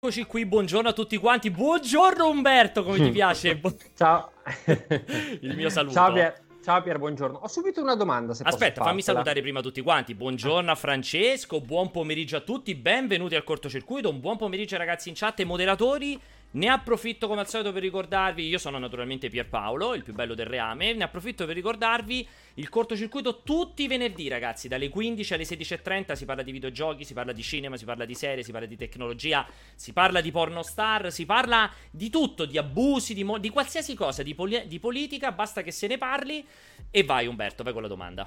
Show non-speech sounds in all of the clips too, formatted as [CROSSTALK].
Eccoci qui, buongiorno a tutti quanti. Buongiorno Umberto, come ti piace? [LAUGHS] Ciao. [LAUGHS] Il mio saluto. Ciao Pier, Ciao Pier buongiorno. Ho subito una domanda. Se Aspetta, fammi salutare prima tutti quanti. Buongiorno a Francesco, buon pomeriggio a tutti, benvenuti al cortocircuito. Un buon pomeriggio ragazzi in chat e moderatori. Ne approfitto come al solito per ricordarvi, io sono naturalmente Pierpaolo, il più bello del reame, ne approfitto per ricordarvi il cortocircuito tutti i venerdì ragazzi, dalle 15 alle 16.30 si parla di videogiochi, si parla di cinema, si parla di serie, si parla di tecnologia, si parla di pornostar, si parla di tutto, di abusi, di, mo- di qualsiasi cosa, di, poli- di politica, basta che se ne parli e vai Umberto, vai con la domanda.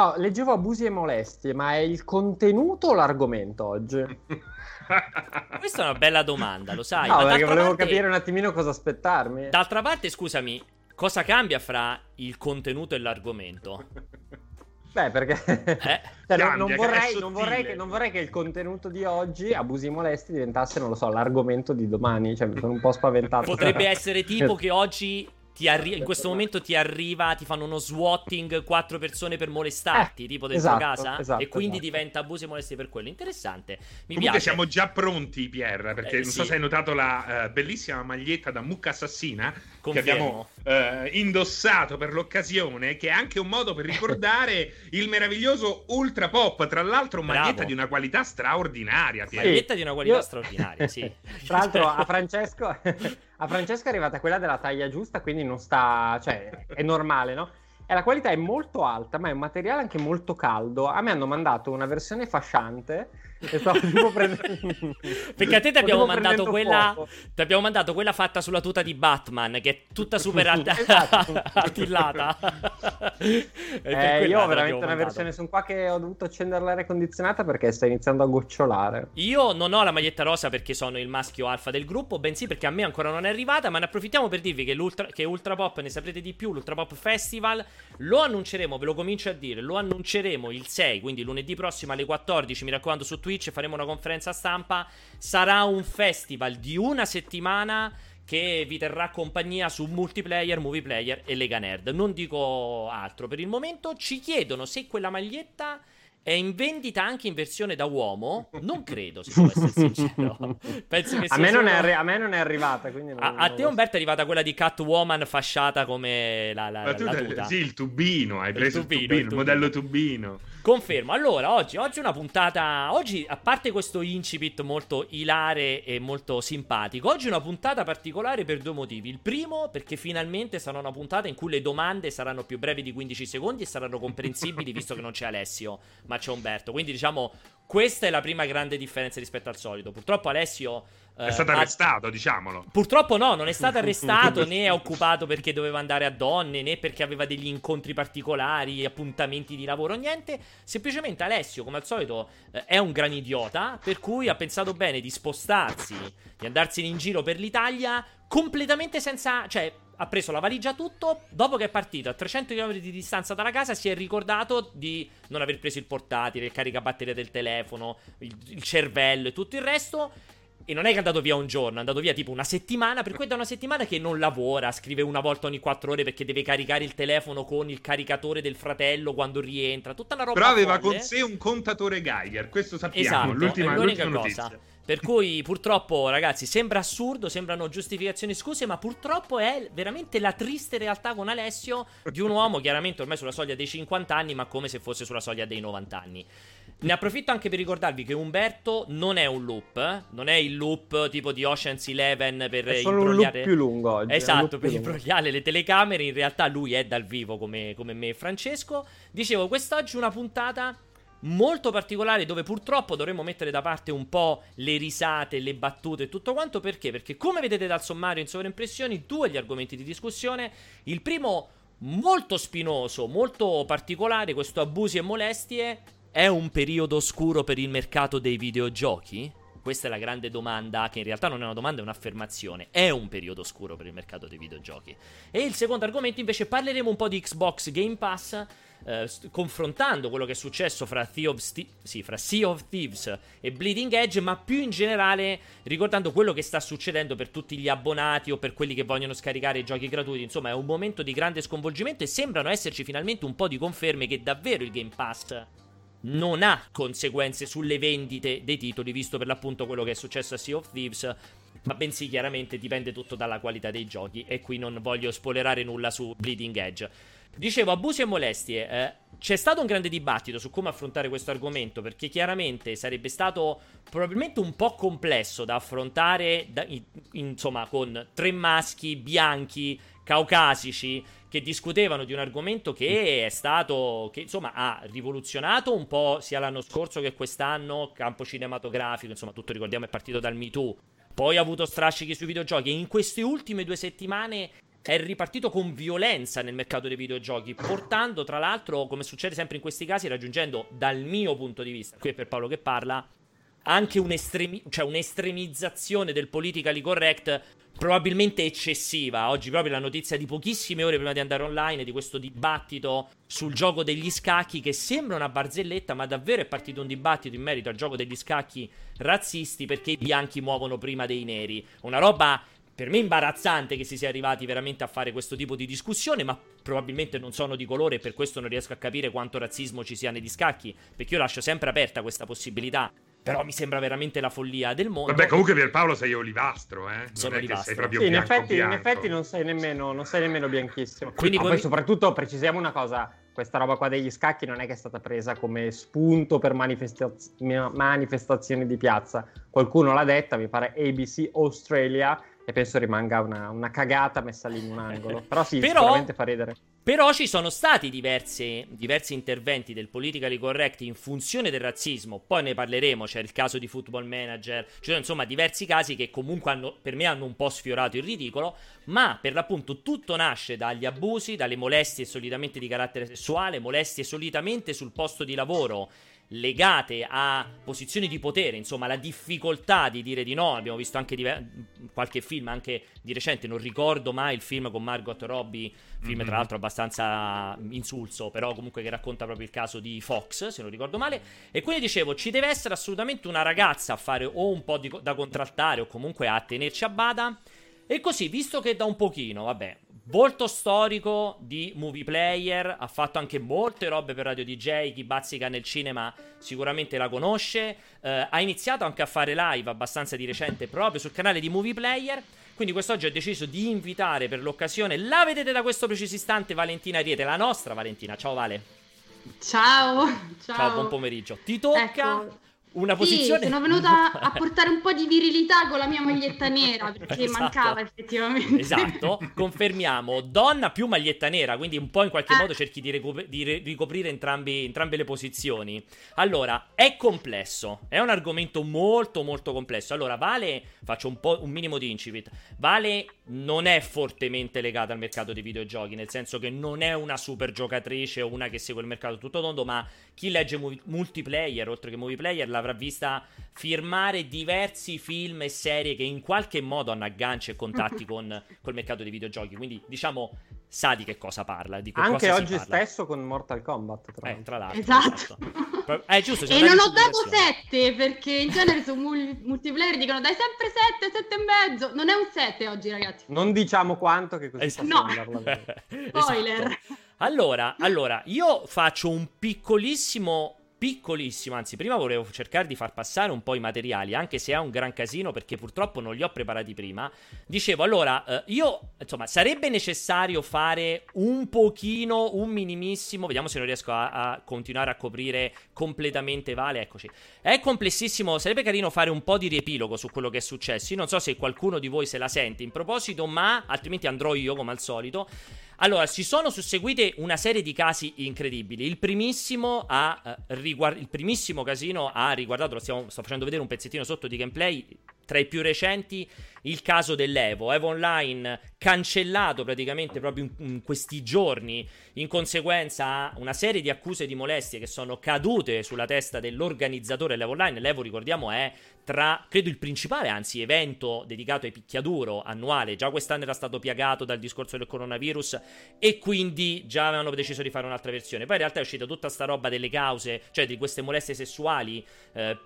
No, leggevo abusi e molestie, ma è il contenuto o l'argomento oggi? [LAUGHS] Questa è una bella domanda, lo sai. No, perché volevo parte... capire un attimino cosa aspettarmi. D'altra parte, scusami, cosa cambia fra il contenuto e l'argomento? Beh, perché eh? [LAUGHS] cioè, Cambia, non, vorrei, non, vorrei che, non, vorrei, che, il contenuto di oggi, abusi molesti, diventasse, non lo so, l'argomento di domani. Cioè, mi sono un po' spaventato. Potrebbe essere tipo [LAUGHS] che oggi Arri- in questo momento ti arriva, ti fanno uno swatting quattro persone per molestarti, eh, tipo dentro esatto, casa, esatto, e quindi esatto. diventa abuso e molestie per quello. Interessante. Mi Comunque piace. siamo già pronti, Pierre, perché eh, non so se hai notato la uh, bellissima maglietta da mucca assassina Confermo. che abbiamo uh, indossato per l'occasione, che è anche un modo per ricordare [LAUGHS] il meraviglioso Ultra Pop, tra l'altro maglietta Bravo. di una qualità straordinaria. Pierre. Maglietta di una qualità Io... straordinaria, sì. [LAUGHS] tra l'altro a [LAUGHS] Francesco a Francesca è arrivata quella della taglia giusta, quindi non sta, cioè è normale, no? E la qualità è molto alta, ma è un materiale anche molto caldo. A me hanno mandato una versione fasciante [LAUGHS] e prendendo... Perché a te ti abbiamo mandato quella... Ti abbiamo mandato quella fatta sulla tuta di Batman, che è tutta [LAUGHS] super esatto. [LAUGHS] attillata. eh, io ho veramente una versione su qua che ho dovuto accendere l'aria condizionata perché sta iniziando a gocciolare. Io non ho la maglietta rosa perché sono il maschio alfa del gruppo, bensì perché a me ancora non è arrivata, ma ne approfittiamo per dirvi che, l'ultra, che Ultra Pop ne saprete di più, l'Ultra Pop Festival lo annunceremo, ve lo comincio a dire, lo annunceremo il 6, quindi lunedì prossimo alle 14, mi raccomando su Twitch faremo una conferenza stampa, sarà un festival di una settimana che vi terrà compagnia su multiplayer, movie player e Lega Nerd. Non dico altro per il momento, ci chiedono se quella maglietta è in vendita anche in versione da uomo? Non credo, se devo essere [LAUGHS] sincero. Penso che sia a, me solo... arri- a me non è arrivata. Non, a, a te, Umberto, è arrivata quella di Catwoman fasciata come la, la, Ma tu la tuta. Sì, il tubino. Hai preso il, tubino, il, tubino, il, tubino. il modello tubino. Confermo. Allora, oggi, oggi una puntata. Oggi, a parte questo incipit molto ilare e molto simpatico, oggi una puntata particolare per due motivi. Il primo, perché finalmente sarà una puntata in cui le domande saranno più brevi di 15 secondi e saranno [LAUGHS] comprensibili, visto che non c'è Alessio, ma c'è Umberto. Quindi, diciamo, questa è la prima grande differenza rispetto al solito. Purtroppo Alessio è stato arrestato, ha... diciamolo. Purtroppo no, non è stato [LAUGHS] arrestato né è occupato perché doveva andare a donne né perché aveva degli incontri particolari, appuntamenti di lavoro, niente. Semplicemente Alessio, come al solito, eh, è un gran idiota, per cui ha pensato bene di spostarsi, di andarsene in giro per l'Italia completamente senza... cioè ha preso la valigia tutto, dopo che è partito a 300 km di distanza dalla casa si è ricordato di non aver preso il portatile, il caricabatteria del telefono, il, il cervello e tutto il resto e non è che è andato via un giorno, è andato via tipo una settimana. Per cui è da una settimana che non lavora. Scrive una volta ogni quattro ore perché deve caricare il telefono con il caricatore del fratello quando rientra. Tutta una roba. Però aveva folle. con sé un contatore Geiger. Questo sappiamo. Esatto, l'ultima, è l'unica l'ultima cosa. Notizia. Per cui [LAUGHS] purtroppo, ragazzi, sembra assurdo, sembrano giustificazioni scuse, ma purtroppo è veramente la triste realtà con Alessio di un uomo chiaramente ormai sulla soglia dei 50 anni, ma come se fosse sulla soglia dei 90 anni. Ne approfitto anche per ricordarvi che Umberto non è un loop, eh? non è il loop tipo di Ocean's Eleven per è solo imbrogliare... un loop più lungo oggi. Esatto, per imbrogliare le telecamere, in realtà lui è dal vivo come, come me e Francesco. Dicevo, quest'oggi una puntata molto particolare dove purtroppo dovremmo mettere da parte un po' le risate, le battute e tutto quanto. Perché? Perché come vedete dal sommario in sovraimpressioni, due gli argomenti di discussione. Il primo molto spinoso, molto particolare, questo abusi e molestie è un periodo oscuro per il mercato dei videogiochi? Questa è la grande domanda, che in realtà non è una domanda, è un'affermazione. È un periodo oscuro per il mercato dei videogiochi. E il secondo argomento invece parleremo un po' di Xbox Game Pass, eh, confrontando quello che è successo fra, Sti- sì, fra Sea of Thieves e Bleeding Edge, ma più in generale ricordando quello che sta succedendo per tutti gli abbonati o per quelli che vogliono scaricare i giochi gratuiti. Insomma, è un momento di grande sconvolgimento e sembrano esserci finalmente un po' di conferme che davvero il Game Pass non ha conseguenze sulle vendite dei titoli, visto per l'appunto quello che è successo a Sea of Thieves. Ma bensì chiaramente dipende tutto dalla qualità dei giochi. E qui non voglio spoilerare nulla su Bleeding Edge. Dicevo, abusi e molestie. Eh, c'è stato un grande dibattito su come affrontare questo argomento, perché chiaramente sarebbe stato probabilmente un po' complesso da affrontare, da, in, insomma, con tre maschi bianchi, caucasici, che discutevano di un argomento che è stato, che insomma ha rivoluzionato un po' sia l'anno scorso che quest'anno, campo cinematografico, insomma tutto ricordiamo è partito dal Me Too. Poi ha avuto strascichi sui videogiochi e in queste ultime due settimane è ripartito con violenza nel mercato dei videogiochi, portando tra l'altro, come succede sempre in questi casi, raggiungendo dal mio punto di vista, qui è per Paolo che parla, anche un'estremi- cioè un'estremizzazione del politically correct probabilmente eccessiva. Oggi proprio la notizia di pochissime ore prima di andare online di questo dibattito sul gioco degli scacchi che sembra una barzelletta, ma davvero è partito un dibattito in merito al gioco degli scacchi razzisti perché i bianchi muovono prima dei neri. Una roba per me imbarazzante che si sia arrivati veramente a fare questo tipo di discussione, ma probabilmente non sono di colore e per questo non riesco a capire quanto razzismo ci sia negli scacchi, perché io lascio sempre aperta questa possibilità. Però mi sembra veramente la follia del mondo. Vabbè, comunque Pierpaolo sei olivastro, eh? Non Sono olivastro. Sei proprio sì, bianco, in, effetti, bianco. in effetti non sei nemmeno, non sei nemmeno bianchissimo. Quindi ah, come... poi soprattutto precisiamo una cosa, questa roba qua degli scacchi non è che è stata presa come spunto per manifestaz- manifestazioni di piazza. Qualcuno l'ha detta, mi pare ABC Australia, e penso rimanga una, una, cagata messa lì in un angolo. Però sì, però, sicuramente fa ridere. Però ci sono stati diversi, diversi interventi del politically correct in funzione del razzismo. Poi ne parleremo. C'è il caso di Football Manager. Ci sono insomma diversi casi che comunque hanno, per me hanno un po' sfiorato il ridicolo. Ma per l'appunto tutto nasce dagli abusi, dalle molestie solitamente di carattere sessuale, molestie solitamente sul posto di lavoro legate a posizioni di potere, insomma, la difficoltà di dire di no. Abbiamo visto anche diver- qualche film, anche di recente, non ricordo mai il film con Margot Robbie, film mm-hmm. tra l'altro abbastanza insulso, però comunque che racconta proprio il caso di Fox, se non ricordo male. E quindi dicevo, ci deve essere assolutamente una ragazza a fare o un po' di, da contrattare o comunque a tenerci a bada. E così, visto che da un pochino, vabbè, volto storico di movie player, ha fatto anche molte robe per Radio DJ, chi bazzica nel cinema sicuramente la conosce, eh, ha iniziato anche a fare live abbastanza di recente proprio sul canale di movie player, quindi quest'oggi ho deciso di invitare per l'occasione, la vedete da questo preciso istante, Valentina Riete, la nostra Valentina, ciao Vale. Ciao, ciao. Ciao, buon pomeriggio. Ti tocca... Ecco una posizione. Sì, sono venuta [LAUGHS] a portare un po' di virilità con la mia maglietta nera [LAUGHS] perché esatto. mancava effettivamente. Esatto, confermiamo. Donna più maglietta nera, quindi un po' in qualche eh. modo cerchi di, recu- di re- ricoprire entrambi, entrambe le posizioni. Allora, è complesso, è un argomento molto molto complesso. Allora, Vale, faccio un, po', un minimo di incipit. Vale non è fortemente legata al mercato dei videogiochi, nel senso che non è una super giocatrice o una che segue il mercato tutto tondo, ma chi legge mu- multiplayer oltre che movie player l'avrà vista firmare diversi film e serie che in qualche modo hanno agganci e contatti [LAUGHS] con col mercato dei videogiochi. Quindi, diciamo, sa di che cosa parla. Di che Anche cosa oggi stesso con Mortal Kombat. Tra, eh, tra l'altro. Esatto. esatto. Eh, giusto, e non ho dato 7 perché in genere su mul- multiplayer dicono dai sempre 7, 7 e mezzo. Non è un 7 oggi, ragazzi. Non diciamo quanto che così esatto. no. [LAUGHS] Spoiler. Esatto. Allora, allora, io faccio un piccolissimo piccolissimo, anzi prima volevo cercare di far passare un po' i materiali, anche se è un gran casino perché purtroppo non li ho preparati prima. Dicevo, allora, eh, io, insomma, sarebbe necessario fare un pochino, un minimissimo, vediamo se non riesco a, a continuare a coprire completamente Vale, eccoci. È complessissimo, sarebbe carino fare un po' di riepilogo su quello che è successo. Io non so se qualcuno di voi se la sente in proposito, ma altrimenti andrò io come al solito. Allora, si sono susseguite una serie di casi incredibili. Il primissimo, ha, eh, riguard- il primissimo casino ha riguardato, lo stiamo, sto facendo vedere un pezzettino sotto di gameplay, tra i più recenti il caso dell'Evo. Evo Online cancellato praticamente proprio in, in, questi giorni in conseguenza a una serie di accuse di molestie che sono cadute sulla testa dell'organizzatore dell'Evo Online. L'Evo, ricordiamo, è tra, credo, il principale, anzi, evento dedicato ai picchiaduro annuale. Già quest'anno era stato piagato dal discorso del coronavirus e quindi già avevano deciso di fare un'altra versione. Poi in realtà è uscita tutta sta roba delle cause, cioè di queste molestie sessuali. Eh,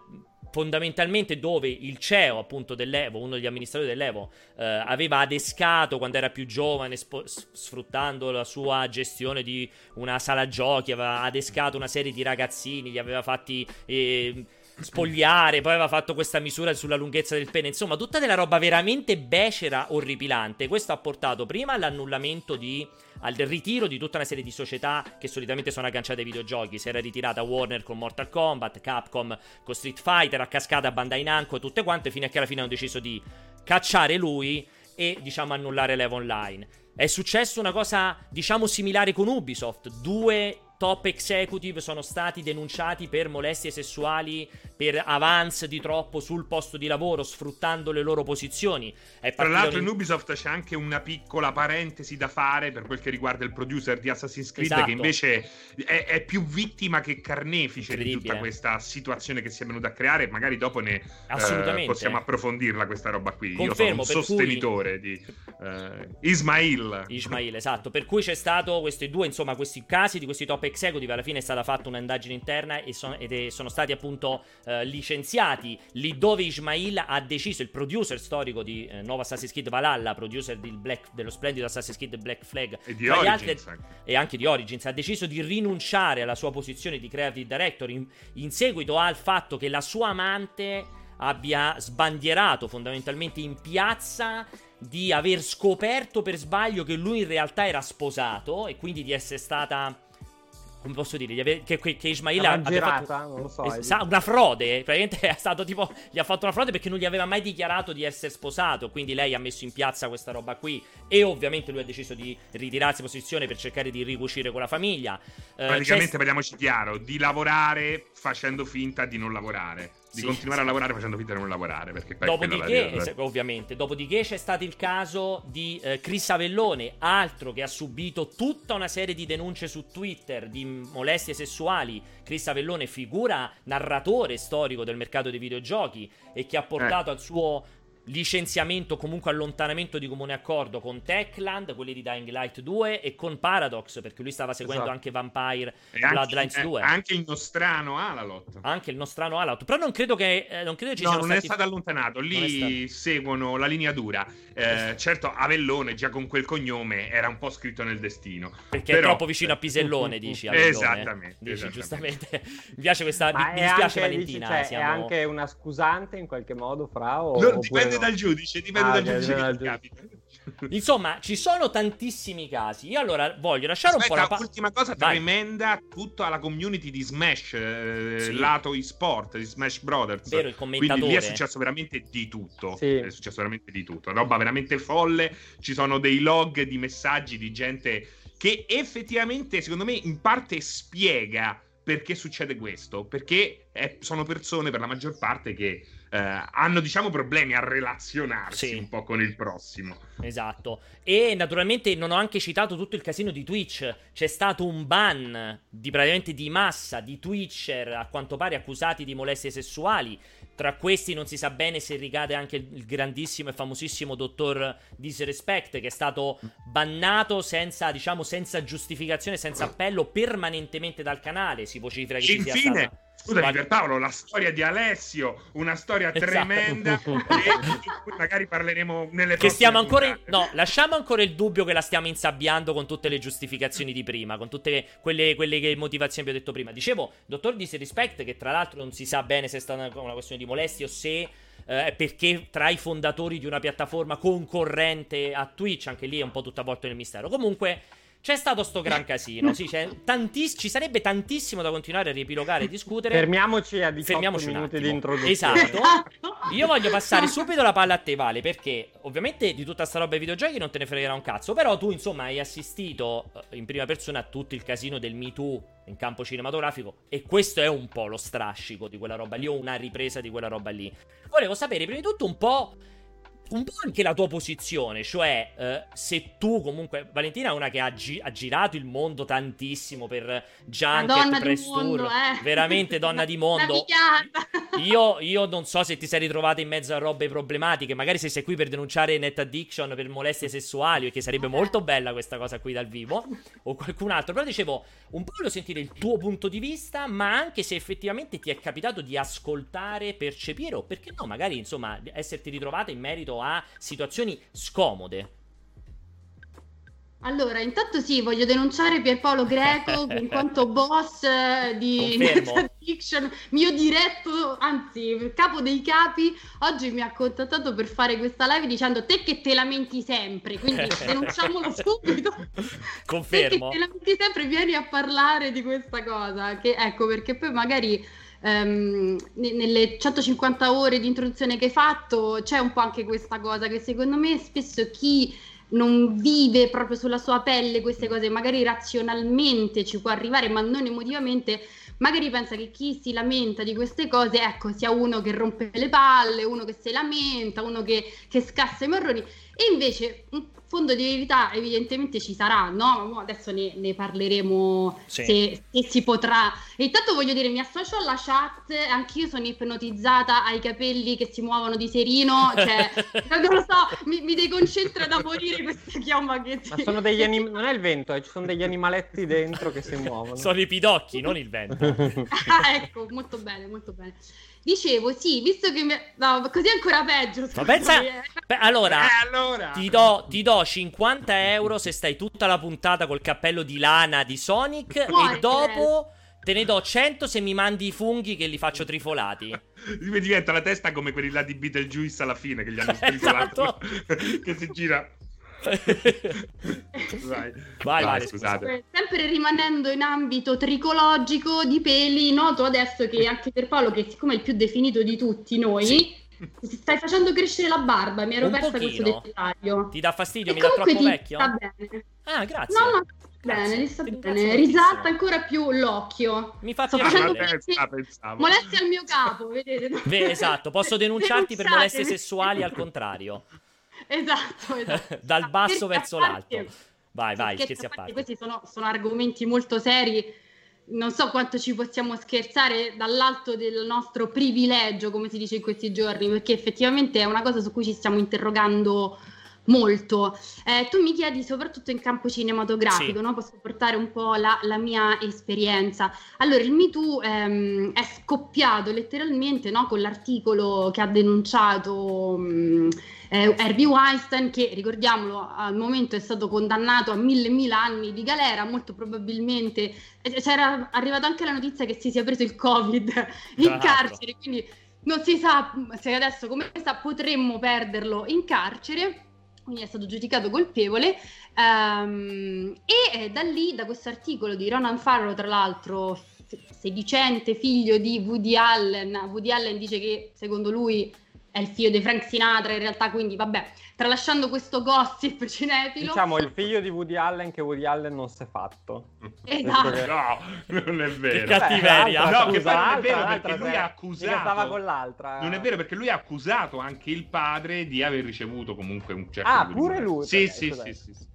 fondamentalmente dove il CEO appunto dell'Evo, uno degli amministratori dell'Evo. Eh, aveva adescato quando era più giovane, spo- sfruttando la sua gestione di una sala giochi, aveva adescato una serie di ragazzini, li aveva fatti... Eh, spogliare, poi aveva fatto questa misura sulla lunghezza del pene, insomma, tutta della roba veramente becera, orripilante. Questo ha portato prima all'annullamento di al ritiro di tutta una serie di società che solitamente sono agganciate ai videogiochi. Si era ritirata Warner con Mortal Kombat, Capcom con Street Fighter, a cascata Bandai Namco, tutte quante, fino a che alla fine hanno deciso di cacciare lui e, diciamo, annullare l'Evo Online. È successo una cosa, diciamo, similare con Ubisoft. Due top executive sono stati denunciati per molestie sessuali, per avance di troppo sul posto di lavoro, sfruttando le loro posizioni. Tra l'altro in Ubisoft c'è anche una piccola parentesi da fare per quel che riguarda il producer di Assassin's Creed, esatto. che invece è, è, più vittima che carnefice di tutta questa situazione che si è venuta a creare. Magari dopo ne eh, possiamo approfondirla questa roba qui. Confermo, Io sono un sostenitore cui... di uh, Ismail. Ismail, esatto. Per cui c'è stato questi due, insomma, questi casi di questi top executive alla fine è stata fatta un'indagine interna e son- ed è- sono stati appunto eh, licenziati lì dove Ismail ha deciso, il producer storico di eh, nuovo Assassin's Creed Valhalla, producer Black, dello splendido Assassin's Creed Black Flag e di Origins altri, e anche di Origins, ha deciso di rinunciare alla sua posizione di creative director in, in seguito al fatto che la sua amante abbia sbandierato fondamentalmente in piazza di aver scoperto per sbaglio che lui in realtà era sposato e quindi di essere stata come posso dire, aver, che, che Ismail ha fatto non lo so, es- una frode, praticamente è stato tipo gli ha fatto una frode perché non gli aveva mai dichiarato di essere sposato, quindi lei ha messo in piazza questa roba qui e ovviamente lui ha deciso di ritirarsi posizione per cercare di ricucire con la famiglia. Eh, Praticamente parliamoci chiaro, di lavorare facendo finta di non lavorare di sì, continuare sì. a lavorare facendo finta di non lavorare. Perché dopodiché, es- ovviamente, dopodiché c'è stato il caso di eh, Chris Avellone, altro che ha subito tutta una serie di denunce su Twitter di molestie sessuali. Chris Avellone, figura narratore storico del mercato dei videogiochi e che ha portato eh. al suo licenziamento, comunque allontanamento di comune accordo con Techland, quelli di Dying Light 2 e con Paradox, perché lui stava seguendo esatto. anche Vampire e Bloodlines anche, 2. Eh, anche il nostrano ha la lotta. Anche il nostrano ha la lotta. Però non credo che, eh, non credo che ci no, siano non stati... è stato allontanato. Lì stato... seguono la linea dura. Eh, certo, Avellone, già con quel cognome, era un po' scritto nel destino. Perché Però... è troppo vicino a Pisellone, [LAUGHS] dici. Avellone. Esattamente. Dici, esattamente. giustamente. mi piace questa... Mi, mi dispiace anche, Valentina. Dici, cioè, siamo... È anche una scusante in qualche modo, Fra? O, non, dipende dal giudice, dipende ah, dal giudice che capita. [LAUGHS] Insomma, ci sono tantissimi casi. Io allora voglio lasciare Aspetta, un po' la pa- ultima cosa Vai. tremenda, tutta la community di Smash, eh, Sì. lato e-sport, di Smash Brothers. Vero, il Quindi lì è commentatore. successo veramente di tutto. Sì. È successo veramente di tutto. Roba veramente folle. Ci sono dei log di messaggi di gente che effettivamente, secondo me, in parte spiega perché succede questo. Perché è- sono persone, per la maggior parte, che eh, hanno, diciamo, problemi a relazionarsi Sì. un po' con il prossimo. Esatto. E naturalmente non ho anche citato tutto il casino di Twitch. C'è stato un ban di praticamente di massa di Twitcher a quanto pare accusati di molestie sessuali. Tra questi non si sa bene se ricade anche il grandissimo e famosissimo dottor Disrespect che è stato bannato senza, diciamo, senza giustificazione, senza appello permanentemente dal canale. Si vocifera che ci sia stata Scusami Vai. per Paolo, la storia di Alessio, una storia Esatto. tremenda [LAUGHS] magari parleremo nelle Che stiamo prossime ancora. in-. No, lasciamo ancora il dubbio che la stiamo insabbiando con tutte le giustificazioni di prima, con tutte quelle, quelle che motivazioni vi ho detto prima. Dicevo, dottor Disrespect, che tra l'altro non si sa bene se è stata una, una questione di molestie o se. eh, è perché tra i fondatori di una piattaforma concorrente a Twitch, anche lì è un po' tutto avvolto nel mistero. Comunque, c'è stato sto gran casino. Sì, c'è tantiss- ci sarebbe tantissimo da continuare a riepilogare e discutere. Fermiamoci a 18 Fermiamoci un minuti attimo. di introduzione. Esatto. Io voglio passare subito la palla a te, Vale, perché ovviamente di tutta sta roba ai videogiochi non te ne fregherà un cazzo. Però tu, insomma, hai assistito eh, in prima persona a tutto il casino del Me Too in campo cinematografico. E questo è un po' lo strascico di quella roba lì, o una ripresa di quella roba lì. Volevo sapere prima di tutto un po'. Un po' anche la tua posizione, cioè eh, se tu comunque, Valentina è una che ha, gi- ha girato il mondo tantissimo per Junket, Press mondo, Tour, eh. veramente donna di [LAUGHS] mondo. Io, io non so se ti sei ritrovata in mezzo a robe problematiche. Magari se sei qui per denunciare Net Addiction per molestie sessuali, perché sarebbe molto bella questa cosa qui dal vivo, o qualcun altro. Però dicevo, un po' voglio sentire il tuo punto di vista, ma anche se effettivamente ti è capitato di ascoltare, percepire, o perché no, magari insomma, esserti ritrovata in merito portato a situazioni scomode. Allora, intanto sì, voglio denunciare Pierpaolo Greco [LAUGHS] in quanto boss eh, di Fiction, mio diretto, anzi, capo dei capi, oggi mi ha contattato per fare questa live dicendo te che te lamenti sempre, quindi [LAUGHS] denunciamolo subito. [LAUGHS] Confermo. Te che te lamenti sempre, vieni a parlare di questa cosa, che ecco, perché poi magari um, nelle 150 ore di introduzione che hai fatto c'è un po' anche questa cosa che secondo me spesso chi non vive proprio sulla sua pelle queste cose, magari razionalmente ci può arrivare, ma non emotivamente, magari pensa che chi si lamenta di queste cose, ecco, sia uno che rompe le palle, uno che si lamenta, uno che, che scassa i marroni, e invece fondo di verità evidentemente ci sarà, no? Adesso ne, ne parleremo sì. se, se, si potrà. E intanto voglio dire, mi associo alla chat, anch'io sono ipnotizzata ai capelli che si muovono di serino, cioè, [LAUGHS] non lo so, mi, mi deconcentra da morire questa chioma che... Ma sono degli [LAUGHS] anim- non è il vento, eh, ci sono degli animaletti dentro che si muovono. Sono i pidocchi, non il vento. [LAUGHS] ah, ecco, molto bene, molto bene. Dicevo, sì, visto che... Mi... No, così è ancora peggio. Ma pensa... Beh, allora, eh, allora. Ti, do, ti, do, 50 euro se stai tutta la puntata col cappello di lana di Sonic Muore, e dopo... Te ne do 100 se mi mandi i funghi che li faccio trifolati. Mi diventa la testa come quelli là di Beetlejuice alla fine che gli hanno [LAUGHS] strifolato. esatto. [LAUGHS] che si gira. [LAUGHS] vai, vai, vai scusate. Sempre rimanendo in ambito tricologico di peli, noto adesso che anche per Paolo, che siccome è il più definito di tutti noi, sì. stai facendo crescere la barba. Mi ero Un persa pochino. questo dettaglio. Ti dà fastidio? E mi dà troppo vecchio? Sta bene. Ah, grazie. No, no, Bene, li sta bene. Risalta ancora più l'occhio. Mi fa piacere. Molestia al mio capo, vedete? Beh, esatto, posso [LAUGHS] denunciarti per molestie sessuali al contrario. [LAUGHS] Esatto, [LAUGHS] esatto. Dal basso verso l'alto. Vai, vai, scherzi a parte. Questi sono, sono argomenti molto seri non so quanto ci possiamo scherzare dall'alto del nostro privilegio, come si dice in questi giorni, perché effettivamente è una cosa su cui ci stiamo interrogando molto. Eh, tu mi chiedi soprattutto in campo cinematografico, sì. no? posso portare un po' la, la, mia esperienza. Allora, il Me Too ehm, è scoppiato letteralmente no? con l'articolo che ha denunciato mh, mm, eh, Harvey Weinstein, che ricordiamolo al momento è stato condannato a mille mila anni di galera, molto probabilmente eh, c'era arrivata anche la notizia che si sia preso il Covid [LAUGHS] in carcere, quindi non si sa se adesso come sta potremmo perderlo in carcere quindi è stato giudicato colpevole um, e eh, da lì, da questo articolo di Ronan Farrow, tra l'altro sedicente figlio di Woody Allen, Woody Allen dice che secondo lui è il figlio di Frank Sinatra in realtà, quindi vabbè, tralasciando questo gossip [LAUGHS] cinefilo. Diciamo il figlio di Woody Allen che Woody Allen non si è fatto. Esatto. Che... No, non è vero. Che cattiveria. no, che poi non è vero perché lui ha accusato. stava con l'altra. Non è vero perché lui ha accusato anche il padre di aver ricevuto comunque un certo Ah, pure lui. Sì, sì, sì, sì, sì.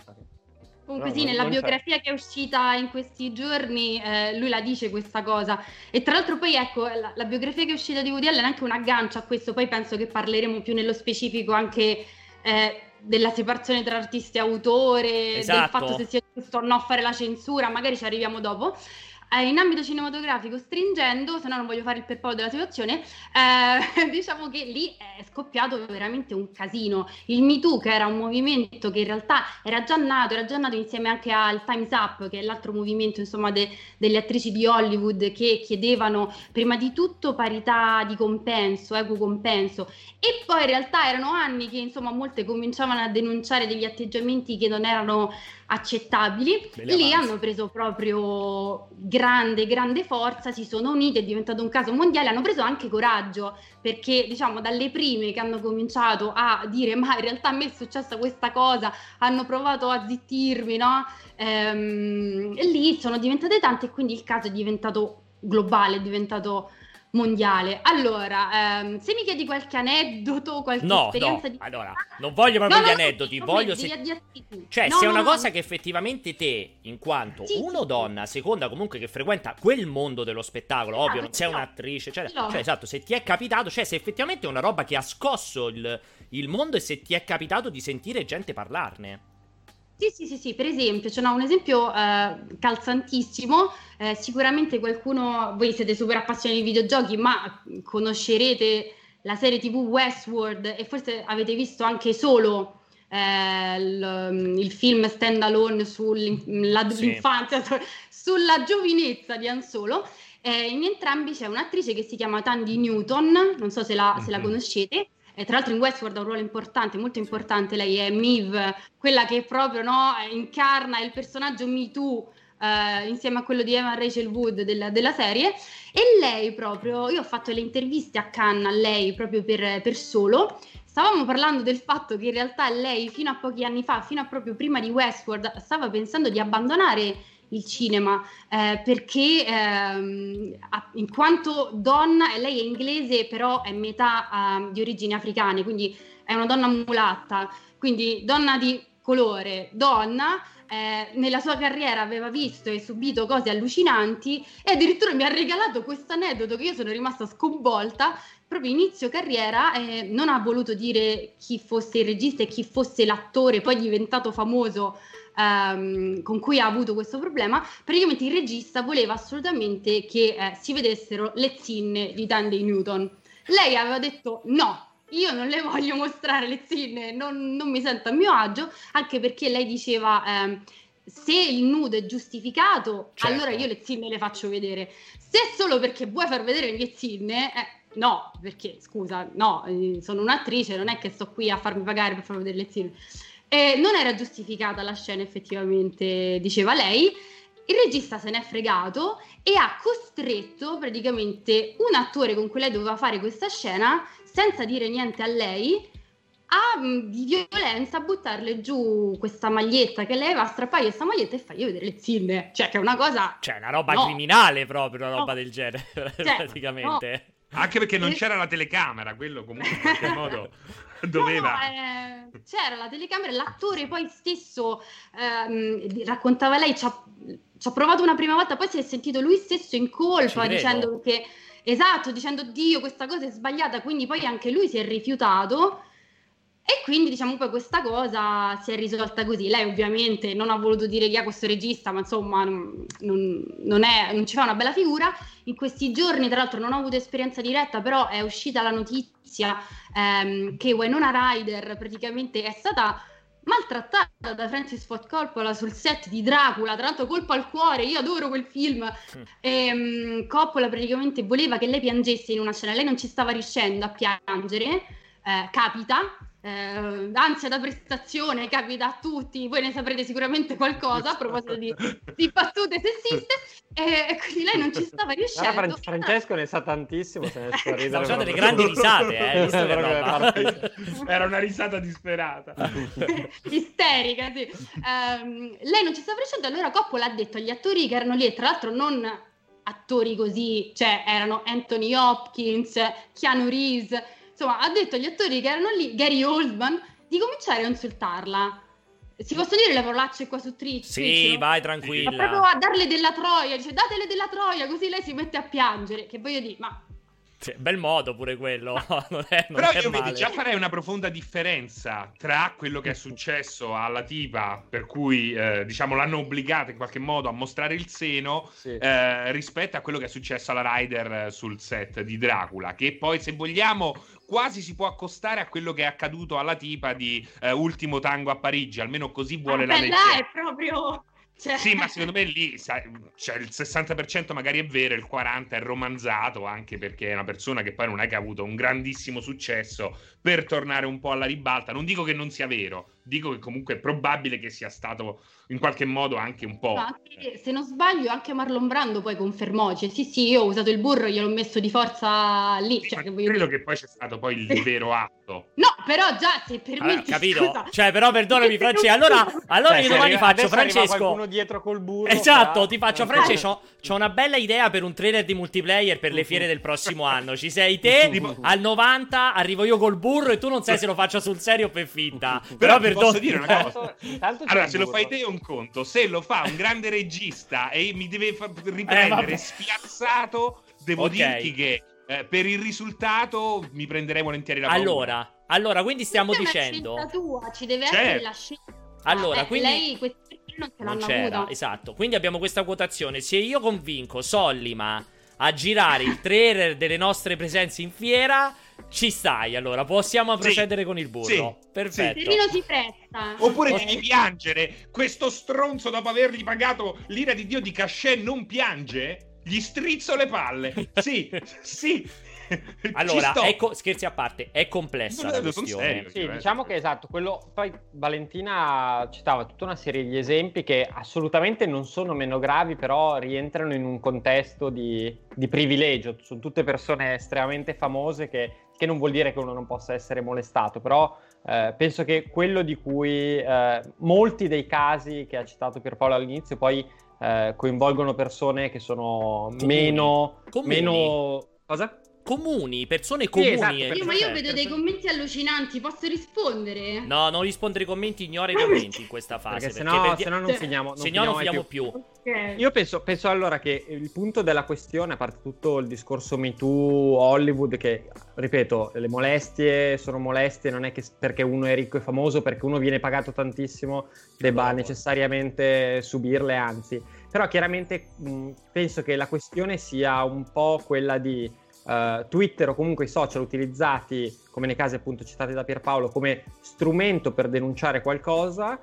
Comunque no, sì, nella biografia c'è. che è uscita in questi giorni eh, lui la dice questa cosa. E tra l'altro poi ecco, la, la, biografia che è uscita di Woody Allen è anche un aggancio a questo, poi penso che parleremo più nello specifico anche eh, della separazione tra artista e autore, esatto. del fatto se sia giusto o no fare la censura, magari ci arriviamo dopo eh, in ambito cinematografico, stringendo, se no non voglio fare il perpolo della situazione, eh, [LAUGHS] diciamo che lì è scoppiato veramente un casino. Il Me Too, che era un movimento che in realtà era già nato, era già nato insieme anche al Time's Up, che è l'altro movimento insomma de- delle attrici di Hollywood che chiedevano prima di tutto parità di compenso, equo compenso, e poi in realtà erano anni che insomma molte cominciavano a denunciare degli atteggiamenti che non erano accettabili. Lì hanno preso proprio grande, grande forza, si sono uniti, è diventato un caso mondiale, hanno preso anche coraggio, perché diciamo dalle prime che hanno cominciato a dire ma in realtà a me è successa questa cosa, hanno provato a zittirmi, no? Ehm, lì sono diventate tante e quindi il caso è diventato globale, è diventato mondiale. Allora, ehm, se mi chiedi qualche aneddoto, qualche no, esperienza no. di... Allora, non voglio proprio no, gli aneddoti, voglio se... Cioè, no, se è una cosa che effettivamente te, in quanto sì, uno, sì. donna, seconda comunque che frequenta quel mondo dello spettacolo, ah, ovvio, non sei un'attrice, cioè, cioè, esatto, se ti è capitato, cioè se effettivamente è una roba che ha scosso il, il mondo e se ti è capitato di sentire gente parlarne. Sì, sì, sì, sì, per esempio, c'è cioè, no, un esempio eh, calzantissimo, eh, sicuramente qualcuno, voi siete super appassionati di videogiochi, ma conoscerete la serie tv Westworld e forse avete visto anche solo eh, il, il, film stand alone sull'infanzia, sì. [LAUGHS] sulla giovinezza di Han Solo. Eh, in entrambi c'è un'attrice che si chiama Tandy Newton, non so se la, mm-hmm. se la mhm. conoscete. E tra l'altro in Westworld ha un ruolo importante, molto importante. Lei è Miv, quella che proprio no, incarna il personaggio Me Too Uh, insieme a quello di Evan Rachel Wood della, della, serie e lei proprio, io ho fatto le interviste a Cannes a lei proprio per, per, solo stavamo parlando del fatto che in realtà lei fino a pochi anni fa, fino a proprio prima di Westworld stava pensando di abbandonare il cinema eh, perché ehm, in quanto donna, lei è inglese però è metà eh, di origini africane, quindi è una donna mulatta, quindi donna di colore, donna, eh, nella sua carriera aveva visto e subito cose allucinanti e addirittura mi ha regalato questo aneddoto che io sono rimasta sconvolta. Proprio inizio carriera eh, non ha voluto dire chi fosse il regista e chi fosse l'attore, poi diventato famoso ehm, con cui ha avuto questo problema, praticamente il regista voleva assolutamente che eh, si vedessero le zinne di Tandy Newton. Lei aveva detto no, io non le voglio mostrare le zinne, non, non mi sento a mio agio, anche perché lei diceva... Ehm, se il nudo è giustificato, certo. allora io le zinne le faccio vedere. Se solo perché vuoi far vedere le mie zinne, eh, no, perché scusa, no, eh, sono un'attrice, non è che sto qui a farmi pagare per far vedere le zinne. Eh, non era giustificata la scena effettivamente, diceva lei. Il regista se n'è fregato e ha costretto praticamente un attore con cui lei doveva fare questa scena, senza dire niente a lei, a, mm, di violenza a buttarle giù questa maglietta che lei va a strappare questa maglietta e fargli vedere le zinne. Cioè, che è una cosa. Cioè, una roba no. criminale proprio, una roba no. del genere, [LAUGHS] cioè, praticamente. No. Anche perché non c'era la telecamera, quello comunque in qualche modo. [LAUGHS] [LAUGHS] doveva. No, eh, c'era la telecamera, l'attore poi stesso ehm, raccontava lei, ci ha, ci ha, provato una prima volta, poi si è sentito lui stesso in colpa dicendo che, esatto, dicendo Dio questa cosa è sbagliata, quindi poi anche lui si è rifiutato e quindi diciamo poi questa cosa si è risolta così. Lei ovviamente non ha voluto dire chi è questo regista, ma insomma non, non, è, non, ci fa una bella figura. In questi giorni, tra l'altro, non ho avuto esperienza diretta, però è uscita la notizia ehm, che Winona Ryder praticamente è stata maltrattata da Francis Ford Coppola sul set di Dracula, tra l'altro colpo al cuore, io adoro quel film. [LAUGHS] E, um, Coppola praticamente voleva che lei piangesse in una scena, lei non ci stava riuscendo a piangere, eh, capita, eh, ansia da prestazione capita a tutti, voi ne saprete sicuramente qualcosa a proposito di, di battute sessiste e, quindi lei non ci stava riuscendo. Allora, Francesco ne sa tantissimo, se ne sta ridendo. Stavo delle grandi risate, eh, visto che roba. [LAUGHS] Era una risata disperata. [LAUGHS] Isterica, sì. Um, lei non ci stava riuscendo, allora Coppola ha detto agli attori che erano lì, e tra l'altro non attori così, cioè erano Anthony Hopkins, Keanu Reeves insomma, ha detto agli attori che erano lì, Gary Oldman, di cominciare a insultarla. Si possono dire le parolacce qua su Twitch? Sì, vai tranquilla. Ma proprio a darle della troia, dice datele della troia, così lei si mette a piangere. Che voglio dire, ma sì, bel modo pure quello. [LAUGHS] non è, non Però io vedi, già farei una profonda differenza tra quello che è successo alla tipa, per cui eh, diciamo l'hanno obbligata in qualche modo a mostrare il seno, sì. eh, rispetto a quello che è successo alla Ryder sul set di Dracula. Che poi, se vogliamo, quasi si può accostare a quello che è accaduto alla tipa di eh, Ultimo Tango a Parigi. Almeno così vuole ah, la legge. è proprio cioè... Sì, ma secondo me lì sai, cioè, il 60% magari è vero, il 40% è romanzato, anche perché è una persona che poi non è che ha avuto un grandissimo successo per tornare un po' alla ribalta. Non dico che non sia vero, dico che comunque è probabile che sia stato in qualche modo anche un po'. Anche, se non sbaglio, anche Marlon Brando poi confermò: cioè, sì, sì, io ho usato il burro, gliel'ho messo di forza lì. Sì, cioè, che credo dire... che poi c'è stato poi il vero atto. [LAUGHS] No, però già se permetti. Allora, capito? Scusa. Cioè, però perdonami, [LAUGHS] Francesco. Allora, allora cioè, io domani arriva, faccio Francesco. qualcuno dietro col burro. Esatto, però... ti faccio Francesco. C'ho una bella idea per un trailer di multiplayer per le fiere del prossimo anno. Ci sei te? al 90 arrivo io col burro e tu non sai se lo faccio sul serio o per finta. [LAUGHS] Però, però posso dire una cosa. allora, se lo fai te è un conto. Se lo fa un grande regista e mi deve fa- riprendere eh, spiazzato, devo okay. dirti che eh, per il risultato mi prenderei volentieri la paura. Allora, allora quindi stiamo dicendo... È tua, ci deve certo. essere la scelta. Allora, eh, quindi... Lei questi non ce l'hanno non c'era, avuta. Esatto, quindi abbiamo questa quotazione. Se io convinco Sollima a girare il trailer delle nostre presenze in fiera. Ci stai, allora possiamo procedere sì, con il burro. Sì, Perfetto. Sì. si presta. Oppure devi piangere. Questo stronzo, dopo avergli pagato l'ira di Dio di cachet, non piange? Gli strizzo le palle. Sì, [LAUGHS] sì. [LAUGHS] allora, ecco, scherzi a parte, è complessa no, la questione. Serio, sì, cioè. diciamo che esatto, quello poi Valentina citava tutta una serie di esempi che assolutamente non sono meno gravi, però rientrano in un contesto di, di privilegio. Sono tutte persone estremamente famose che, che, non vuol dire che uno non possa essere molestato, però eh, penso che quello di cui eh, molti dei casi che ha citato Pierpaolo all'inizio poi eh, coinvolgono persone che sono Comuni. meno... Comuni. meno... Cosa? Comuni, persone comuni. Sì, esatto, io, ma io vedo dei commenti allucinanti, posso rispondere? No, non rispondere ai commenti, ignora i commenti in questa fase. Perché, perché sennò, sennò non finiamo, non se no non finiamo più. più. Okay. Io penso, penso, allora che il punto della questione, a parte tutto il discorso Me Too, Hollywood, che ripeto, le molestie sono molestie, non è che perché uno è ricco e famoso, perché uno viene pagato tantissimo, debba no, necessariamente subirle, anzi. Però chiaramente mh, penso che la questione sia un po' quella di uh, Twitter o comunque i social utilizzati, come nei casi appunto citati da Pierpaolo, come strumento per denunciare qualcosa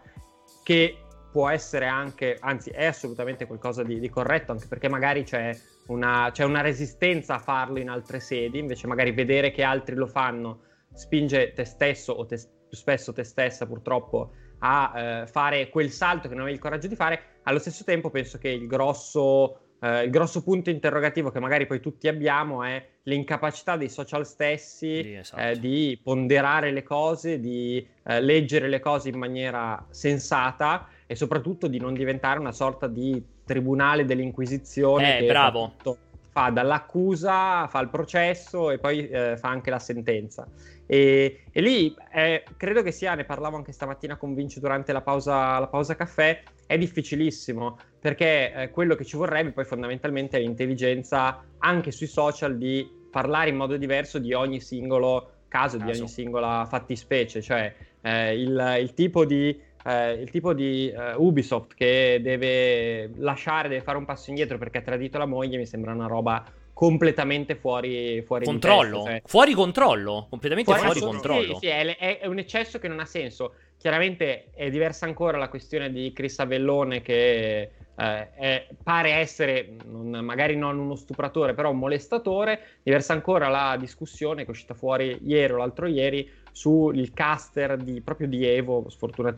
che può essere anche, anzi è assolutamente qualcosa di, di corretto, anche perché magari c'è una, c'è una resistenza a farlo in altre sedi, invece magari vedere che altri lo fanno spinge te stesso o te, più spesso te stessa purtroppo a eh, fare quel salto che non avevi il coraggio di fare. Allo stesso tempo penso che il grosso Uh, il grosso punto interrogativo che magari poi tutti abbiamo è l'incapacità dei social stessi sì, esatto. eh, di ponderare le cose, di eh, leggere le cose in maniera sensata e soprattutto di non diventare una sorta di tribunale dell'inquisizione. Eh, bravo. Fa, fa dall'accusa, fa il processo e poi eh, fa anche la sentenza. E, e lì eh, credo che sia, ne parlavo anche stamattina con Vinci durante la pausa, la pausa caffè, è difficilissimo perché eh, quello che ci vorrebbe poi fondamentalmente è l'intelligenza anche sui social di parlare in modo diverso di ogni singolo caso, caso. di ogni singola fattispecie, cioè eh, il, il, tipo di, eh, il tipo di uh, Ubisoft che deve lasciare, deve fare un passo indietro perché ha tradito la moglie mi sembra una roba completamente fuori, fuori controllo. Testa, cioè... Fuori controllo, completamente fuori, fuori controllo. Sì, sì, è, è, un eccesso che non ha senso. Chiaramente è diversa ancora la questione di Chris Avellone che eh, è, pare essere, non, magari non uno stupratore, però un molestatore. Diversa ancora la discussione che è uscita fuori ieri o l'altro ieri sul caster di, proprio di Evo,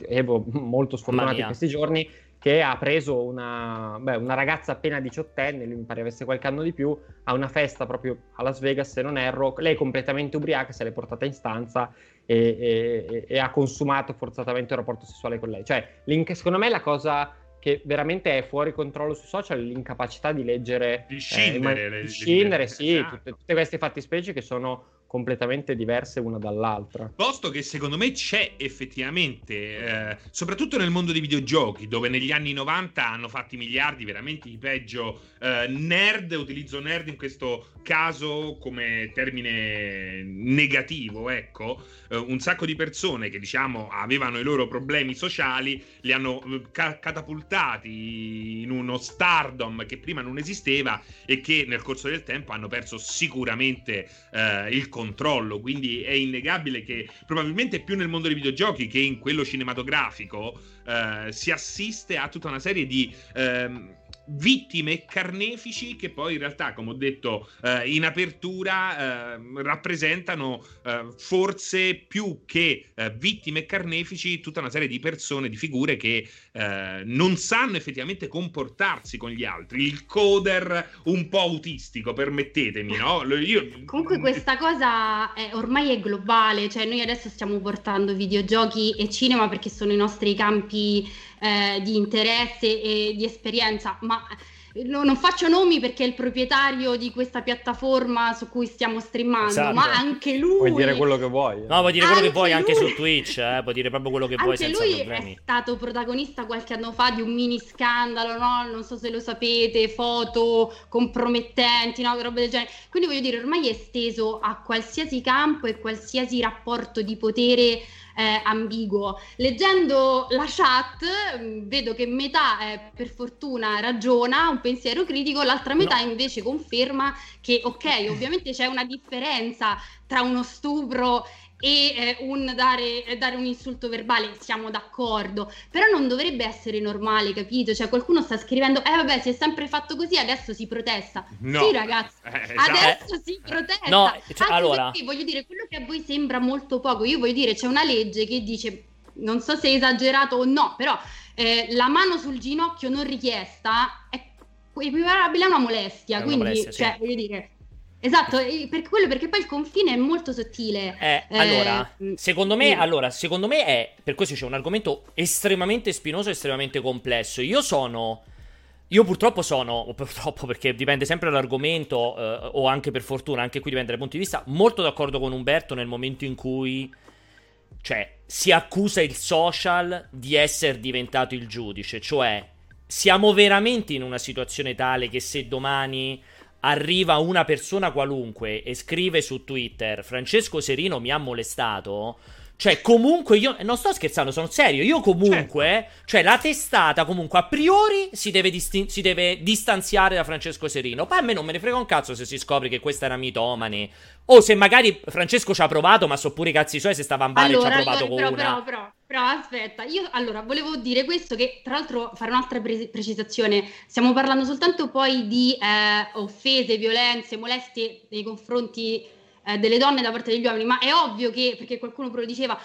Evo [LAUGHS] molto sfortunato in questi giorni, che ha preso una, beh, una ragazza appena diciottenne, lui mi pare avesse qualche anno di più, a una festa proprio a Las Vegas, se non erro, lei completamente ubriaca, se l'è portata in stanza e, e, e ha consumato forzatamente un rapporto sessuale con lei. Cioè, secondo me la cosa che veramente è fuori controllo sui social, l'incapacità di leggere... Di scindere. Eh, di scindere, sì, esatto. tutte, tutte queste fattispecie che sono completamente diverse una dall'altra. Posto che secondo me c'è effettivamente, eh, soprattutto nel mondo dei videogiochi, dove negli anni 90 hanno fatto i miliardi veramente i peggio eh, nerd, utilizzo nerd in questo caso come termine negativo, ecco, eh, un sacco di persone che diciamo avevano i loro problemi sociali, li hanno eh, ca- catapultati in uno stardom che prima non esisteva e che nel corso del tempo hanno perso sicuramente eh, il controllo, quindi è innegabile che probabilmente più nel mondo dei videogiochi che in quello cinematografico eh, si assiste a tutta una serie di... Ehm, vittime e carnefici che poi in realtà, come ho detto eh, in apertura, eh, rappresentano eh, forse più che eh, vittime e carnefici tutta una serie di persone, di figure che eh, non sanno effettivamente comportarsi con gli altri. Il coder un po' autistico, permettetemi, no? Io... Comunque questa cosa è, ormai è globale, cioè noi adesso stiamo portando videogiochi e cinema perché sono i nostri campi eh, di interesse e di esperienza, ma no, non faccio nomi perché è il proprietario di questa piattaforma su cui stiamo streamando, esatto. ma anche lui... Puoi dire quello che vuoi. No, puoi dire quello che vuoi lui... anche su Twitch, eh? puoi dire proprio quello che vuoi senza lui problemi. è stato protagonista qualche anno fa di un mini scandalo, no? Non so se lo sapete, foto compromettenti, no? Roba del genere. Quindi voglio dire, ormai è esteso a qualsiasi campo e qualsiasi rapporto di potere eh, ambiguo. Leggendo la chat mm, vedo che metà eh, per fortuna ragiona, un pensiero critico, l'altra metà no. invece conferma che ok, ovviamente c'è una differenza tra uno stupro e eh, un dare, eh, dare, un insulto verbale, siamo d'accordo, però non dovrebbe essere normale, capito? Cioè qualcuno sta scrivendo, eh vabbè, si è sempre fatto così, adesso si protesta. No. Sì ragazzi, eh, esatto. adesso si protesta. No, cioè, allora... perché, voglio dire, quello che a voi sembra molto poco, io voglio dire, c'è una legge che dice, non so se è esagerato o no, però eh, la mano sul ginocchio non richiesta è equiparabile a una molestia, è una quindi, molestia, cioè, sì. voglio dire Esatto, per quello perché poi il confine è molto sottile. Eh, eh, allora, secondo me, allora, secondo me è, per questo c'è un argomento estremamente spinoso, estremamente complesso. Io sono, io purtroppo sono, o purtroppo perché dipende sempre dall'argomento, eh, o anche per fortuna, anche qui dipende dai punti di vista, molto d'accordo con Umberto nel momento in cui, cioè, si accusa il social di essere diventato il giudice, cioè, siamo veramente in una situazione tale che se domani arriva una persona qualunque e scrive su Twitter Francesco Serino mi ha molestato, cioè, comunque io non sto scherzando, sono serio. Io comunque, certo. cioè, la testata comunque a priori si deve, distin- si deve, distanziare da Francesco Serino. Poi a me non me ne frega un cazzo se si scopre che questa era mitomane. O se magari Francesco ci ha provato, ma so pure i cazzi suoi se stava a male allora, e ci ha provato allora, però, con però, una. Però, però, però, aspetta, io allora volevo dire questo che tra l'altro fare un'altra pre- precisazione. Stiamo parlando soltanto poi di eh, offese, violenze, molestie nei confronti eh, delle donne da parte degli uomini, ma è ovvio che, perché qualcuno però diceva,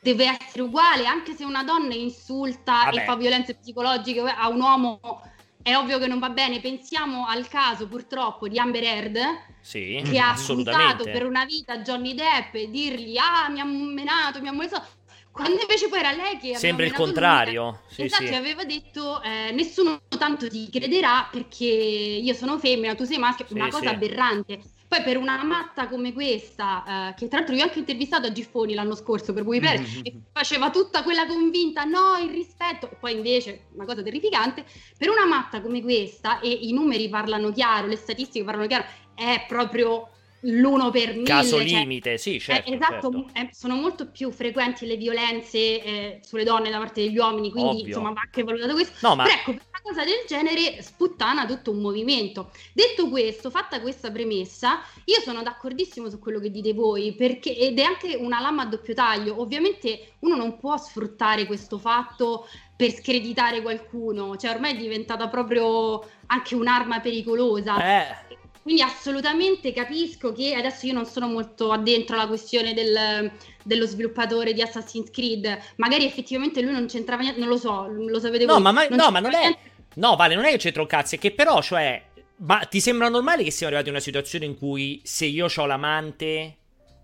deve essere uguale, anche se una donna insulta Vabbè. e fa violenze psicologiche a un uomo, è ovvio che non va bene. Pensiamo al caso purtroppo di Amber Heard, sì, che ha accusato per una vita Johnny Depp e dirgli, ah, mi ha menato, mi ha molestato. Quando invece poi era lei che Sembra il contrario. Sì, esatto, sì. aveva detto eh, nessuno tanto ti crederà perché io sono femmina, tu sei maschio, sì, una cosa aberrante. Poi per una matta come questa, eh, che tra l'altro io ho anche intervistato a Giffoni l'anno scorso per Wiper, mm-hmm. e faceva tutta quella convinta, no, il rispetto, poi invece, una cosa terrificante, per una matta come questa, e i numeri parlano chiaro, le statistiche parlano chiaro, è proprio l'uno per mille. Caso cioè, limite, sì, certo. Eh, esatto, certo. Eh, sono molto più frequenti le violenze eh, sulle donne da parte degli uomini, quindi Ovvio. insomma va anche valutato questo. No, ma... Però ecco, cosa del genere sputtana tutto un movimento. Detto questo, fatta questa premessa, io sono d'accordissimo su quello che dite voi, perché, ed è anche una lama a doppio taglio. Ovviamente uno non può sfruttare questo fatto per screditare qualcuno, cioè ormai è diventata proprio anche un'arma pericolosa. Eh. Quindi assolutamente capisco che adesso io non sono molto addentro alla questione del, dello sviluppatore di Assassin's Creed, magari effettivamente lui non c'entrava niente, non lo so, lo sapete no, voi. Ma, ma, non no, ma non è... No, Vale, non è che c'entra un cazzo, è che però, cioè... Ma ti sembra normale che siamo arrivati a una situazione in cui se io ho l'amante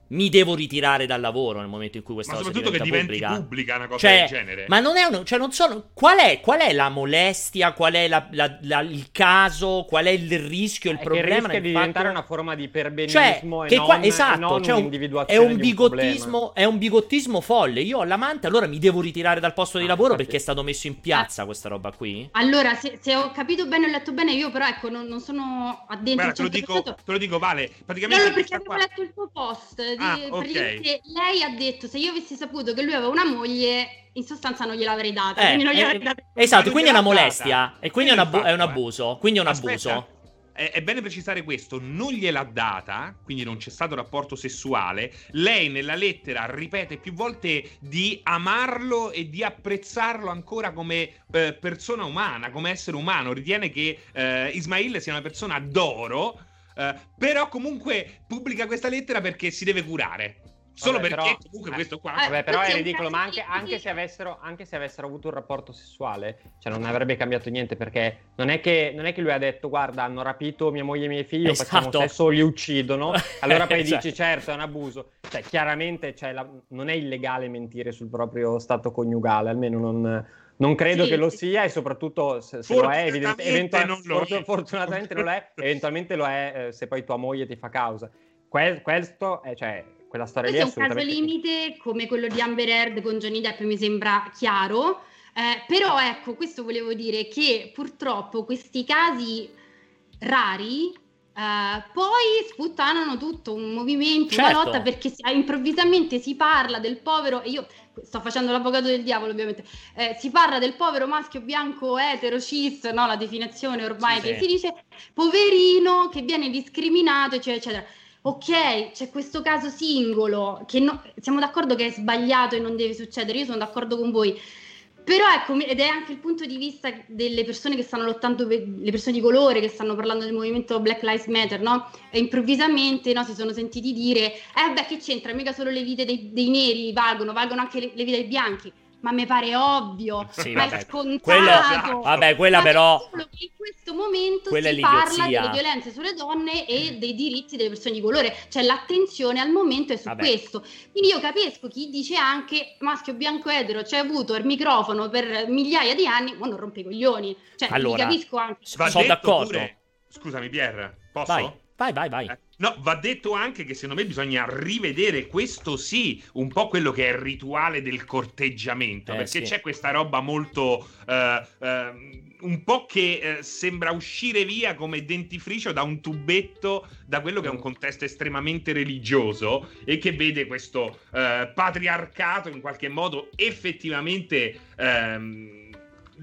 mi devo ritirare dal lavoro nel momento in cui questa ma cosa soprattutto che diventi pubblica. pubblica una cosa cioè, del genere. ma non è uno cioè non sono qual è, qual è la molestia qual è la, la, la, il caso qual è il rischio il è problema che di fatto... diventare una forma di perbenismo cioè, che non, qua, esatto cioè un, è un bigottismo un è un bigottismo folle. Io ho l'amante allora mi devo ritirare dal posto di ah, lavoro perché è stato messo in piazza ah. questa roba qui? Allora se, se, ho capito bene ho letto bene io però ecco non, non sono addentro Guarda, te lo dico te lo dico vale. Praticamente no, perché avevo qua... letto il tuo post di, ah, okay perché lei ha detto se io avessi saputo che lui aveva una moglie, in sostanza non gliel'avrei data. Eh, eh, data. Esatto, quindi è una molestia. E quindi è un, abu- è un, abuso. Quindi è un Aspetta. abuso. È, è bene precisare questo, non gliel'ha data, quindi non c'è stato rapporto sessuale. Lei nella lettera ripete più volte di amarlo e di apprezzarlo ancora come eh, persona umana, come essere umano. Ritiene che eh, Ismail sia una persona d'oro, eh, però comunque pubblica questa lettera perché si deve curare. Solo vabbè, perché però, comunque eh, questo qua. Vabbè, però è ridicolo. Ma anche, anche, se avessero, anche, se avessero, avuto un rapporto sessuale, cioè non avrebbe cambiato niente. Perché non è che, non è che lui ha detto: Guarda, hanno rapito mia moglie e miei figli, esatto. facciamo sesso, li uccidono. [LAUGHS] Allora poi esatto. dici: Certo, è un abuso. Cioè, chiaramente cioè, la, non è illegale mentire sul proprio stato coniugale, almeno non. Non credo sì, che lo sia e soprattutto se, se lo è, evidente, eventual- non lo è. fortunatamente non lo è, [LAUGHS] eventualmente lo è eh, se poi tua moglie ti fa causa. Que- questo è, cioè, quella storia Questo lì è un caso limite come quello di Amber Heard con Johnny Depp mi sembra chiaro, eh, però ecco, questo volevo dire che purtroppo questi casi rari Uh, poi sputtanano tutto un movimento, certo. una lotta perché si, improvvisamente si parla del povero, e io sto facendo l'avvocato del diavolo ovviamente, eh, si parla del povero maschio bianco etero cis, no? la definizione ormai sì, che sì. si dice, poverino che viene discriminato, eccetera, eccetera. Ok, c'è questo caso singolo che no, siamo d'accordo che è sbagliato e non deve succedere, io sono d'accordo con voi però ecco, ed è anche il punto di vista delle persone che stanno lottando, per, le persone di colore che stanno parlando del movimento Black Lives Matter, no? E improvvisamente no, si sono sentiti dire, eh beh che c'entra, mica solo le vite dei, dei neri valgono, valgono anche le, le vite dei bianchi ma mi pare ovvio, sì, ma vabbè. è scontato. Quello, vabbè, quella però... In questo momento si parla delle violenze sulle donne e dei diritti delle persone di colore, cioè l'attenzione al momento è su vabbè. questo. Quindi io capisco chi dice anche maschio bianco etero, c'è avuto il microfono per migliaia di anni, ma non rompe i coglioni. Cioè, allora, capisco anche. Sono d'accordo. Pure... Scusami Pierre, posso? Vai, vai, vai. vai. Eh No, va detto anche che secondo me bisogna rivedere questo sì, un po' quello che è il rituale del corteggiamento, eh, perché sì. c'è questa roba molto... Uh, uh, un po' che uh, sembra uscire via come dentifricio da un tubetto da quello che è un contesto estremamente religioso e che vede questo patriarcato in qualche modo effettivamente... Um,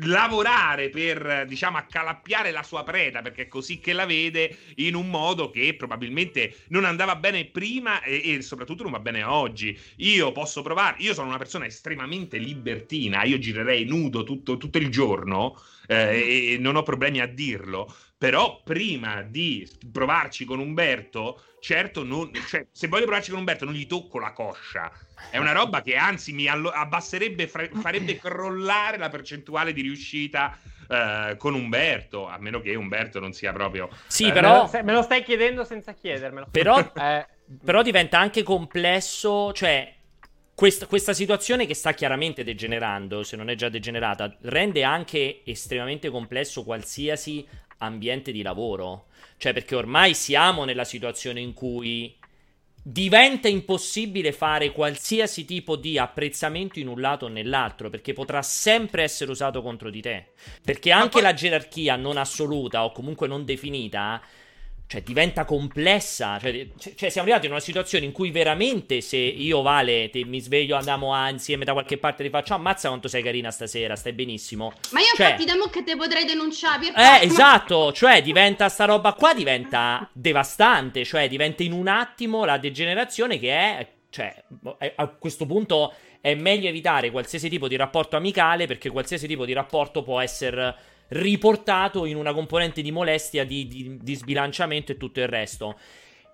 lavorare per, diciamo, accalappiare la sua preda, perché è così che la vede, in un modo che probabilmente non andava bene prima e, e soprattutto non va bene oggi. Io posso provare, io sono una persona estremamente libertina, io girerei nudo tutto, tutto il giorno eh, e non ho problemi a dirlo, però prima di provarci con Umberto, certo, non, cioè, se voglio provarci con Umberto non gli tocco la coscia, è una roba che anzi mi abbasserebbe, farebbe crollare la percentuale di riuscita uh, con Umberto, a meno che Umberto non sia proprio... Sì, eh, però... Me lo, stai chiedendo senza chiedermelo. Però, [LAUGHS] eh. però diventa anche complesso, cioè... Questa, questa, situazione che sta chiaramente degenerando, se non è già degenerata, rende anche estremamente complesso qualsiasi ambiente di lavoro. Cioè, perché ormai siamo nella situazione in cui diventa impossibile fare qualsiasi tipo di apprezzamento in un lato o nell'altro, perché potrà sempre essere usato contro di te. Perché anche poi... la gerarchia non assoluta o comunque non definita cioè diventa complessa. Cioè, cioè, siamo arrivati in una situazione in cui veramente se io, Vale, te, mi sveglio, andiamo a, insieme da qualche parte e ti faccio ammazza quanto sei carina stasera, stai benissimo. Ma io cioè, infatti da mo che te potrei denunciare. Eh, esatto, cioè diventa sta roba qua, diventa devastante, cioè diventa in un attimo la degenerazione che è, cioè, a questo punto è meglio evitare qualsiasi tipo di rapporto amicale perché qualsiasi tipo di rapporto può essere riportato in una componente di molestia, di, di, di sbilanciamento e tutto il resto.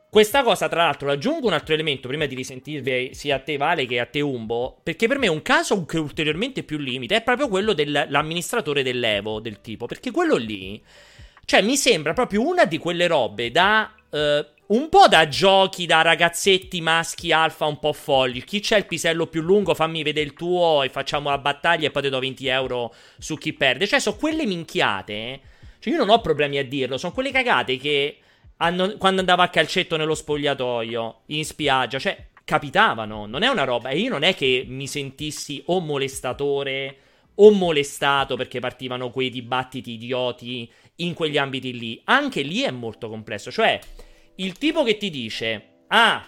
Questa cosa, tra l'altro, aggiungo un altro elemento prima di risentirvi sia a te Vale che a te Umbo, perché per me un caso che ulteriormente più limite è proprio quello dell'amministratore dell'Evo, del tipo, perché quello lì, cioè mi sembra proprio una di quelle robe da Uh, un po' da giochi da ragazzetti maschi alfa un po' folli. Chi c'è il pisello più lungo, fammi vedere il tuo e facciamo la battaglia e poi ti do 20 euro su chi perde. Cioè, sono quelle minchiate. Cioè, io non ho problemi a dirlo. Sono quelle cagate che hanno, quando andavo a calcetto nello spogliatoio, in spiaggia, cioè, capitavano. Non è una roba. E io non è che mi sentissi o molestatore o molestato perché partivano quei dibattiti idioti in quegli ambiti lì. Anche lì è molto complesso. Cioè, il tipo che ti dice: Ah,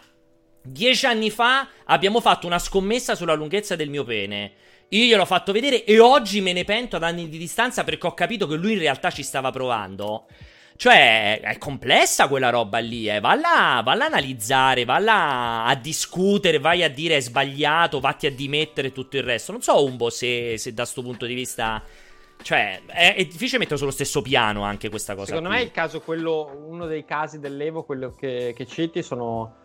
dieci anni fa abbiamo fatto una scommessa sulla lunghezza del mio pene. Io gliel'ho fatto vedere e oggi me ne pento ad anni di distanza perché ho capito che lui in realtà ci stava provando. Cioè, è complessa quella roba lì, eh. Valla, valla a analizzare, valla a discutere, vai a dire è sbagliato, vatti a dimettere e tutto il resto. Non so, Umbo, se, se da questo punto di vista cioè, è, è, difficile mettere sullo stesso piano anche questa cosa. Secondo qui. me il caso, quello, uno dei casi dell'Evo, quello che, che citi, sono,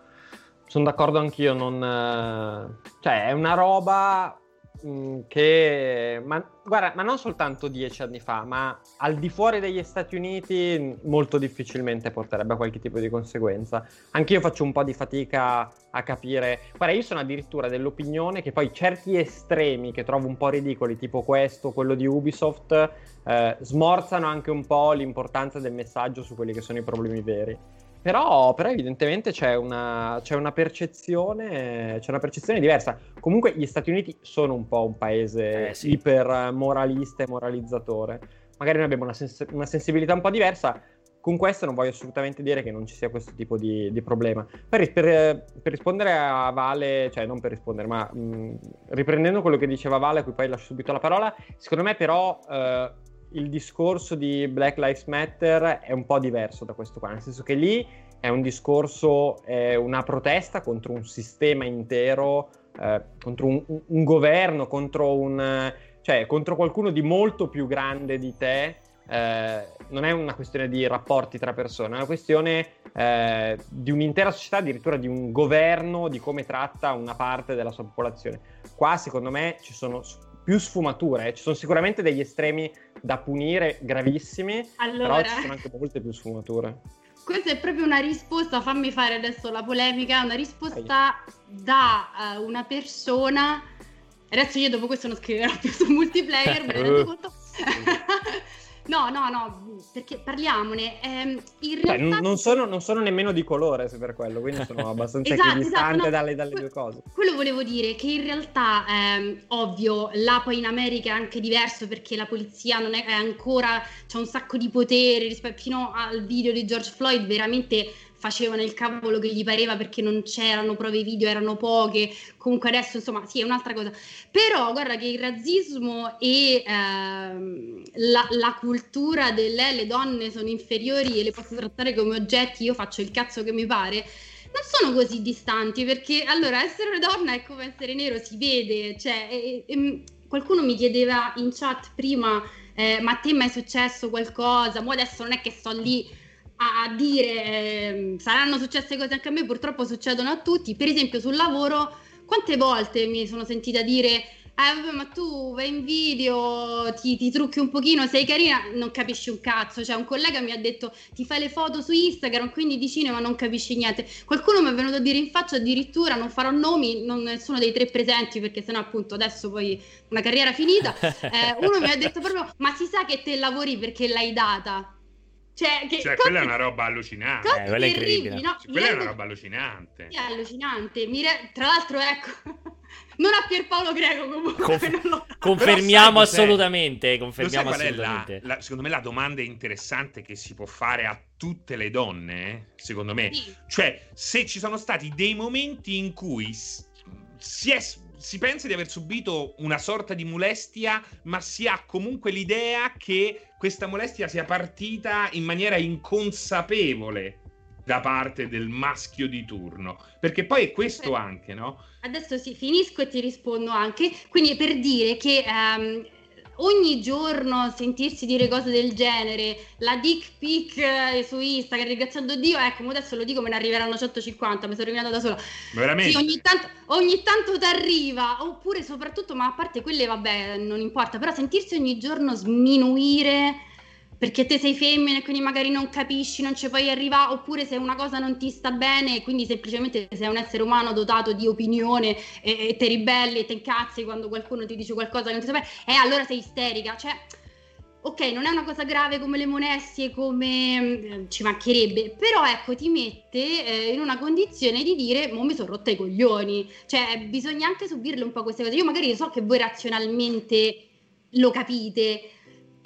sono d'accordo anch'io. Non, cioè, è una roba Mm, che ma, guarda, ma non soltanto dieci anni fa, ma al di fuori degli Stati Uniti molto difficilmente porterebbe a qualche tipo di conseguenza. Anche io faccio un po' di fatica a capire. Guarda, io sono addirittura dell'opinione che poi certi estremi che trovo un po' ridicoli, tipo questo, quello di Ubisoft, eh, smorzano anche un po' l'importanza del messaggio su quelli che sono i problemi veri. Però, però, evidentemente c'è una, c'è, una c'è una, percezione, diversa. Comunque gli Stati Uniti sono un po' un paese eh, sì. iper moralista e moralizzatore. Magari noi abbiamo una, sens- una, sensibilità un po' diversa. con questo non voglio assolutamente dire che non ci sia questo tipo di, di problema. Per, per, per, rispondere a Vale, cioè non per rispondere, ma mh, riprendendo quello che diceva Vale, a cui poi lascio subito la parola, secondo me però eh, il discorso di Black Lives Matter è un po' diverso da questo qua, nel senso che lì è un discorso, è una protesta contro un sistema intero, eh, contro un, un, governo, contro, un, cioè, contro qualcuno di molto più grande di te. Eh, non è una questione di rapporti tra persone, è una questione eh, di un'intera società, addirittura di un governo, di come tratta una parte della sua popolazione. Qua, secondo me, ci sono più sfumature, ci sono sicuramente degli estremi da punire gravissimi, allora... però ci sono anche molte più sfumature. Questa è proprio una risposta, fammi fare adesso la polemica, una risposta da uh, una persona. Adesso io dopo questo non scriverò più su multiplayer, me ne rendo [LAUGHS] conto. No, no, no, perché parliamone. Eh, realtà... Beh, non, sono, non, sono, nemmeno di colore, se per quello, quindi sono [LAUGHS] abbastanza esatto, equidistante esatto, no, dalle, dalle due cose. Quello volevo dire, che in realtà, ehm, ovvio, là poi in America è anche diverso perché la polizia non è, è ancora, c'è un sacco di potere rispetto fino al video di George Floyd, veramente facevano il cavolo che gli pareva perché non c'erano prove video, erano poche. Comunque adesso, insomma, sì, è un'altra cosa. Però guarda che il razzismo e ehm, la, la, cultura delle le donne sono inferiori e le posso trattare come oggetti, io faccio il cazzo che mi pare. Non sono così distanti perché allora essere donna è come essere nero, si vede. Cioè, e, e, qualcuno mi chiedeva in chat prima, eh, ma a te mai è successo qualcosa? Mo adesso non è che sto lì a dire eh, saranno successe cose anche a me, purtroppo succedono a tutti. Per esempio sul lavoro, quante volte mi sono sentita dire eh vabbè ma tu vai in video, ti, ti, trucchi un pochino, sei carina, non capisci un cazzo. Cioè un collega mi ha detto ti fai le foto su Instagram, quindi di cinema non capisci niente. Qualcuno mi è venuto a dire in faccia addirittura, non farò nomi, non nessuno dei tre presenti perché sennò appunto adesso poi una carriera finita. [LAUGHS] Eh, uno mi ha detto proprio ma si sa che te lavori perché l'hai data. Cioè, che, cioè quella è una roba allucinante. Eh, quella è incredibile. No? Cioè, quella è una roba allucinante. È allucinante. Re... Tra l'altro, ecco, [LAUGHS] non a Pierpaolo Greco comunque. Conf- confermiamo assolutamente. Confermiamo assolutamente. La, la, secondo me la domanda interessante che si può fare a tutte le donne, secondo me, sì. cioè se ci sono stati dei momenti in cui si è si pensa di aver subito una sorta di molestia, ma si ha comunque l'idea che questa molestia sia partita in maniera inconsapevole da parte del maschio di turno. Perché poi è questo anche, no? Adesso sì, finisco e ti rispondo anche. Quindi per dire che um, ogni giorno sentirsi dire cose del genere, la dick pic eh, su Instagram, ringraziando Dio, ecco, adesso lo dico, me ne arriveranno 150, mi sono rovinata da sola. Veramente? Sì, ogni tanto, ogni tanto ti arriva, oppure soprattutto, ma a parte quelle, vabbè, non importa, però sentirsi ogni giorno sminuire perché te sei femmina e quindi magari non capisci, non ci puoi arrivare, oppure se una cosa non ti sta bene e quindi semplicemente sei un essere umano dotato di opinione e, e te ribelli e te incazzi quando qualcuno ti dice qualcosa che non ti sta bene, e allora sei isterica, cioè ok, non è una cosa grave come le molestie, come eh, ci mancherebbe, però ecco, ti mette eh, in una condizione di dire, mo mi sono rotta i coglioni, cioè bisogna anche subirle un po' queste cose. Io magari so che voi razionalmente lo capite,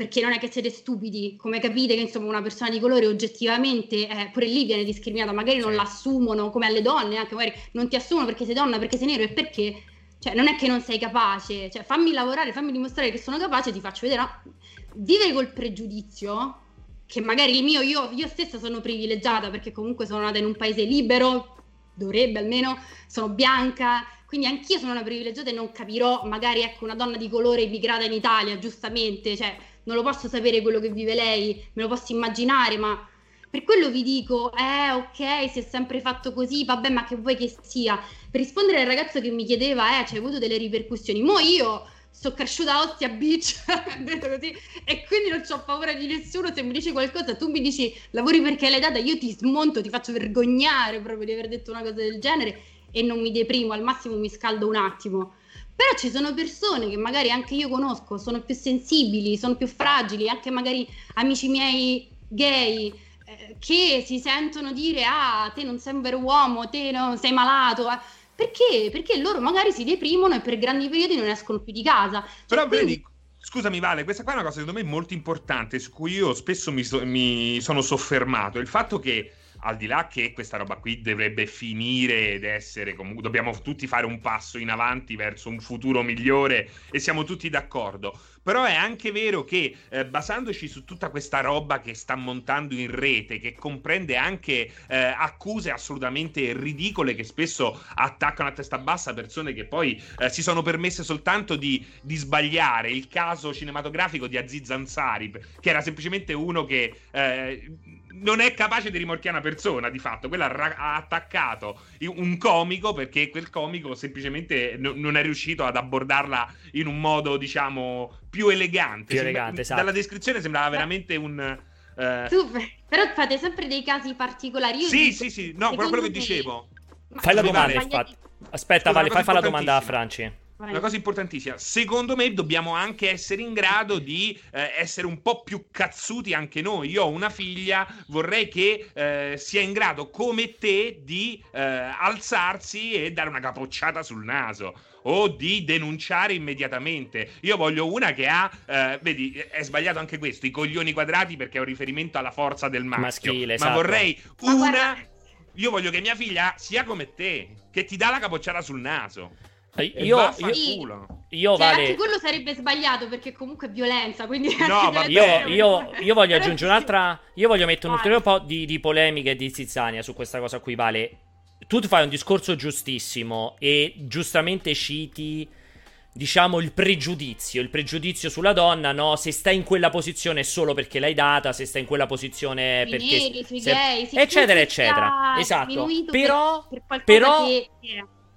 perché non è che siete stupidi, come capite che insomma una persona di colore oggettivamente eh, pure lì viene discriminata, magari non l'assumono come alle donne, anche magari non ti assumono perché sei donna, perché sei nero e perché? Cioè non è che non sei capace, cioè fammi lavorare, fammi dimostrare che sono capace, ti faccio vedere, no? Vivere col pregiudizio che magari il mio io, io stessa sono privilegiata perché comunque sono nata in un paese libero, dovrebbe almeno, sono bianca, quindi anch'io sono una privilegiata e non capirò magari ecco una donna di colore immigrata in Italia, giustamente, cioè non lo posso sapere quello che vive lei, me lo posso immaginare, ma per quello vi dico, eh ok, si è sempre fatto così, vabbè, ma che vuoi che sia? Per rispondere al ragazzo che mi chiedeva, eh, c'è avuto delle ripercussioni, mo io sono cresciuta Ostia Beach, [LAUGHS] detto così, e quindi non ho paura di nessuno, se mi dici qualcosa, tu mi dici lavori perché l'hai data, io ti smonto, ti faccio vergognare proprio di aver detto una cosa del genere e non mi deprimo, al massimo mi scaldo un attimo. Però ci sono persone che magari anche io conosco, sono più sensibili, sono più fragili, anche magari amici miei gay, eh, che si sentono dire ah, te non sei un vero uomo, te non sei malato. Eh. Perché? Perché loro magari si deprimono e per grandi periodi non escono più di casa. Cioè, Però quindi... vedi, Scusami Vale, questa qua è una cosa secondo me molto importante su cui io spesso mi, so- mi sono soffermato. Il fatto che al di là che questa roba qui dovrebbe finire ed essere comunque dobbiamo tutti fare un passo in avanti verso un futuro migliore e siamo tutti d'accordo. Però è anche vero che eh, basandoci su tutta questa roba che sta montando in rete, che comprende anche eh, accuse assolutamente ridicole che spesso attaccano a testa bassa persone che poi eh, si sono permesse soltanto di, di, sbagliare. Il caso cinematografico di Aziz Ansari, che era semplicemente uno che eh, non è capace di rimorchiare una persona di fatto. Quella ha attaccato un comico perché quel comico semplicemente n- non è riuscito ad abbordarla in un modo, diciamo, più elegante. Più Sembra- elegante esatto. Dalla descrizione sembrava veramente un. Uh... Tu, però fate sempre dei casi particolari. Io sì, dico, sì, sì, no, però quello che dicevo. Fai la domanda, infatti. Aspetta, Scusa, Vale, fai, fai la domanda a Franci. Una cosa importantissima, secondo me dobbiamo anche essere in grado di eh, essere un po' più cazzuti anche noi. Io ho una figlia, vorrei che eh, sia in grado come te di eh, alzarsi e dare una capocciata sul naso o di denunciare immediatamente. Io voglio una che ha, eh, vedi, è sbagliato anche questo, i coglioni quadrati perché è un riferimento alla forza del maschio. Maschile, esatto. Ma vorrei una... Io voglio che mia figlia sia come te, che ti dà la capocciata sul naso. Eh, io, io, io cioè, vale... anche quello sarebbe sbagliato perché comunque è violenza. Quindi no, ma io, io, io, voglio aggiungere un'altra. Io voglio mettere un ulteriore po' di, di polemica e di zizzania su questa cosa qui, Vale. Tu fai un discorso giustissimo e giustamente citi, diciamo, il pregiudizio. Il pregiudizio sulla donna, no? Se stai in quella posizione è solo perché l'hai data, se stai in quella posizione perché. Neri, sui se... gay, eccetera, eccetera. Esatto. Però. Per, per però che...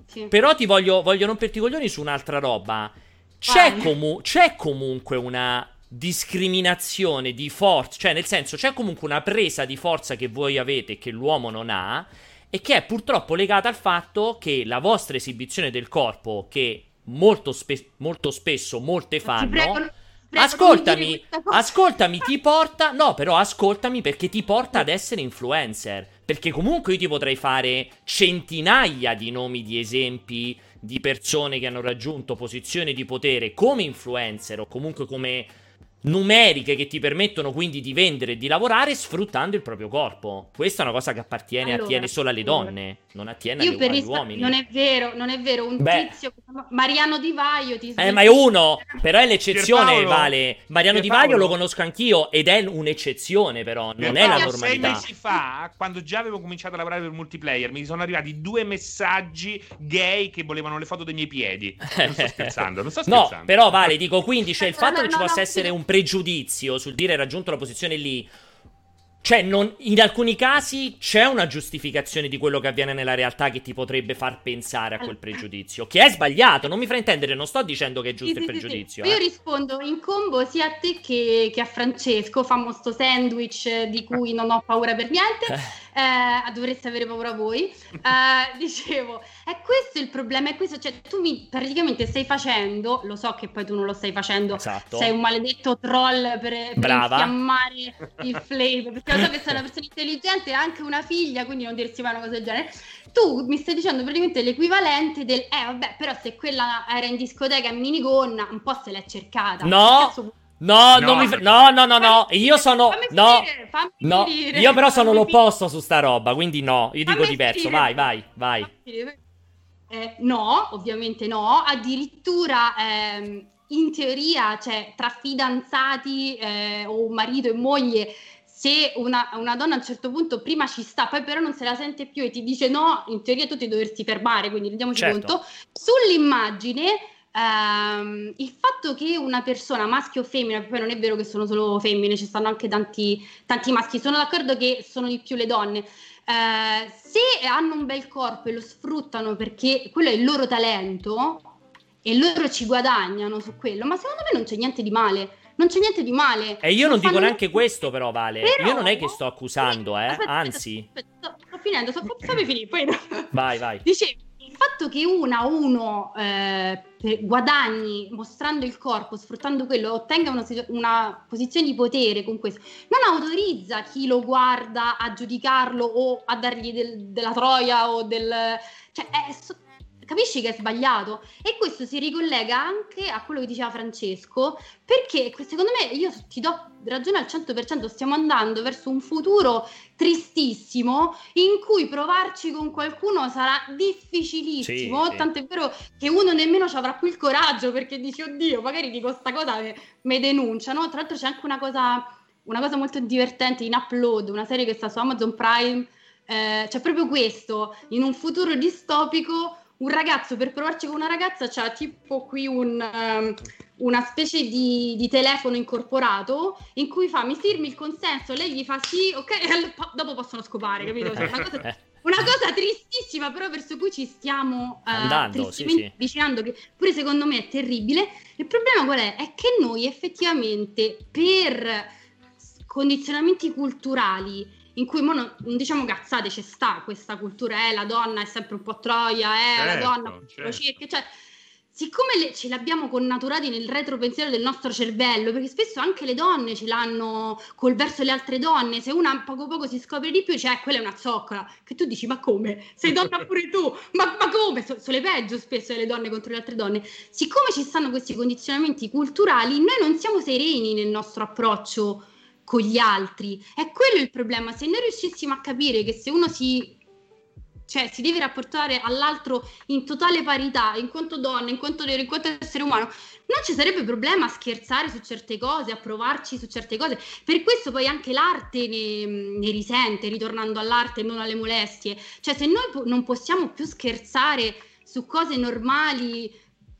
Sì. Però ti voglio, voglio romperti i coglioni su un'altra roba. C'è, comu- c'è comunque una discriminazione di forza, cioè nel senso c'è comunque una presa di forza che voi avete che l'uomo non ha e che è purtroppo legata al fatto che la vostra esibizione del corpo che molto, spe- molto spesso molte fanno prego, prego, ascoltami, ascoltami, ti porta no, però ascoltami perché ti porta ad essere influencer. Perché comunque io ti potrei fare centinaia di nomi di esempi di persone che hanno raggiunto posizioni di potere come influencer o comunque come numeriche che ti permettono quindi di vendere e di lavorare sfruttando il proprio corpo. Questa è una cosa che appartiene allora, attiene solo alle donne, non attiene io agli, agli rispa- uomini. Non è vero, non è vero. Un Beh. tizio, Mariano Di Vaio ti Eh, ma è uno, però è l'eccezione, Pierpaolo. Vale. Mariano Pierpaolo. Di Vaio lo conosco anch'io ed è un'eccezione però, non Pierpaolo. è la normalità. Sei mesi fa, quando già avevo cominciato a lavorare per multiplayer, mi sono arrivati due messaggi gay che volevano le foto dei miei piedi. Non sto [LAUGHS] scherzando, non sto scherzando. No, però Vale, dico quindi c'è il fatto no, che ci possa essere un pregiudizio sul dire raggiunto la posizione lì. Cioè, non, in alcuni casi c'è una giustificazione di quello che avviene nella realtà che ti potrebbe far pensare a quel pregiudizio. Che è sbagliato, non mi fraintendere, non sto dicendo che è giusto sì, il pregiudizio. Sì. Eh. Io rispondo in combo sia a te che, che a Francesco, famoso sandwich di cui non ho paura per niente. Eh dovreste avere paura voi. [LAUGHS] Eh, dicevo, è questo il problema, è questo, cioè tu mi praticamente stai facendo, lo so che poi tu non lo stai facendo, esatto. sei un maledetto troll per, per infiammare il [LAUGHS] flame, perché lo so che sei una persona intelligente e anche una figlia, quindi non dirsi mai una cosa del genere. Tu mi stai dicendo praticamente l'equivalente del, eh vabbè, però se quella era in discoteca in minigonna, un po' se l'è cercata. No! No, no, mi... no, no, no, no, io sono... No, no, io però sono l'opposto su sta roba, quindi no, io dico diverso, vai, vai, vai. Eh, no, ovviamente no, addirittura ehm, in teoria, cioè, tra fidanzati eh, o marito e moglie, se una, una, donna a un certo punto prima ci sta, poi però non se la sente più e ti dice no, in teoria tu ti dovresti fermare, quindi rendiamoci certo. conto, sull'immagine Um, il fatto che una persona, maschio o femmina, poi non è vero che sono solo femmine, ci stanno anche tanti, tanti maschi, sono d'accordo che sono di più le donne. Uh, se hanno un bel corpo e lo sfruttano perché quello è il loro talento e loro ci guadagnano su quello, ma secondo me non c'è niente di male. Non c'è niente di male. E io non, non dico neanche questo, però, Vale. Però... Io non è che sto accusando, eh. Aspetta, Anzi. Aspetta, sto, sto finendo, sto, fammi finire. Poi... Vai, vai. Dicevi, il fatto che una uno eh, guadagni mostrando il corpo, sfruttando quello, ottenga una, una, posizione di potere con questo, non autorizza chi lo guarda a giudicarlo o a dargli del, della troia o del... Cioè, è, capisci che è sbagliato? E questo si ricollega anche a quello che diceva Francesco perché secondo me io ti do ragione al 100% stiamo andando verso un futuro tristissimo in cui provarci con qualcuno sarà difficilissimo. Sì, sì. tant'è vero che uno nemmeno ci avrà più il coraggio perché dici oddio magari di questa cosa mi denunciano. Tra l'altro c'è anche una cosa, una cosa molto divertente in Upload una serie che sta su Amazon Prime eh, c'è proprio questo in un futuro distopico un ragazzo per provarci con una ragazza c'ha tipo qui un, um, una specie di, di, telefono incorporato in cui fa mi firmi il consenso, lei gli fa sì, ok, [LAUGHS] e dopo possono scopare, capito? Cioè, una, cosa, una, cosa, tristissima, però verso cui ci stiamo uh, andando, sì, sì. avvicinando, che pure secondo me è terribile. Il problema qual è? È che noi effettivamente per condizionamenti culturali in cui non, diciamo cazzate, c'è sta questa cultura, eh, la donna è sempre un po' troia, eh, certo, la donna certo. cerca, cioè, siccome le, ce l'abbiamo connaturati nel retropensiero del nostro cervello, perché spesso anche le donne ce l'hanno col verso le altre donne, se una poco poco si scopre di più, cioè quella è una zoccola, che tu dici ma come? Sei donna pure tu? Ma, ma come? So, sono le peggio spesso le donne contro le altre donne. Siccome ci stanno questi condizionamenti culturali, noi non siamo sereni nel nostro approccio con gli altri. È quello il problema. Se noi riuscissimo a capire che se uno si, cioè, si deve rapportare all'altro in totale parità, in quanto donna, in quanto in quanto essere umano, non ci sarebbe problema a scherzare su certe cose, a provarci su certe cose. Per questo poi anche l'arte ne, ne risente, ritornando all'arte e non alle molestie. Cioè, se noi po- non possiamo più scherzare su cose normali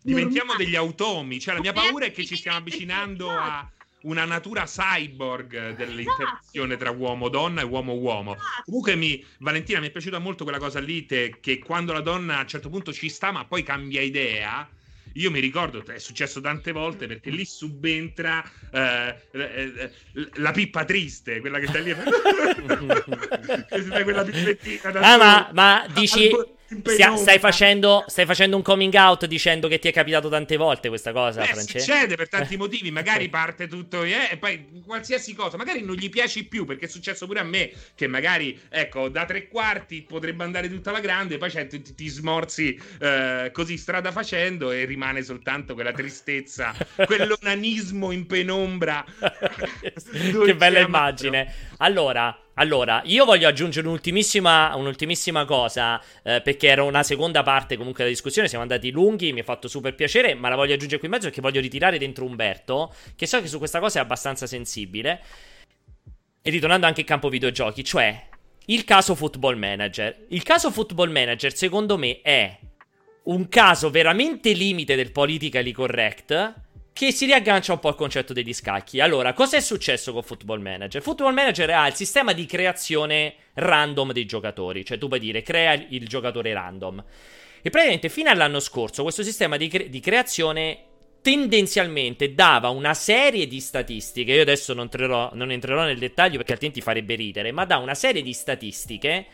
diventiamo normali. degli automi. Cioè, la mia paura è che ci stiamo avvicinando a una natura cyborg dell'interazione tra uomo-donna e uomo-uomo. Comunque, mi, Valentina, mi è piaciuta molto quella cosa lì, te, che quando la donna a un certo punto ci sta, ma poi cambia idea. Io mi ricordo, è successo tante volte perché lì subentra eh, eh, la pippa triste, quella che sta lì. [LAUGHS] [LAUGHS] quella pippettina. Ah, ma, ma dici. Al Stia, stai, facendo, stai, facendo, un coming out dicendo che ti è capitato tante volte questa cosa, Beh, Francesco? Succede per tanti motivi, magari parte tutto eh, e poi qualsiasi cosa, magari non gli piaci più perché è successo pure a me che magari, ecco, da tre quarti potrebbe andare tutta la grande, poi cioè, ti, ti, smorzi eh, così strada facendo e rimane soltanto quella tristezza, [LAUGHS] quell'onanismo in penombra. che bella immagine. Allora, allora, io voglio aggiungere un'ultimissima, un'ultimissima cosa, eh, perché era una seconda parte comunque della discussione, siamo andati lunghi, mi ha fatto super piacere, ma la voglio aggiungere qui in mezzo perché voglio ritirare dentro Umberto, che so che su questa cosa è abbastanza sensibile. E ritornando anche in campo videogiochi, cioè il caso Football Manager. Il caso Football Manager, secondo me, è un caso veramente limite del politically correct che si riaggancia un po' al concetto degli scacchi. Allora, cosa è successo con Football Manager? Football Manager ha il sistema di creazione random dei giocatori, cioè tu puoi dire crea il giocatore random. E praticamente fino all'anno scorso questo sistema di, cre- di creazione tendenzialmente dava una serie di statistiche, io adesso non entrerò, non entrerò nel dettaglio perché altrimenti farebbe ridere, ma dà una serie di statistiche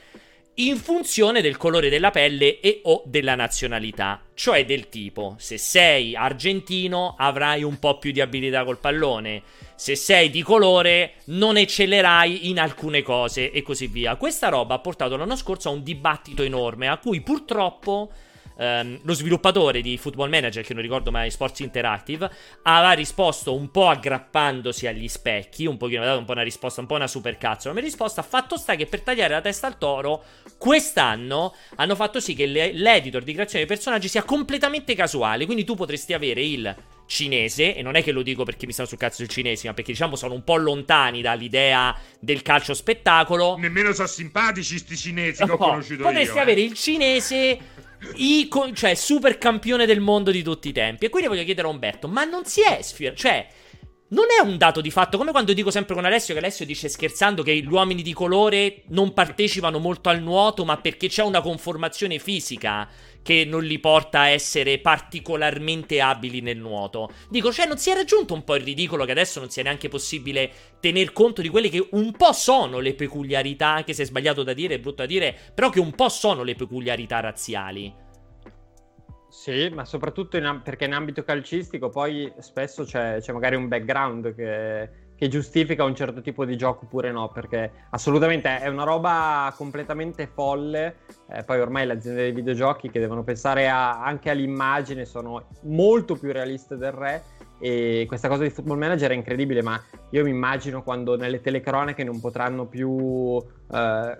in funzione del colore della pelle e o della nazionalità, cioè del tipo se sei argentino avrai un po' più di abilità col pallone, se sei di colore non eccellerai in alcune cose e così via. Questa roba ha portato l'anno scorso a un dibattito enorme a cui purtroppo Um, lo sviluppatore di Football Manager, che non ricordo mai, Sports Interactive, aveva risposto un po' aggrappandosi agli specchi, un pochino, ha dato un po' una risposta, un po' una supercazzo, ma mi ha risposto, fatto sta che per tagliare la testa al toro, quest'anno hanno fatto sì che l'editor di creazione dei personaggi sia completamente casuale, quindi tu potresti avere il cinese, e non è che lo dico perché mi stanno sul cazzo il cinese, ma perché diciamo sono un po' lontani dall'idea del calcio spettacolo. Nemmeno sono simpatici sti cinesi che ho conosciuto Potresti io, avere eh. il cinese i, cioè super campione del mondo di tutti i tempi. E quindi voglio chiedere a Umberto, ma non si è sfiorato? Cioè, non è un dato di fatto, come quando dico sempre con Alessio, che Alessio dice scherzando che gli uomini di colore non partecipano molto al nuoto, ma perché c'è una conformazione fisica che non li porta a essere particolarmente abili nel nuoto. Dico, cioè non si è raggiunto un po' il ridicolo che adesso non sia neanche possibile tener conto di quelle che un po' sono le peculiarità, anche se è sbagliato da dire, è brutto da dire, però che un po' sono le peculiarità razziali. Sì, ma soprattutto in, perché in ambito calcistico poi spesso c'è, c'è magari un background che, che giustifica un certo tipo di gioco oppure no, perché assolutamente è una roba completamente folle. Eh, poi ormai le aziende dei videogiochi che devono pensare a, anche all'immagine sono molto più realiste del re e questa cosa di Football Manager è incredibile, ma io mi immagino quando nelle telecronache non potranno più eh,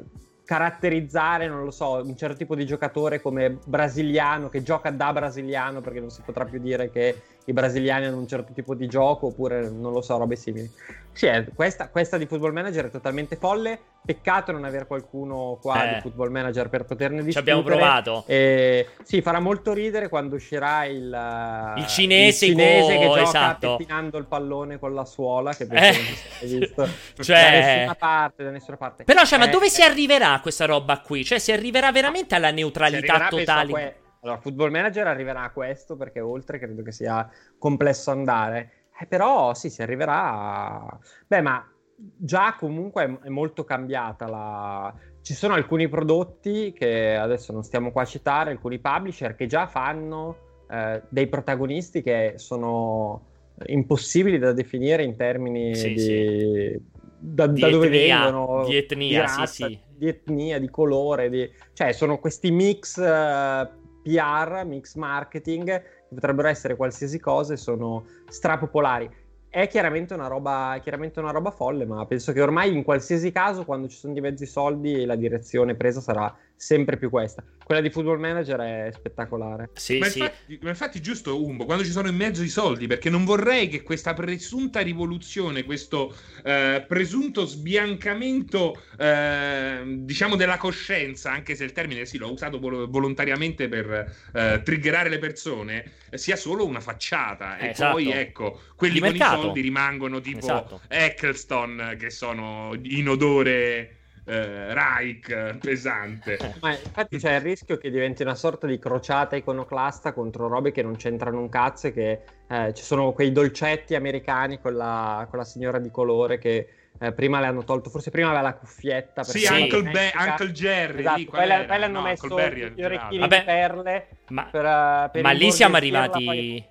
caratterizzare, non lo so, un certo tipo di giocatore come brasiliano che gioca da brasiliano perché non si potrà più dire che i brasiliani hanno un certo tipo di gioco oppure non lo so, robe simili. Sì, è, questa, questa, di Football Manager è totalmente folle. Peccato non avere qualcuno qua eh. di Football Manager per poterne discutere. Ci abbiamo provato. E, sì, farà molto ridere quando uscirà il, il cinese, il cinese che gioca esatto. pettinando il pallone con la suola. Che penso eh. non si visto [LAUGHS] cioè... da nessuna parte. Da nessuna parte. Però, cioè, eh, ma dove si arriverà questa roba qui? Cioè, si arriverà veramente alla neutralità totale? Allora, Football Manager arriverà a questo perché oltre credo che sia complesso andare. Eh, però sì, si arriverà a... Beh, ma già comunque è molto cambiata la... Ci sono alcuni prodotti che adesso non stiamo qua a citare, alcuni publisher che già fanno eh, dei protagonisti che sono impossibili da definire in termini sì, di... Sì. Da, di da dove vengono di etnia, di, razza, sì, di etnia, di colore, di... cioè sono questi mix uh, PR, mix marketing, potrebbero essere qualsiasi cosa e sono strapopolari. È chiaramente roba, chiaramente una roba folle, ma penso che ormai in qualsiasi caso, quando ci sono di mezzo i soldi, la direzione presa sarà sempre più questa. Quella di Football Manager è spettacolare. Sì, ma, sì. Infatti, ma infatti giusto Umbo, quando ci sono in mezzo i soldi, perché non vorrei che questa presunta rivoluzione, questo eh, presunto sbiancamento, eh, diciamo, della coscienza, anche se il termine sì, l'ho usato vol- volontariamente per eh, triggerare le persone, sia solo una facciata. E esatto. poi, ecco, quelli con mercato. i soldi rimangono tipo esatto. Eccleston, che sono in odore eh, Reich pesante. [LAUGHS] Ma infatti c'è il rischio che diventi una sorta di crociata iconoclasta contro robe che non c'entrano un cazzo e che eh, ci sono quei dolcetti americani con la, con la signora di colore che eh, prima le hanno tolto, forse prima aveva la cuffietta. Sì, Uncle, Be- Uncle Jerry. Esatto, lì, poi, le, poi le hanno no, messo gli orecchini di perle. Ma, per, eh, per ma lì siamo arrivati... Poi...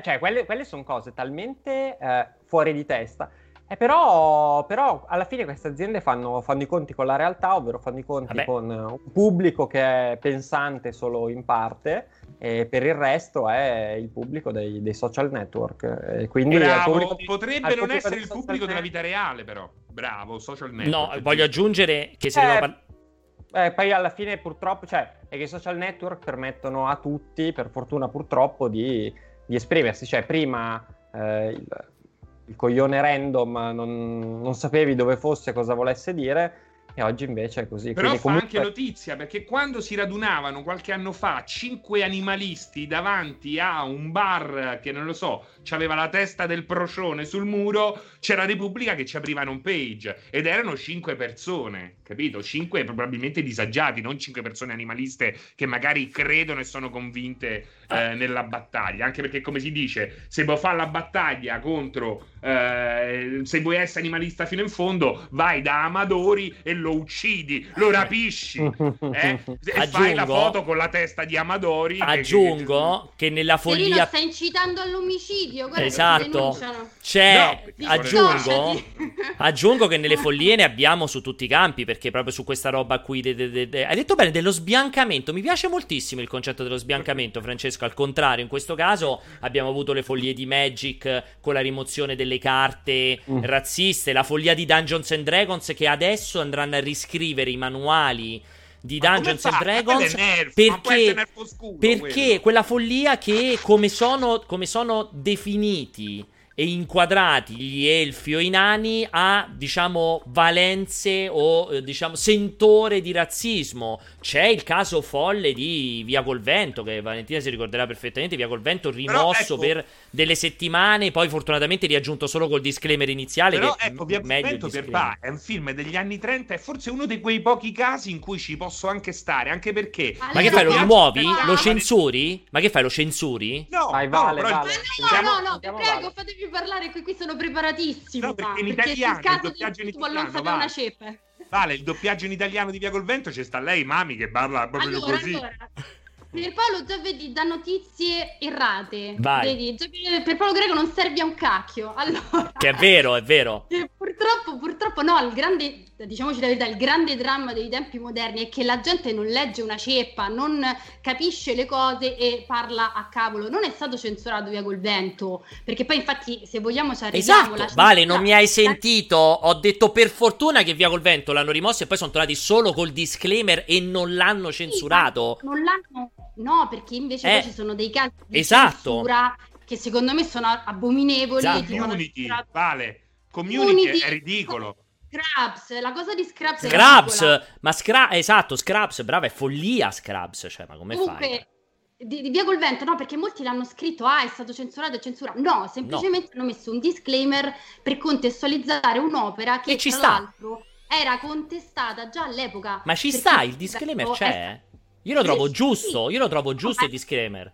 Cioè, quelle, quelle sono cose talmente eh, fuori di testa eh, però, però, alla fine queste aziende fanno, fanno, i conti con la realtà, ovvero fanno i conti Vabbè. con un pubblico che è pensante solo in parte e per il resto è il pubblico dei, dei social network. E quindi Bravo, pubblico, potrebbe non essere il pubblico della vita reale però. Bravo, social network. No, voglio aggiungere che se eh, par- eh, poi alla fine purtroppo, cioè, è che i social network permettono a tutti, per fortuna purtroppo, di, di esprimersi. Cioè, prima eh, il, il coglione random non, non sapevi dove fosse, cosa volesse dire, e oggi invece è così. Però Quindi fa comunque... anche notizia perché quando si radunavano qualche anno fa cinque animalisti davanti a un bar che non lo so, aveva la testa del procione sul muro, c'era Repubblica che ci apriva un page ed erano cinque persone, capito? Cinque probabilmente disagiati, non cinque persone animaliste che magari credono e sono convinte eh, nella battaglia. Anche perché, come si dice, se vuoi fare la battaglia contro, eh, se vuoi essere animalista fino in fondo, vai da Amadori e lo uccidi, lo rapisci eh? [LAUGHS] e aggiungo, fai la foto con la testa di Amadori. Aggiungo che, che, che nella follia. Sta incitando all'omicidio. Guarda esatto. C'è. No, aggiungo, [LAUGHS] aggiungo che nelle follie ne abbiamo su tutti i campi perché proprio su questa roba qui. De, de, de, hai detto bene dello sbiancamento. Mi piace moltissimo il concetto dello sbiancamento, Francesco. Al contrario, in questo caso abbiamo avuto le follie di Magic con la rimozione delle carte mm. razziste, la follia di Dungeons and Dragons che adesso andranno a riscrivere i manuali di Dungeons and Dragons nerf, perché, scuro, perché quella follia che come sono, come sono definiti e inquadrati gli elfi o i nani a diciamo valenze o eh, diciamo sentore di razzismo c'è il caso folle di Via col Vento che Valentina si ricorderà perfettamente Via col Vento rimosso ecco, per delle settimane poi fortunatamente riaggiunto solo col disclaimer iniziale Però ecco Via col Vento per pa, è un film degli anni 30 è forse uno di quei pochi casi in cui ci posso anche stare anche perché ma che fai lo rimuovi? lo censuri? ma che fai lo censuri? no Vai, vale, no, vale. no no no prego vale. fatevi piacevi parlare, qui, qui sono preparatissimi. No, perché in italiano, il doppiaggio in italiano, non vale. una Vale, il doppiaggio in italiano di Via col Vento ci sta lei, Mami, che parla proprio allora, così. Allora. Pierpaolo già vedi da notizie errate. Vai. Vedi, già Pierpaolo Greco non serve a un cacchio. [LAUGHS] Allora, che è vero, è vero. Purtroppo, purtroppo no, il grande, diciamoci la verità, il grande dramma dei tempi moderni è che la gente non legge una ceppa, non capisce le cose e parla a cavolo. Non è stato censurato via col vento, perché poi infatti se vogliamo ci arriviamo... Esatto, vale, non mi hai sentito? Ho detto per fortuna che via col vento l'hanno rimosso e poi sono tornati solo col disclaimer e non l'hanno censurato. Sì, non l'hanno No, perché invece eh, ci sono dei casi di esatto. censura che secondo me sono abominevoli. Esatto. Community, vale. Community, Community è ridicolo. Scraps, la cosa di Scraps Scraps, ma Scra- esatto, Scraps, brava, è follia Scraps, cioè, ma come Comunque, fai? Di, di, via col vento, no, perché molti l'hanno scritto, ah, è stato censurato, è censurato. No, semplicemente no. hanno messo un disclaimer per contestualizzare un'opera che, che tra sta. l'altro era contestata già all'epoca. Ma ci sta, il disclaimer c'è? È io lo trovo giusto, io lo trovo giusto il disclaimer.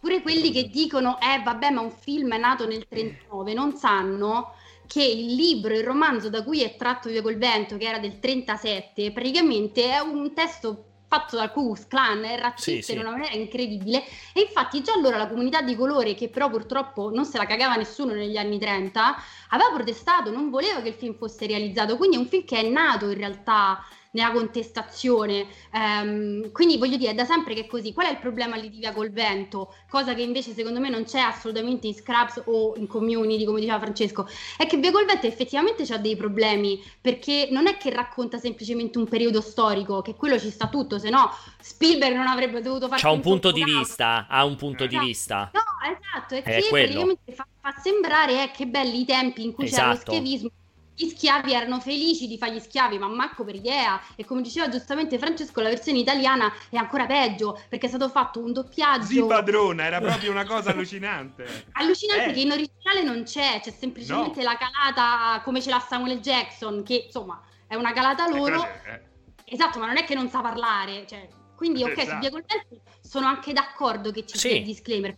Pure quelli che dicono, eh vabbè, ma un film è nato nel 39, non sanno che il libro, il romanzo da cui è tratto Via col vento, che era del 37, praticamente è un testo fatto dal Ku Klux Klan, è razzista sì, sì. in una maniera incredibile e infatti già allora la comunità di colore, che però purtroppo non se la cagava nessuno negli anni 30, aveva protestato, non voleva che il film fosse realizzato, quindi è un film che è nato in realtà nella contestazione. Um, quindi voglio dire, è da sempre che è così. Qual è il problema lì di Via col vento? Cosa che invece secondo me non c'è assolutamente in Scraps o in Community, come diceva Francesco, è che Via col vento effettivamente ha dei problemi, perché non è che racconta semplicemente un periodo storico, che quello ci sta tutto, se no Spielberg non avrebbe dovuto fare... C'ha un punto di vista, ha un punto di vista. No, esatto, è, è che quello. praticamente fa, fa sembrare eh, che belli i tempi in cui esatto. c'era lo esatto. Gli schiavi erano felici di fare gli schiavi, ma manco per idea. E come diceva giustamente Francesco, la versione italiana è ancora peggio perché è stato fatto un doppiaggio. Sì, padrona, era proprio una cosa allucinante. [LAUGHS] allucinante eh. che in originale non c'è, c'è semplicemente no. la calata come ce l'ha Samuel Jackson, che insomma è una calata loro. Eh. Esatto, ma non è che non sa parlare. Cioè, quindi, ok, esatto. su Via col sono anche d'accordo che ci sì. sia il disclaimer.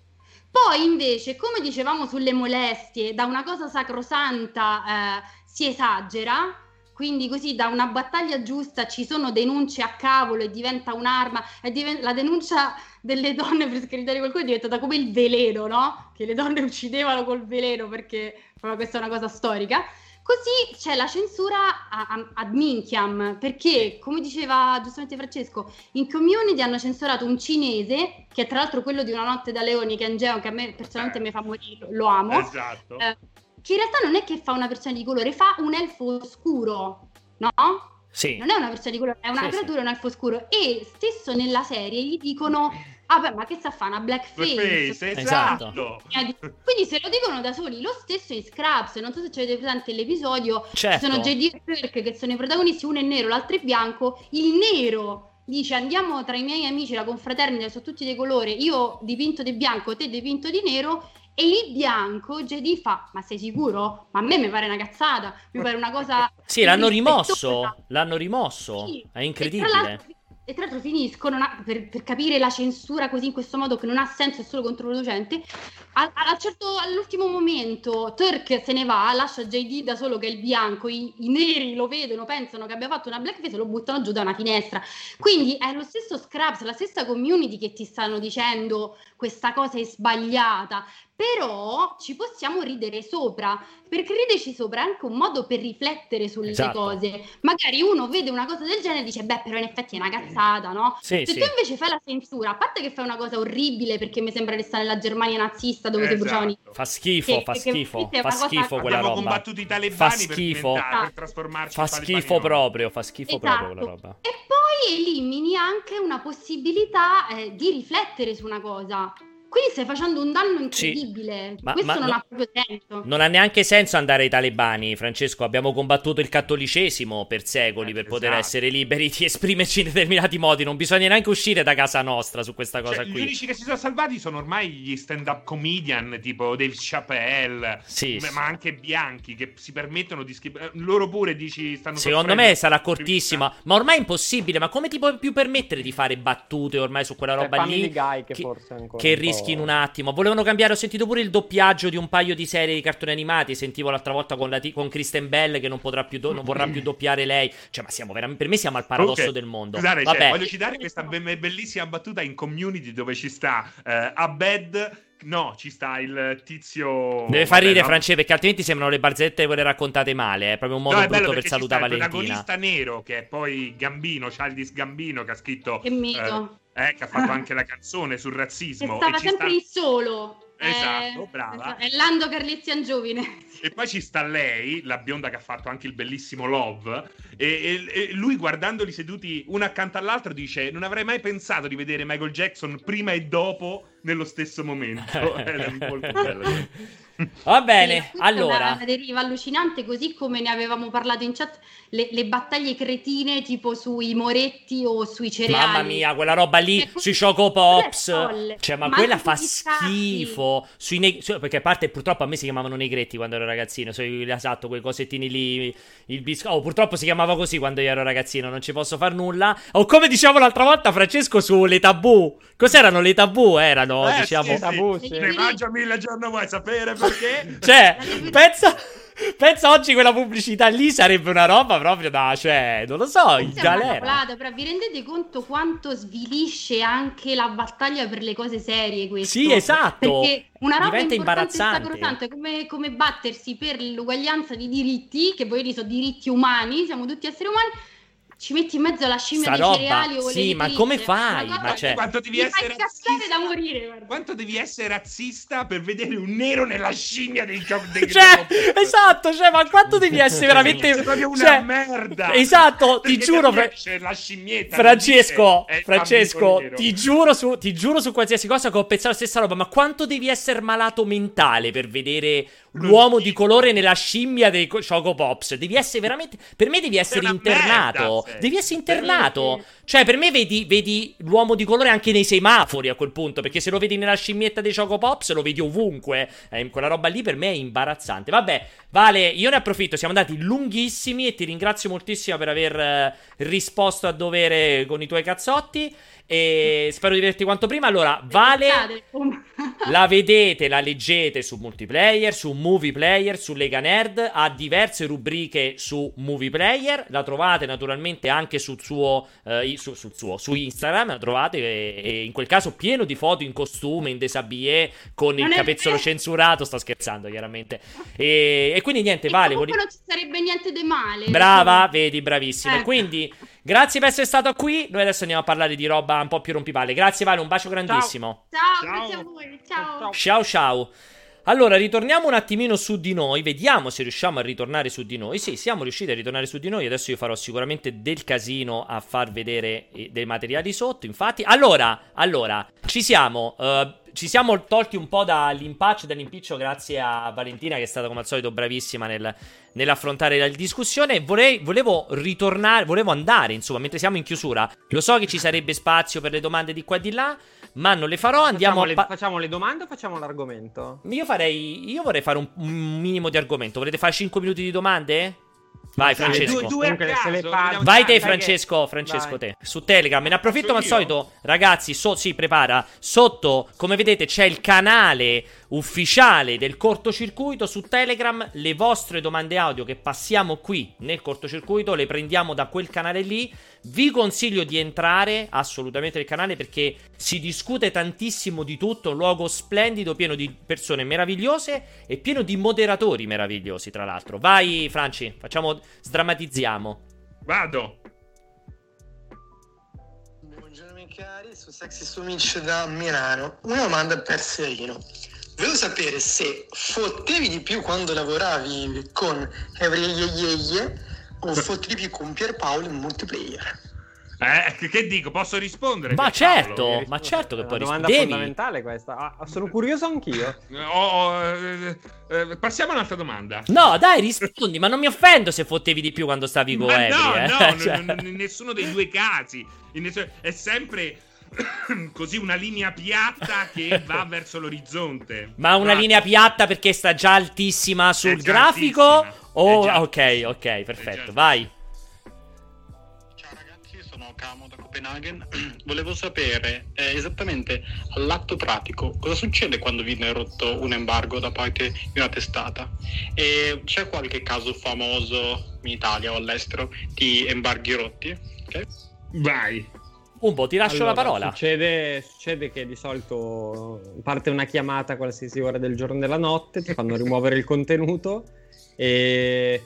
Poi invece, come dicevamo sulle molestie, da una cosa sacrosanta eh, si esagera, quindi così da una battaglia giusta ci sono denunce a cavolo e diventa un'arma, e diven- la denuncia delle donne per scaricare qualcuno è diventata come il veleno, no? Che le donne uccidevano col veleno perché questa è una cosa storica. Così c'è la censura ad minchiam, perché come diceva giustamente Francesco, in community hanno censurato un cinese, che è tra l'altro quello di Una notte da leoni, che è un geo che a me personalmente mi fa morire, lo amo. Esatto. Eh, che in realtà non è che fa una versione di colore, fa un elfo scuro, no? Sì. Non è una versione di colore, è una sì, creatura, sì. un elfo scuro. E stesso nella serie gli dicono, ah beh, ma che sta a fare? Una blackface? blackface esatto. Quindi se lo dicono da soli, lo stesso in Scraps, non so se ci avete presente l'episodio, certo. ci sono JD e Perk che sono i protagonisti, uno è nero, l'altro è bianco, il nero dice andiamo tra i miei amici, la confraternita, sono tutti di colore, io dipinto di bianco, te dipinto di nero e il bianco JD fa: Ma sei sicuro? Ma a me mi pare una cazzata, mi pare una cosa. [LAUGHS] sì, l'hanno rimosso. L'hanno rimosso. Sì. È incredibile. E tra l'altro finiscono, ha, per, per, capire la censura così in questo modo che non ha senso, è solo controproducente, a, a certo, all'ultimo momento Turk se ne va, lascia JD da solo che è il bianco, i, i, neri lo vedono, pensano che abbia fatto una blackface e lo buttano giù da una finestra. Quindi è lo stesso Scraps, la stessa community che ti stanno dicendo questa cosa è sbagliata, però ci possiamo ridere sopra, perché riderci sopra è anche un modo per riflettere sulle esatto. cose. Magari uno vede una cosa del genere e dice, beh, però in effetti è una cazzata, no? Sì, Se sì. tu invece fai la censura, a parte che fai una cosa orribile perché mi sembra che sta nella Germania nazista dove esatto. si bruciavano i... Fa schifo, che, fa schifo, fa schifo quella Abbiamo roba. combattuto i talebani fa schifo. Per, per trasformarci Fa schifo proprio, fa schifo esatto. proprio quella roba. E poi elimini anche una possibilità eh, di riflettere su una cosa. Qui stai facendo un danno incredibile. Sì, ma, Questo ma non no, ha proprio senso. Non ha neanche senso andare ai talebani, Francesco. Abbiamo combattuto il cattolicesimo per secoli eh, per esatto. poter essere liberi di esprimerci in determinati modi. Non bisogna neanche uscire da casa nostra su questa cosa cioè, qui. Gli unici che si sono salvati sono ormai gli stand-up comedian tipo Dave Chappelle, sì, ma, sì. anche bianchi che si permettono di scrivere. Loro pure dici stanno Secondo me sarà cortissima. Ma ormai è impossibile. Ma come ti puoi più permettere di fare battute ormai su quella roba cioè, lì? Guy che, che forse ancora che rischia in un attimo. Volevano cambiare, ho sentito pure il doppiaggio di un paio di serie di cartoni animati. Sentivo l'altra volta con, la t- con Kristen Bell che non, potrà più do- non vorrà più [LAUGHS] doppiare lei. Cioè, ma siamo veramente, per me siamo al paradosso okay. del mondo. Scusate, cioè, voglio citare questa be- bellissima battuta in community dove ci sta uh, Abed No, ci sta il tizio. Deve far ridere, no? Francesco, perché altrimenti sembrano le barzellette quelle raccontate male. È proprio un modo no, brutto per salutare Valentina. Il protagonista nero, che è poi Gambino, Childish Gambino, che ha scritto. Che mito. Eh, eh, che ha fatto [LAUGHS] anche la canzone sul razzismo. E stava sempre sta... il solo. Esatto, eh, brava. È Lando Carlizian giovine. E poi ci sta lei, la bionda che ha fatto anche il bellissimo Love. E, e, e, lui guardandoli seduti uno accanto all'altro dice: Non avrei mai pensato di vedere Michael Jackson prima e dopo nello stesso momento. [LAUGHS] È molto bello. [LAUGHS] Va bene, allora. Una deriva allucinante, così come ne avevamo parlato in chat, le, le, battaglie cretine tipo sui moretti o sui cereali. Mamma mia, quella roba lì cioè, sui Choco Pops. Cioè, ma, ma quella fa schifo. Sui ne- su, perché a parte purtroppo a me si chiamavano negretti quando ero ragazzino, so, esatto, quei cosettini lì, il biscotto. Oh, purtroppo si chiamava così quando io ero ragazzino, non ci posso far nulla. O come dicevamo l'altra volta, Francesco, sulle tabù. Cos'erano le tabù? Erano, eh, diciamo... Sì, tabù, sì. Ne mangio mille giorni, vuoi sapere perché? [LAUGHS] cioè, pensa... Pensa oggi quella pubblicità lì sarebbe una roba proprio da, cioè, non lo so, in galera. Però vi rendete conto quanto svilisce anche la battaglia per le cose serie questo? Sì, esatto. Perché una roba Diventa imbarazzante è come, come battersi per l'uguaglianza di diritti, che poi sono diritti umani, siamo tutti esseri umani ci metti in mezzo la scimmia Sta dei roba, cereali o sì, ma come fai? Ma cioè... quanto devi Mi essere razzista da morire, guarda. quanto devi essere razzista per vedere un nero nella scimmia dei giochi dei [LAUGHS] cioè, esatto, cioè, ma quanto devi essere veramente Sei proprio una cioè, merda. Esatto, ti giuro c'è la scimmietta. Francesco, Francesco, ti giuro su ti giuro su qualsiasi cosa che ho pensato la stessa roba, ma quanto devi essere malato mentale per vedere l'uomo di colore nella scimmia dei Choco Pops? Devi essere veramente per me devi essere internato. Merda, devi essere internato. Cioè, per me vedi, vedi, l'uomo di colore anche nei semafori a quel punto. Perché se lo vedi nella scimmietta dei Choco Pops, lo vedi ovunque. Eh, quella roba lì per me è imbarazzante. Vabbè, Vale, io ne approfitto. Siamo andati lunghissimi e ti ringrazio moltissimo per aver eh, risposto a dovere con i tuoi cazzotti. E spero di vederti quanto prima. Allora, Vale, [LAUGHS] la vedete, la leggete su multiplayer, su movie player, su Lega Nerd. Ha diverse rubriche su movie player. La trovate naturalmente anche sul suo, eh, su, sul suo su Instagram. La trovate e, e, in quel caso pieno di foto in costume, in desabillé, con non il capezzolo censurato. Sto scherzando, chiaramente. E, e quindi niente, e Vale. Voli... non ci sarebbe niente di male. Brava, vedi, bravissima. Eh. Quindi. Grazie per essere stato qui. Noi adesso andiamo a parlare di roba un po' più rompipalle. Grazie, Vale. Un bacio grandissimo. Ciao, ciao, ciao. grazie a voi. Ciao. Ciao, ciao. Allora, ritorniamo un attimino su di noi, vediamo se riusciamo a ritornare su di noi. Sì, siamo riusciti a ritornare su di noi. Adesso io farò sicuramente del casino a far vedere eh, dei materiali sotto. Infatti, allora, allora, ci siamo. Uh, ci siamo tolti un po' dall'impaccio dall'impiccio grazie a Valentina che è stata come al solito bravissima nel, nell'affrontare la discussione. Vorrei, volevo ritornare, volevo andare, insomma, mentre siamo in chiusura. Lo so che ci sarebbe spazio per le domande di qua e di là, ma non le farò. Andiamo facciamo, le, facciamo le domande o facciamo l'argomento? Io farei, io vorrei fare un, un minimo di argomento. Volete fare 5 minuti di domande? Vai Francesco. Due, due caso, Vai te Francesco, Francesco te. Su Telegram. Me ne approfitto come al solito. Ragazzi, so, sì, prepara. Sotto, come vedete, c'è il canale ufficiale del cortocircuito su Telegram. Le vostre domande audio che passiamo qui nel cortocircuito le prendiamo da quel canale lì. Vi consiglio di entrare assolutamente nel canale perché si discute tantissimo di tutto. Un luogo splendido, pieno di persone meravigliose e pieno di moderatori meravigliosi, tra l'altro. Vai, Franci, facciamo, sdrammatizziamo. Vado. Buongiorno, miei cari, su Sexy Sumic da Milano. Una domanda per Serino. Volevo sapere se fottevi di più quando lavoravi con Every Ye o fotti di più con Pierpaolo in multiplayer. Eh, che dico? Posso rispondere? Ma certo, ma certo che puoi rispondere. È una domanda fondamentale questa. Ah, sono curioso anch'io. Oh, eh, eh, passiamo a un'altra domanda. No, dai, rispondi, ma non mi offendo se fottevi di più quando stavi con Every. No, eh. no, [LAUGHS] cioè... n- n- nessuno dei due casi. Nessuno... È sempre [COUGHS] così una linea piatta che [LAUGHS] va verso l'orizzonte. Ma una linea piatta perché sta già altissima sul già grafico? Altissima. Oh, ok, ok, perfetto, vai. Ciao ragazzi, sono Camo da Copenaghen, [CLEARS THROAT] volevo sapere eh, esattamente all'atto pratico cosa succede quando viene rotto un embargo da parte di una testata e c'è qualche caso famoso in Italia o all'estero di embarghi rotti? Okay? Vai. Un ti lascio allora, la parola. Succede, succede, che di solito parte una chiamata a qualsiasi ora del giorno e della notte, ti fanno rimuovere il contenuto e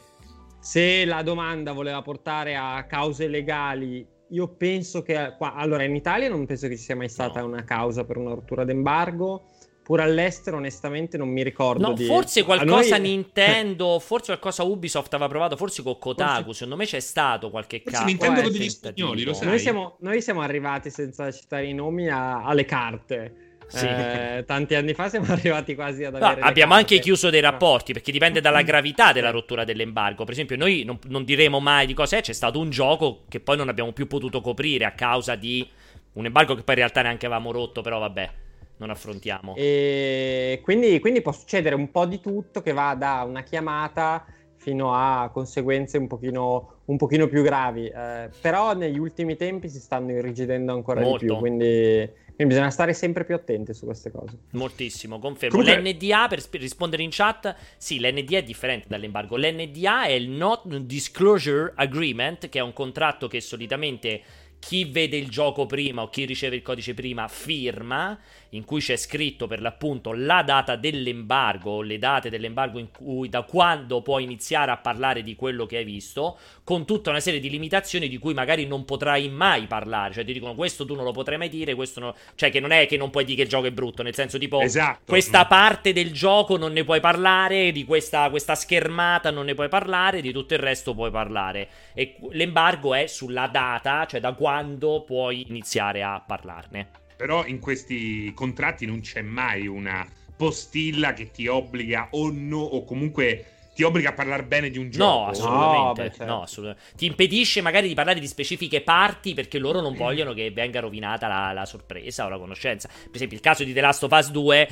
se la domanda voleva portare a cause legali, io penso che qua, allora in Italia non penso che ci sia mai stata no. una causa per una rottura d'embargo. Pure all'estero, onestamente, non mi ricordo. No, di... forse qualcosa noi... Nintendo, forse qualcosa Ubisoft aveva provato, forse con Kotaku. Forse... Secondo me c'è stato qualche caso. Nintendo con degli spagnoli, lo sai. Noi siamo, noi siamo arrivati, senza citare i nomi, a, alle carte. Sì. Eh, tanti anni fa siamo [LAUGHS] arrivati quasi ad avere. No, abbiamo carte. anche chiuso dei rapporti perché dipende dalla [LAUGHS] gravità della rottura dell'embargo. Per esempio, noi non, non diremo mai di cosa è. C'è stato un gioco che poi non abbiamo più potuto coprire a causa di un embargo che poi in realtà neanche avevamo rotto, però vabbè non affrontiamo. E quindi, quindi, può succedere un po' di tutto che va da una chiamata fino a conseguenze un pochino, un pochino più gravi. Eh, però negli ultimi tempi si stanno irrigidendo ancora Molto. di più, quindi, quindi, bisogna stare sempre più attenti su queste cose. Moltissimo, confermo. Comunque... L'NDA, per sp- rispondere in chat, sì, l'NDA è differente dall'embargo. L'NDA è il Not Disclosure Agreement, che è un contratto che solitamente chi vede il gioco prima o chi riceve il codice prima firma, in cui c'è scritto per l'appunto la data dell'embargo le date dell'embargo in cui, da quando puoi iniziare a parlare di quello che hai visto, con tutta una serie di limitazioni di cui magari non potrai mai parlare. Cioè ti dicono questo tu non lo potrai mai dire, questo no... cioè che non è che non puoi dire che il gioco è brutto, nel senso tipo esatto. questa parte del gioco non ne puoi parlare, di questa, questa schermata non ne puoi parlare, di tutto il resto puoi parlare. E l'embargo è sulla data, cioè da quando puoi iniziare a parlarne. Però in questi contratti non c'è mai una postilla che ti obbliga o no, o comunque ti obbliga a parlare bene di un gioco. No, assolutamente. No, beh, certo. no, assolutamente. Ti impedisce magari di parlare di specifiche parti perché loro non vogliono che venga rovinata la, la, sorpresa o la conoscenza. Per esempio, il caso di The Last of Us 2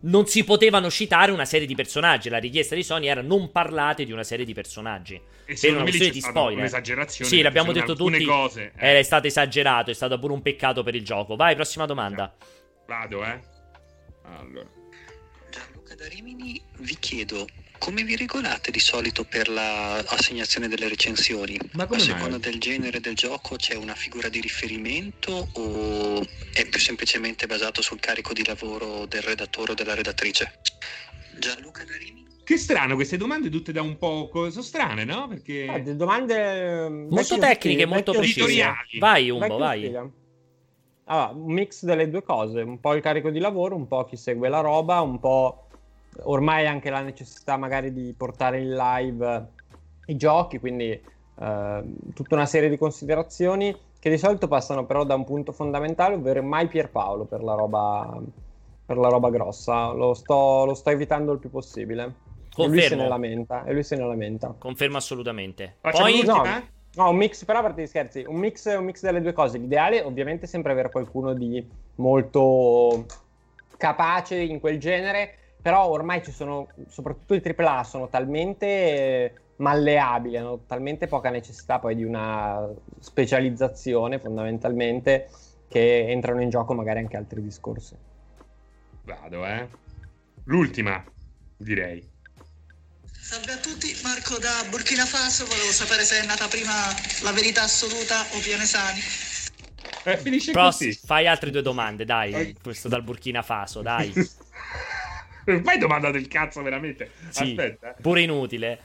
non si potevano citare una serie di personaggi. La richiesta di Sony era non parlate di una serie di personaggi. E per una questione di spoiler. Un'esagerazione. Sì, l'abbiamo detto tutti. Cose, eh. È stato esagerato, è stato pure un peccato per il gioco. Vai, prossima domanda. Vado, eh. Allora. Gianluca da Rimini, vi chiedo come vi regolate di solito per l'assegnazione delle recensioni? Ma come A seconda mai? del genere del gioco c'è una figura di riferimento o è più semplicemente basato sul carico di lavoro del redattore o della redattrice? Gianluca Narini? Che strano, queste domande tutte da un po'. sono strane, no? Perché. Eh, domande molto tecniche, molto precise. Vai, Umbo, vai. Allora, un mix delle due cose: un po' il carico di lavoro, un po' chi segue la roba, un po' ormai anche la necessità magari di portare in live i giochi, quindi eh, tutta una serie di considerazioni che di solito passano però da un punto fondamentale, ovvero mai Pierpaolo per la roba, per la roba grossa. Lo sto, lo sto evitando il più possibile. Confermo. E lui se ne lamenta. E lui se ne lamenta. Confermo assolutamente. Poi... No, no, un mix, però a parte di scherzi, un mix, un mix delle due cose. L'ideale ovviamente è sempre avere qualcuno di molto capace in quel genere però ormai ci sono, soprattutto i AAA, sono talmente malleabili, hanno talmente poca necessità poi di una specializzazione fondamentalmente che entrano in gioco magari anche altri discorsi. Vado, eh. L'ultima, direi. Salve a tutti, Marco da Burkina Faso, volevo sapere se è nata prima la verità assoluta o Pianesani. Eh, finisce Però così. Fai altre due domande, dai, eh. questo dal Burkina Faso, dai. [LAUGHS] Fai domanda del cazzo, veramente. Sì, Aspetta. Pure inutile.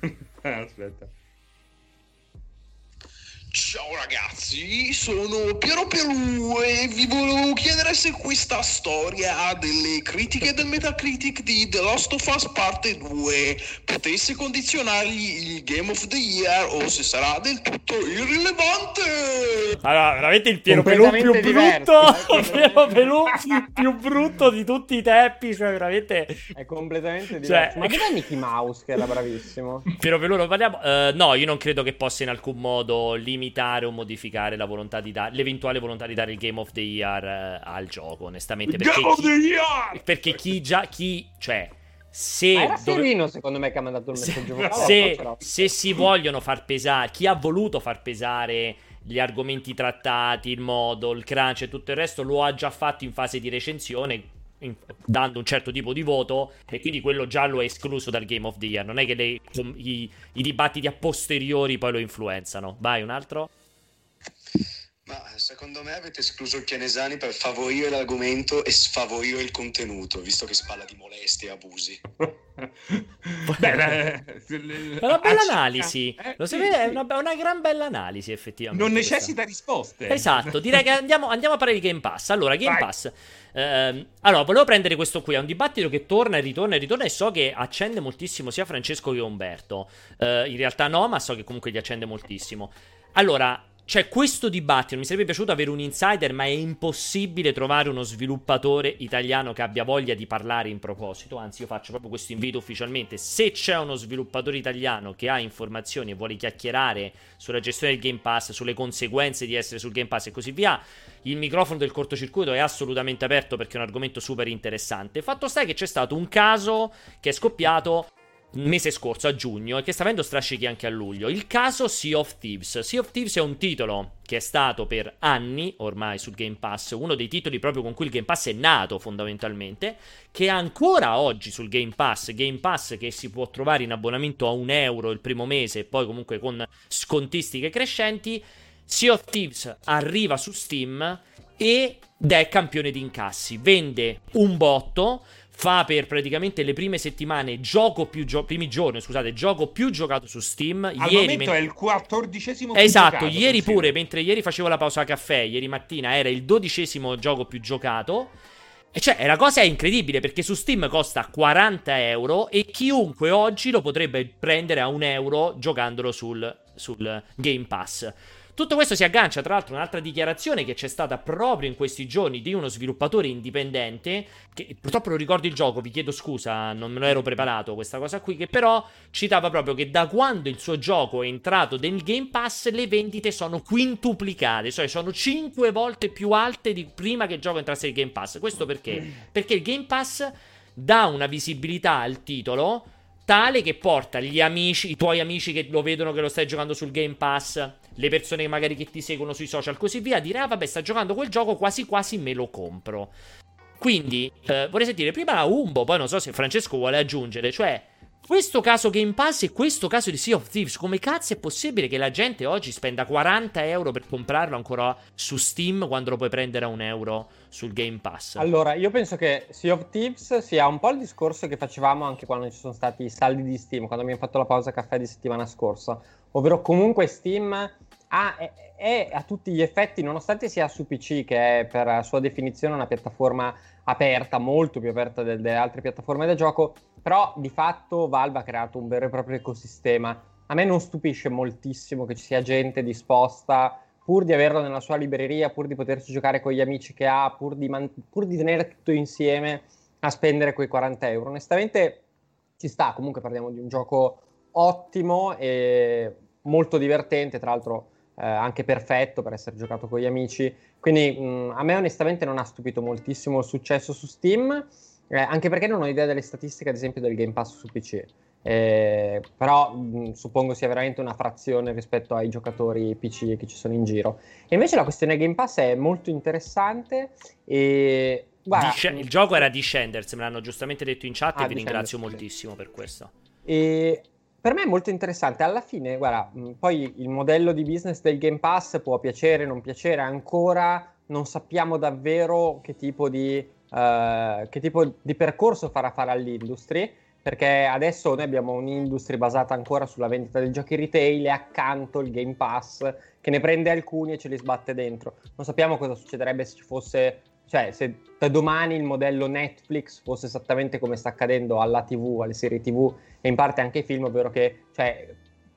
[LAUGHS] Aspetta. Ciao ragazzi, sono Piero Pelù e vi volevo chiedere se questa storia ha delle critiche del Metacritic di The Lost of Us Parte 2 potesse condizionargli il Game of the Year o se sarà del tutto irrilevante. Allora, veramente il Piero Pelù più brutto, eh, [LAUGHS] il Piero Pelù più brutto di tutti i tempi, cioè veramente... È completamente cioè, diverso. Cioè... Ma [LAUGHS] dov'è Mickey Mouse che era bravissimo? Piero Pelù non parliamo... Uh, no, io non credo che possa in alcun modo limitare limitare o modificare la volontà di da- l'eventuale volontà di dare il Game of the Year eh, al gioco, onestamente. Perché Game chi, of the Year! Perché chi già, chi, cioè, se Ma era dove... Serino, secondo me, che ha mandato il messaggio vocale. Se, se si vogliono far pesare, chi ha voluto far pesare gli argomenti trattati, il modo, il crunch e tutto il resto lo ha già fatto in fase di recensione dando un certo tipo di voto e quindi quello già lo è escluso dal Game of the Year. Non è che le, i, i dibattiti a posteriori poi lo influenzano. Vai, un altro? Ma secondo me avete escluso il Chianesani per favorire l'argomento e sfavorire il contenuto, visto che si parla di molestie e abusi. [LAUGHS] Beh, è una bella analisi. Eh, Lo sapete, è una, una, gran bella analisi, effettivamente. Non necessita questa. risposte. Esatto, direi che andiamo, andiamo, a parlare di Game Pass. Allora, Game Vai. Pass. Eh, allora, volevo prendere questo qui. È un dibattito che torna e ritorna e ritorna. E so che accende moltissimo sia Francesco che Umberto. Eh, in realtà no, ma so che comunque gli accende moltissimo. Allora, cioè, questo dibattito mi sarebbe piaciuto avere un insider, ma è impossibile trovare uno sviluppatore italiano che abbia voglia di parlare in proposito. Anzi, io faccio proprio questo invito ufficialmente. Se c'è uno sviluppatore italiano che ha informazioni e vuole chiacchierare sulla gestione del Game Pass, sulle conseguenze di essere sul Game Pass e così via, il microfono del cortocircuito è assolutamente aperto perché è un argomento super interessante. Fatto sta che c'è stato un caso che è scoppiato mese scorso, a giugno, e che sta avendo strascichi anche a luglio. Il caso Sea of Thieves. Sea of Thieves è un titolo che è stato per anni ormai sul Game Pass, uno dei titoli proprio con cui il Game Pass è nato fondamentalmente, che è ancora oggi sul Game Pass, Game Pass che si può trovare in abbonamento a un euro il primo mese e poi comunque con scontistiche crescenti. Sea of Thieves arriva su Steam ed è campione di incassi, vende un botto fa per praticamente le prime settimane gioco più gio- primi giorni, scusate, gioco più giocato su Steam. Al ieri momento men- è il quattordicesimo Esatto, giocato, ieri pure, mentre ieri facevo la pausa caffè, ieri mattina era il dodicesimo gioco più giocato. E cioè, la cosa è incredibile perché su Steam costa 40 euro e chiunque oggi lo potrebbe prendere a un euro giocandolo sul, sul Game Pass. Tutto questo si aggancia tra l'altro a un'altra dichiarazione che c'è stata proprio in questi giorni di uno sviluppatore indipendente, che purtroppo non ricordo il gioco, vi chiedo scusa, non me lo ero preparato questa cosa qui, che però citava proprio che da quando il suo gioco è entrato nel Game Pass le vendite sono quintuplicate, cioè sono 5 volte più alte di prima che il gioco entrasse nel Game Pass. Questo perché? Perché il Game Pass dà una visibilità al titolo tale che porta gli amici, i tuoi amici che lo vedono che lo stai giocando sul Game Pass, le persone magari che ti seguono sui social, così via, dire ah vabbè sta giocando quel gioco, quasi quasi me lo compro. Quindi eh, vorrei sentire prima la Umbo, poi non so se Francesco vuole aggiungere, cioè questo caso Game Pass e questo caso di Sea of Thieves, come cazzo è possibile che la gente oggi spenda 40 euro per comprarlo ancora su Steam quando lo puoi prendere a un euro sul Game Pass? Allora, io penso che Sea of Thieves sia un po' il discorso che facevamo anche quando ci sono stati i saldi di Steam, quando abbiamo fatto la pausa caffè di settimana scorsa, ovvero comunque Steam ha, è, è a tutti gli effetti, nonostante sia su PC, che è per sua definizione una piattaforma aperta, molto più aperta delle altre piattaforme da gioco, però di fatto Valve ha creato un vero e proprio ecosistema. A me non stupisce moltissimo che ci sia gente disposta, pur di averlo nella sua libreria, pur di poterci giocare con gli amici che ha, pur di, man- pur di tenere tutto insieme, a spendere quei 40 euro. Onestamente ci sta, comunque parliamo di un gioco ottimo e molto divertente, tra l'altro eh, anche perfetto per essere giocato con gli amici. Quindi mh, a me onestamente non ha stupito moltissimo il successo su Steam, eh, anche perché non ho idea delle statistiche, ad esempio, del Game Pass su PC. Eh, però mh, suppongo sia veramente una frazione rispetto ai giocatori PC che ci sono in giro. E invece la questione Game Pass è molto interessante e Guarda, Disc- il gioco era Descenders, me l'hanno giustamente detto in chat ah, e vi ringrazio moltissimo per questo. E per me è molto interessante. Alla fine, guarda, poi il modello di business del Game Pass può piacere, non piacere, ancora non sappiamo davvero che tipo di, uh, che tipo di percorso farà fare all'industria, perché adesso noi abbiamo un'industria basata ancora sulla vendita dei giochi retail e accanto il Game Pass che ne prende alcuni e ce li sbatte dentro. Non sappiamo cosa succederebbe se ci fosse cioè se da domani il modello Netflix fosse esattamente come sta accadendo alla TV, alle serie TV e in parte anche ai film, ovvero che cioè,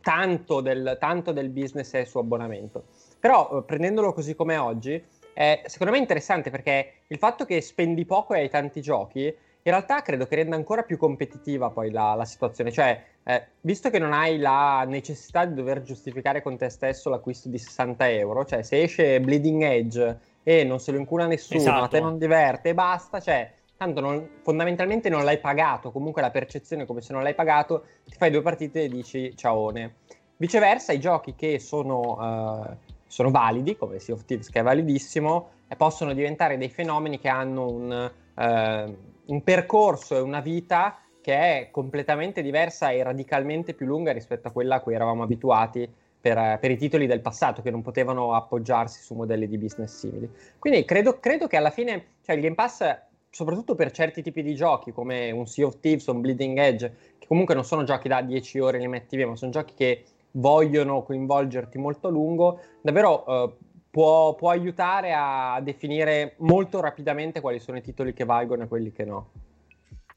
tanto, del, tanto del business è su abbonamento. Però eh, prendendolo così come oggi, è secondo me interessante perché il fatto che spendi poco e hai tanti giochi, in realtà credo che renda ancora più competitiva poi la, la situazione. Cioè, eh, visto che non hai la necessità di dover giustificare con te stesso l'acquisto di 60 euro, cioè se esce Bleeding Edge e non se lo incula nessuno, esatto. a te non diverte e basta, cioè tanto non, fondamentalmente non l'hai pagato, comunque la percezione è come se non l'hai pagato, ti fai due partite e dici ciaone. Viceversa, i giochi che sono, uh, sono validi, come Sea of Thieves che è validissimo, e possono diventare dei fenomeni che hanno un, eh, un percorso e una vita che è completamente diversa e radicalmente più lunga rispetto a quella a cui eravamo abituati per, per, i titoli del passato che non potevano appoggiarsi su modelli di business simili. Quindi credo, credo che alla fine, cioè il Game Pass, soprattutto per certi tipi di giochi come un Sea of Thieves o un Bleeding Edge, che comunque non sono giochi da 10 ore li metti via, ma sono giochi che vogliono coinvolgerti molto a lungo, davvero eh, può, può aiutare a definire molto rapidamente quali sono i titoli che valgono e quelli che no.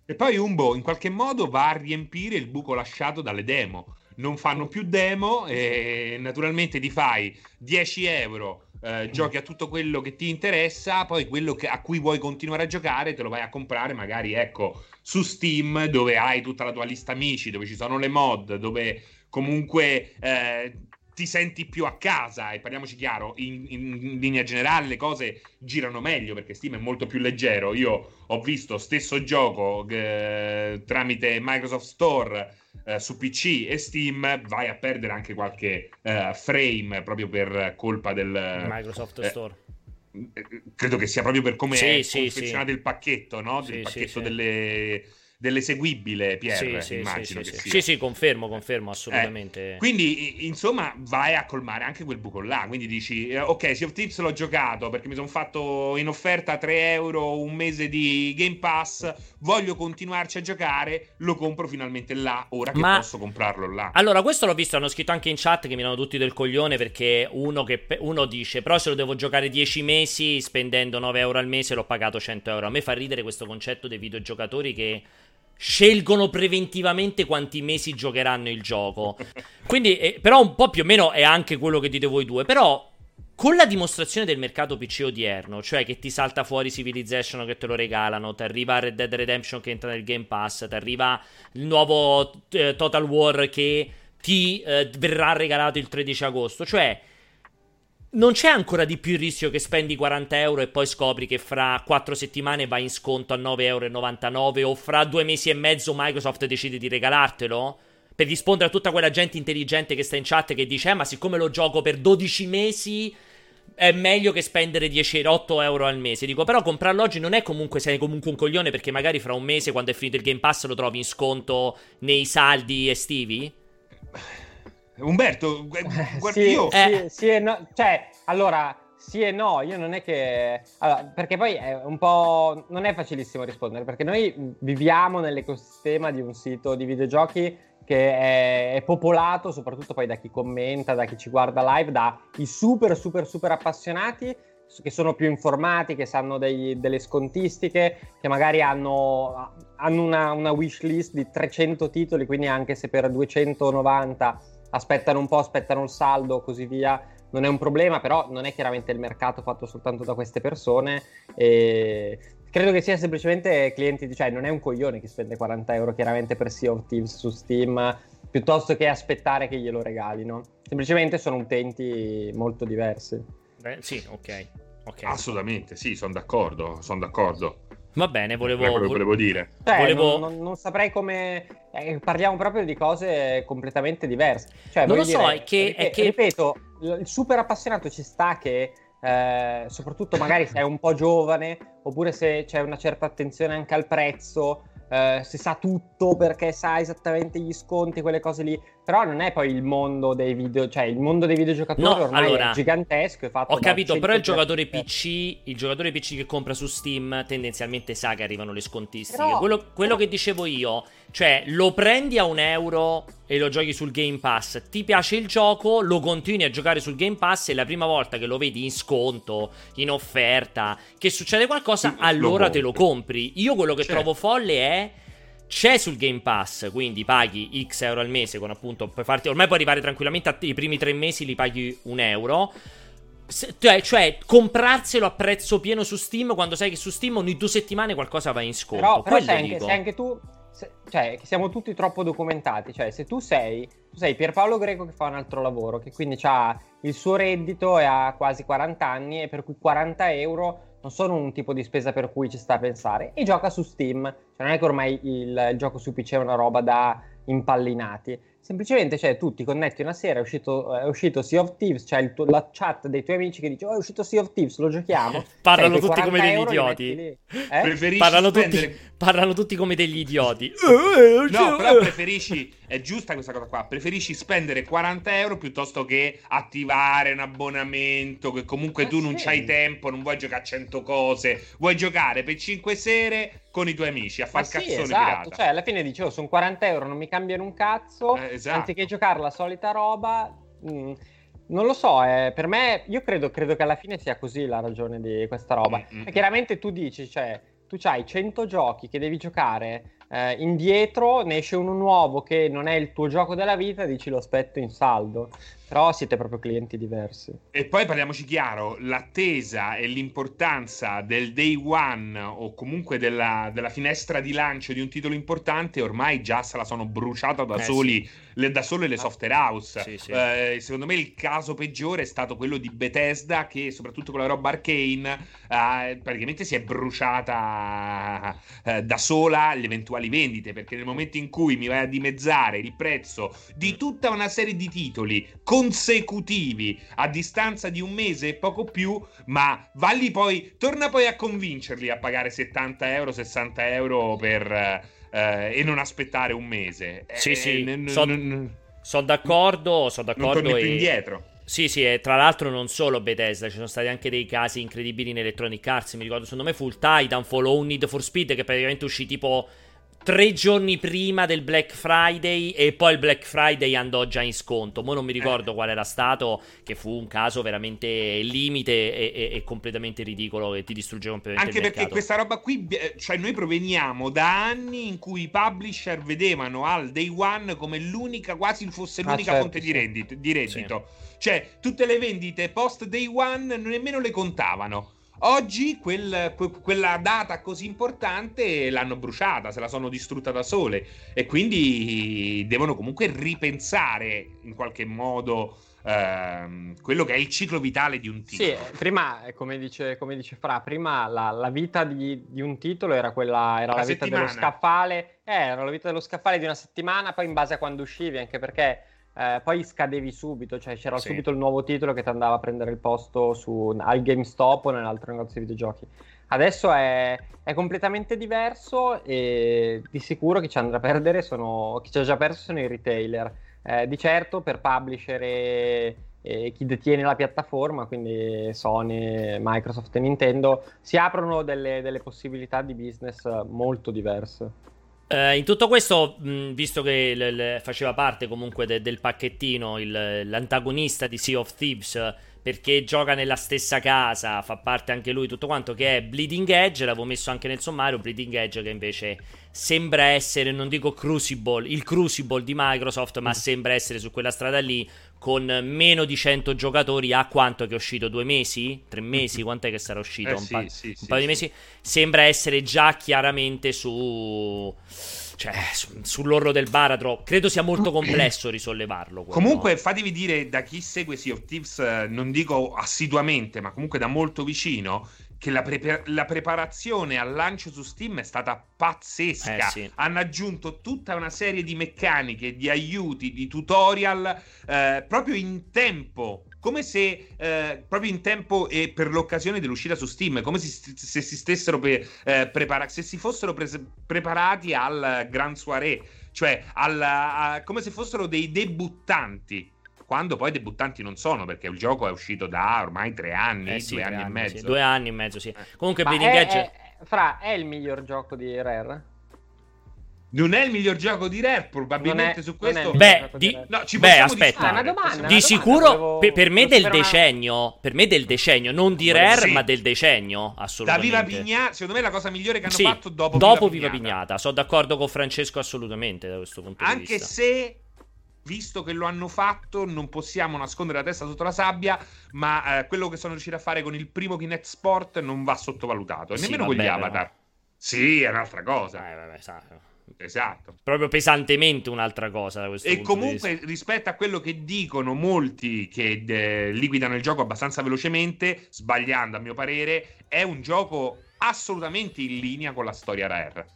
E poi Umbo in qualche modo va a riempire il buco lasciato dalle demo non fanno più demo e naturalmente ti fai 10 euro. Eh, giochi a tutto quello che ti interessa, poi quello che, a cui vuoi continuare a giocare te lo vai a comprare magari ecco su Steam dove hai tutta la tua lista amici, dove ci sono le mod, dove comunque eh, ti senti più a casa e parliamoci chiaro, in, in, in, linea generale le cose girano meglio perché Steam è molto più leggero. Io ho visto stesso gioco eh, tramite Microsoft Store eh, su PC e Steam, vai a perdere anche qualche eh, frame proprio per colpa del Microsoft eh, Store. Credo che sia proprio per come sì, è sì, confezionato sì. il pacchetto, no? Del pacchetto delle dell'eseguibile, Pierre, sì, immagino sì, che sì, sia. Sì, sì, confermo, confermo, assolutamente. Eh, quindi, insomma, vai a colmare anche quel buco là, quindi dici, eh, ok, Sea of Tips l'ho giocato perché mi sono fatto in offerta 3 euro un mese di Game Pass, voglio continuarci a giocare, lo compro finalmente là, ora che Ma... posso comprarlo là. Allora, questo l'ho visto, hanno scritto anche in chat che mi danno tutti del coglione perché uno, che, uno dice, però se lo devo giocare 10 mesi spendendo 9 euro al mese l'ho pagato 100 euro. A me fa ridere questo concetto dei videogiocatori che scelgono preventivamente quanti mesi giocheranno il gioco. Quindi, eh, però, un po' più o meno è anche quello che dite voi due. Però, con la dimostrazione del mercato PC odierno, cioè che ti salta fuori Civilization che te lo regalano, ti arriva Red Dead Redemption che entra nel Game Pass, ti arriva il nuovo eh, Total War che ti eh, verrà regalato il 13 agosto. Cioè non c'è ancora di più il rischio che spendi 40 euro e poi scopri che fra 4 settimane vai in sconto a 9,99 euro o fra due mesi e mezzo Microsoft decide di regalartelo? Per rispondere a tutta quella gente intelligente che sta in chat che dice: eh, ma siccome lo gioco per 12 mesi è meglio che spendere 10, 8 euro al mese. Dico, però comprarlo oggi non è comunque, sei comunque un coglione perché magari fra un mese, quando è finito il Game Pass, lo trovi in sconto nei saldi estivi? [LAUGHS] Umberto, guarda, sì, io... Eh. Sì, sì no, cioè, allora, sì e no, io non è che... Allora, perché poi è un po'... non è facilissimo rispondere, perché noi viviamo nell'ecosistema di un sito di videogiochi che è, è, popolato soprattutto poi da chi commenta, da chi ci guarda live, da i super, super, super appassionati che sono più informati, che sanno dei, delle scontistiche, che magari hanno, hanno una, una wish list di 300 titoli, quindi anche se per 290 aspettano un po', aspettano il saldo, così via. Non è un problema, però non è chiaramente il mercato fatto soltanto da queste persone. E credo che sia semplicemente clienti, cioè non è un coglione che spende 40 euro chiaramente per Sea of Thieves su Steam, piuttosto che aspettare che glielo regalino. Semplicemente sono utenti molto diversi. Beh, sì, ok. okay. Assolutamente, sì, sono d'accordo, sono d'accordo. Va bene, volevo, quello volevo dire. Cioè, volevo... Non, non, non, saprei come. Eh, parliamo proprio di cose completamente diverse. Cioè, non lo dire, so, è che, ripeto, è che... ripeto, il super appassionato ci sta che. Eh, soprattutto magari sei un po' giovane oppure se c'è una certa attenzione anche al prezzo eh, se sa tutto perché sa esattamente gli sconti, quelle cose lì. Però non è poi il mondo dei video, cioè il mondo dei videogiocatori no, ormai allora, è gigantesco. È ho capito, però il giocatore PC, il giocatore PC che compra su Steam tendenzialmente sa che arrivano le scontistiche. Però, quello, quello però... che dicevo io, cioè lo prendi a un euro e lo giochi sul Game Pass, ti piace il gioco, lo continui a giocare sul Game Pass e la prima volta che lo vedi in sconto, in offerta, che succede qualcosa, sì, allora lo te lo compri. Io quello che certo. trovo folle è c'è sul Game Pass, quindi paghi X euro al mese con appunto, puoi farti, ormai puoi arrivare tranquillamente ai primi tre mesi li paghi un euro. Se, cioè, cioè, comprarselo a prezzo pieno su Steam quando sai che su Steam ogni due settimane qualcosa va in sconto. Però, però se, anche, se anche tu, se, cioè, che siamo tutti troppo documentati, cioè se tu sei, tu sei Pierpaolo Greco che fa un altro lavoro, che quindi ha il suo reddito e ha quasi 40 anni e per cui 40 euro non sono un tipo di spesa per cui ci sta a pensare e gioca su Steam, cioè non è che ormai il, il gioco su PC è una roba da impallinati. Semplicemente cioè, tu ti connetti una sera, è uscito, è uscito Sea of Thieves, c'è cioè la chat dei tuoi amici che dice oh è uscito Sea of Thieves, lo giochiamo. [LAUGHS] Parlano cioè, tutti come degli idioti. Eh? Parlano, spendere... tutti, [LAUGHS] parlano tutti come degli idioti. [LAUGHS] no, però preferisci, è giusta questa cosa qua, preferisci spendere 40 euro piuttosto che attivare un abbonamento che comunque eh tu non sì. hai tempo, non vuoi giocare a 100 cose, vuoi giocare per 5 sere con i tuoi amici a far sì, cazzone esatto. pirata. Cioè, alla fine dicevo, sono 40 euro, non mi cambiano un cazzo. Eh, esatto. Anziché giocare la solita roba. Mh, mm, non lo so, eh, per me, io credo, credo, che alla fine sia così la ragione di questa roba. Mm-hmm. chiaramente tu dici, cioè, tu hai 100 giochi che devi giocare eh, indietro, ne esce uno nuovo che non è il tuo gioco della vita, dici lo aspetto in saldo. Però siete proprio clienti diversi. E poi parliamoci chiaro, l'attesa e l'importanza del day one o comunque della, della finestra di lancio di un titolo importante ormai già se la sono bruciata da, eh, soli, sì. le, da sole le ah. software house. Sì, sì. Eh, secondo me il caso peggiore è stato quello di Bethesda che soprattutto con la roba arcane eh, praticamente si è bruciata eh, da sola le eventuali vendite perché nel momento in cui mi vai a dimezzare il prezzo di tutta una serie di titoli consecutivi a distanza di un mese e poco più, ma valli poi, torna poi a convincerli a pagare 70 euro, 60 euro per, eh, e non aspettare un mese. Sì, eh, sì, n- sono n- son d'accordo, sono d'accordo. Non e... indietro. Sì, sì, e tra l'altro non solo Bethesda, ci sono stati anche dei casi incredibili in Electronic Arts, mi ricordo, secondo me Full Titanfall o Need for Speed che praticamente uscì tipo tre giorni prima del Black Friday e poi il Black Friday andò già in sconto. Mo non mi ricordo eh. qual era stato, che fu un caso veramente limite e, e, e completamente ridicolo che ti distrugge completamente Anche perché questa roba qui, cioè noi proveniamo da anni in cui i publisher vedevano al day one come l'unica, quasi fosse ah, l'unica ah, certo, fonte sì. di reddito. Di reddito. Sì. Cioè tutte le vendite post day one nemmeno le contavano. Oggi quel, que, quella data così importante l'hanno bruciata, se la sono distrutta da sole e quindi devono comunque ripensare in qualche modo ehm, quello che è il ciclo vitale di un titolo. Sì, prima, come dice, come dice Fra, prima la, la vita di, di, un titolo era, quella, era la, la vita dello scaffale, eh, era la vita dello scaffale di una settimana, poi in base a quando uscivi, anche perché eh, poi scadevi subito, cioè c'era sì. subito il nuovo titolo che ti andava a prendere il posto su, al GameStop o nell'altro negozio di videogiochi. Adesso è, è, completamente diverso e di sicuro chi ci andrà a perdere sono, chi ci ha già perso sono i retailer. Eh, di certo per publisher e, e, chi detiene la piattaforma, quindi Sony, Microsoft e Nintendo, si aprono delle, delle possibilità di business molto diverse. Uh, in tutto questo, mh, visto che l- l- faceva parte comunque de- del pacchettino il- l'antagonista di Sea of Thieves, perché gioca nella stessa casa, fa parte anche lui, tutto quanto, che è Bleeding Edge, l'avevo messo anche nel sommario, Bleeding Edge che invece sembra essere, non dico Crucible, il Crucible di Microsoft, ma mm. sembra essere su quella strada lì, con meno di 100 giocatori a quanto che è uscito due mesi? Tre mesi? [LAUGHS] Quant'è che sarà uscito? Eh, un, sì, pa- sì, un sì, paio di mesi? Sembra essere già chiaramente su... Cioè, sull'orlo del baratro, credo sia molto complesso [CLEARS THROAT] risollevarlo. Quello. Comunque, fatevi dire da chi segue Sea of Thieves, eh, non dico assiduamente, ma comunque da molto vicino, che la, pre- la, preparazione al lancio su Steam è stata pazzesca. Eh, sì. Hanno aggiunto tutta una serie di meccaniche, di aiuti, di tutorial eh, proprio in tempo. Come se eh, proprio in tempo e per l'occasione dell'uscita su Steam, come se, se si stessero pe- eh, prepara- se si fossero pre- preparati al Grand Soirée, cioè al, a- come se fossero dei debuttanti quando poi debuttanti non sono, perché il gioco è uscito da ormai tre anni, eh sì, due anni, anni, e mezzo. Sì, due anni e mezzo, sì. Eh. Comunque Ma Bleeding Edge... È, fra, è il miglior gioco di Rare? Non è il miglior gioco di Rare, probabilmente è, su questo. Beh, di... no, beh aspetta. Ah, domanda, di sicuro, volevo... per, per, me del decennio, una... per me del decennio, non di Rare, sì. ma del decennio, assolutamente. Da Viva Pignata, secondo me è la cosa migliore che hanno sì, fatto dopo, dopo Viva, Viva Pignata. Pignata. Sono d'accordo con Francesco assolutamente da questo punto Anche di vista. Anche se visto che lo hanno fatto, non possiamo nascondere la testa sotto la sabbia, ma eh, quello che sono riusciti a fare con il primo Kinect Sport non va sottovalutato, e sì, nemmeno con gli avatar. No. Sì, è un'altra cosa. Eh, vabbè, esatto. esatto. Proprio pesantemente un'altra cosa da questo e comunque rispetto a quello che dicono molti che eh, liquidano il gioco abbastanza velocemente, sbagliando a mio parere, è un gioco assolutamente in linea con la storia Rare.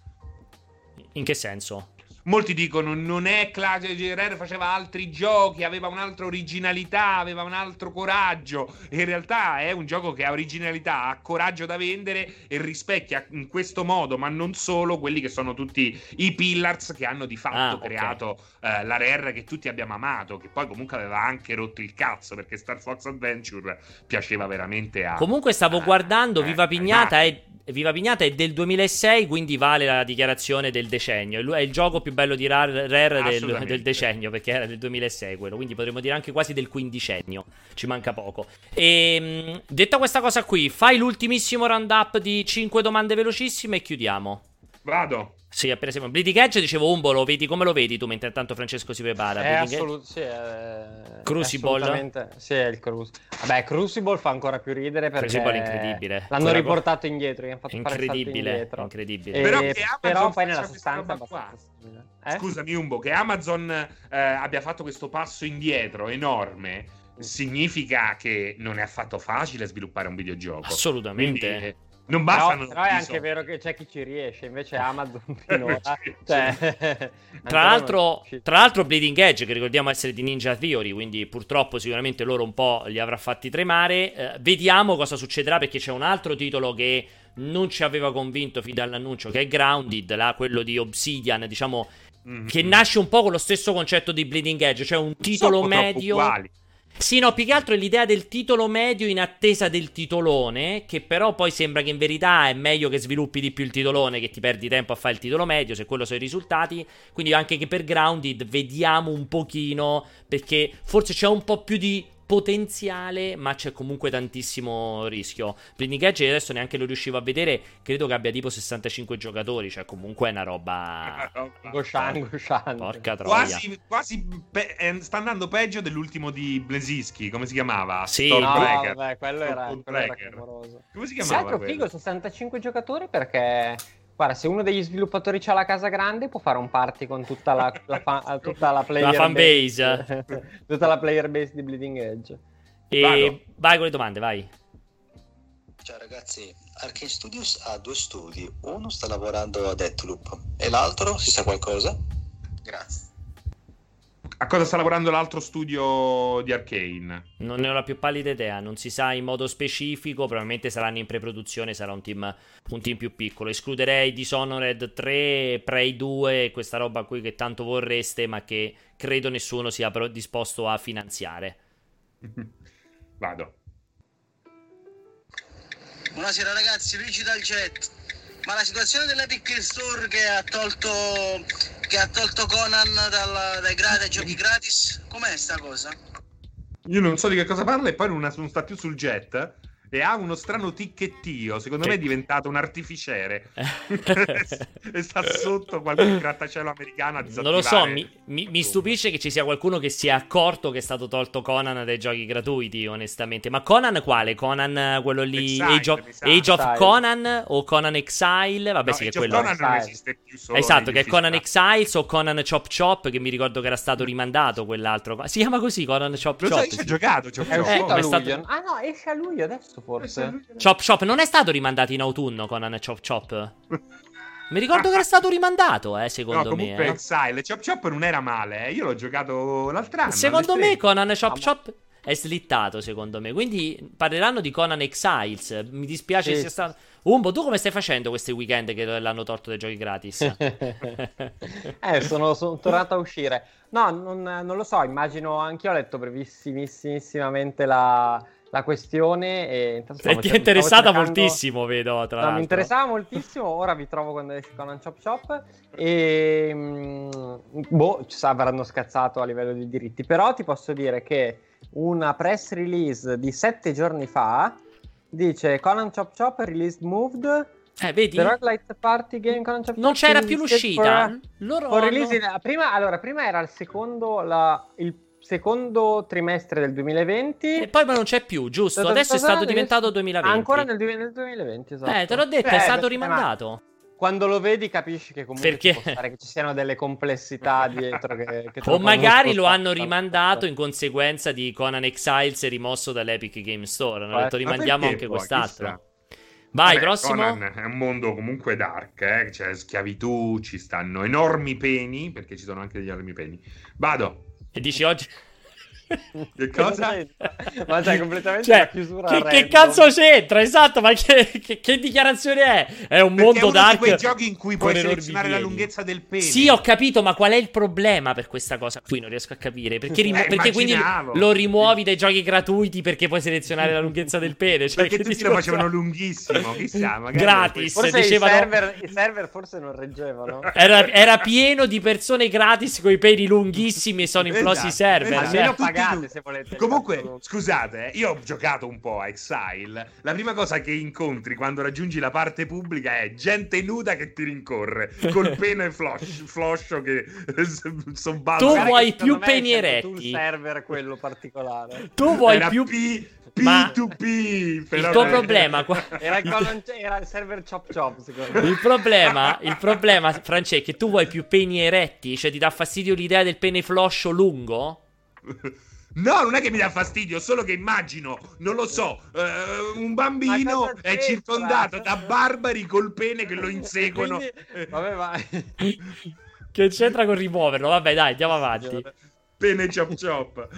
In che senso? Molti dicono non è classico, Rare faceva altri giochi, aveva un'altra originalità, aveva un altro coraggio. In realtà è un gioco che ha originalità, ha coraggio da vendere e rispecchia in questo modo, ma non solo quelli che sono tutti i pillars che hanno di fatto ah, creato okay. uh, la Rare che tutti abbiamo amato, che poi comunque aveva anche rotto il cazzo perché Star Fox Adventure piaceva veramente a Comunque stavo a, guardando eh, Viva Pignata è Viva Pignata è del 2006, quindi vale la dichiarazione del decennio. È il gioco più bello di Rare, Rare del, del, decennio, perché era del 2006 quello, quindi potremmo dire anche quasi del quindicennio. Ci manca poco. E ehm, detta questa cosa qui, fai l'ultimissimo round-up di 5 domande velocissime e chiudiamo. Vado. Sì, per esempio, Bleeding Edge, dicevo Umbo, lo vedi, come lo vedi tu mentre intanto Francesco si prepara? È assolut- sì, è... Crucible? Sì, è il Crucible. Vabbè, Crucible fa ancora più ridere perché... Crucible è incredibile. L'hanno Quella riportato co... indietro, gli hanno fatto incredibile, fare incredibile. E... Però, però poi nella sostanza eh? Scusami Umbo, che Amazon eh, abbia fatto questo passo indietro enorme significa che non è affatto facile sviluppare un videogioco. Assolutamente. Quindi, non bastano. Però, però è anche vero che c'è chi ci riesce, invece Amazon [LAUGHS] finora. cioè, [LAUGHS] tra, l'altro, tra l'altro, Bleeding Edge, che ricordiamo essere di Ninja Theory, quindi purtroppo sicuramente loro un po' li avrà fatti tremare. Eh, vediamo cosa succederà perché c'è un altro titolo che non ci aveva convinto fin dall'annuncio, che è Grounded, là, quello di Obsidian, diciamo, mm-hmm. che nasce un po' con lo stesso concetto di Bleeding Edge, cioè un titolo medio. Uguali sì, no, più che altro è l'idea del titolo medio in attesa del titolone, che però poi sembra che in verità è meglio che sviluppi di più il titolone, che ti perdi tempo a fare il titolo medio, se quello sono i risultati. Quindi anche che per Grounded vediamo un pochino, perché forse c'è un po' più di potenziale, ma c'è comunque tantissimo rischio. Bleeding Edge adesso neanche lo riuscivo a vedere, credo che abbia tipo 65 giocatori, cioè comunque è una roba... Goshan, Goshan. Porca troia. Quasi, quasi pe- eh, sta andando peggio dell'ultimo di Blaziski, come si chiamava? Sì, no, vabbè, quello era, quello era Come si chiamava? Altro figo, 65 giocatori perché Guarda, se uno degli sviluppatori ha la casa grande, può fare un party con tutta la, [LAUGHS] la, fa, tutta la player la fan base. base [LAUGHS] tutta la player base di Bleeding Edge. E Vado. vai con le domande, vai. Ciao ragazzi, Arkane Studios ha due studi. Uno sta lavorando a Deathloop e l'altro si sa qualcosa? Grazie. A cosa sta lavorando l'altro studio di Arkane? Non ne ho la più pallida idea, non si sa in modo specifico, probabilmente saranno in pre-produzione, sarà un team, un team più piccolo. Escluderei Dishonored 3, Prey 2, questa roba qui che tanto vorreste, ma che credo nessuno sia disposto a finanziare. [LAUGHS] Vado. Buonasera ragazzi, Luigi dal Jet. Ma la situazione dell'Epic Store che ha tolto, che ha tolto Conan dalla, dai, dai giochi gratis, com'è sta cosa? Io non so di che cosa parla e poi non, non sta più sul jet e ha uno strano ticchettio. Secondo che... me è diventato un artificiere. [LAUGHS] [LAUGHS] e sta sotto qualche grattacielo americano a Non lo so, mi, mi, mi, stupisce che ci sia qualcuno che si è accorto che è stato tolto Conan dai giochi gratuiti, onestamente. Ma Conan quale? Conan quello lì Exile, Age of, Age of Conan o Conan Exile? Vabbè, no, sì, che è quello. Conan non esiste più solo Esatto, che è Conan Exiles o Conan Chop Chop che mi ricordo che era stato rimandato quell'altro. Si chiama così Conan Chop Chop. Lo sai, ci ha giocato Chop Chop. È uscito a luglio. Ah no, esce a luglio adesso forse. Chop Chop non è stato rimandato in autunno Conan Chop Chop. Mi ricordo che era stato rimandato, eh, secondo no, comunque me. Eh. Exile, Chop Chop non era male, eh. Io l'ho giocato l'altro anno. Secondo me Conan Chop Chop è slittato, secondo me. Quindi parleranno di Conan Exiles. Mi dispiace sì. sia stato... Umbo, tu come stai facendo questi weekend che l'hanno tolto dai giochi gratis? [LAUGHS] eh, sono, sono tornato a uscire. No, non, non lo so, immagino anche io ho letto brevissimissimamente la la questione. E e ti è interessata cercando... moltissimo, vedo. Tra no, mi interessava moltissimo. Ora vi trovo quando esce Conan Chop Chop. E mh, mm, boh, ci avranno scazzato a livello di diritti. Però ti posso dire che una press release di sette giorni fa dice Conan Chop Chop released moved. Eh, vedi? The Roguelite Party Game Conan Chop Non c'era più l'uscita. For, Loro for release in, prima, allora, prima era il secondo, la, il secondo trimestre del 2020. E poi ma non c'è più, giusto? Adesso è stato diventato 2020. Ancora nel, nel 2020, esatto. Eh, te l'ho detto, eh, è stato rimandato. Quando lo vedi capisci che comunque Perché? Ci, che ci siano delle complessità [LAUGHS] dietro che, che O magari lo hanno rimandato in conseguenza di Conan Exiles rimosso dall'Epic Game Store. Hanno detto rimandiamo anche quest'altro. Vai, Vabbè, prossimo. Conan è un mondo comunque dark, eh? c'è schiavitù, ci stanno enormi peni, perché ci sono anche degli enormi peni. Vado. E dici oggi... [LAUGHS] Che cosa? ma c'è completamente cioè, chiusura. Che, che, cazzo c'entra? Esatto, ma che, che, che dichiarazione è? È un Perché mondo è dark. quei giochi in cui puoi selezionare la lunghezza del pene. Sì, ho capito, ma qual è il problema per questa cosa? Qui non riesco a capire. Perché, [LAUGHS] rim- eh, perché quindi lo rimuovi dai giochi gratuiti perché puoi selezionare la lunghezza del pene? Cioè, perché tutti lo facevano lunghissimo, chissà, [LAUGHS] Gratis. Forse dicevano... i, server, i server forse non reggevano. Era, era, pieno di persone gratis con i peni lunghissimi e sono implosi esatto, i server. Esatto. Almeno pagate se volete. Comunque, scusate, eh, io ho giocato un po' a Exile. La prima cosa che incontri quando raggiungi la parte pubblica è gente nuda che ti rincorre col [LAUGHS] pene floscio che sono Tu vuoi più peni eretti. Tu server quello particolare. Tu vuoi Era più P- P2P il tuo problema [LAUGHS] era, il, era il server chop chop secondo me il problema il problema Francesco è che tu vuoi più peni eretti cioè ti dà fastidio l'idea del pene floscio lungo [LAUGHS] No, non è che mi dà fastidio, solo che immagino, non lo so, uh, un bambino è circondato da barbari col pene che lo inseguono. Quindi, vabbè, vai. [LAUGHS] che c'entra con rimuoverlo? Vabbè, dai, andiamo avanti. Pene chop chop.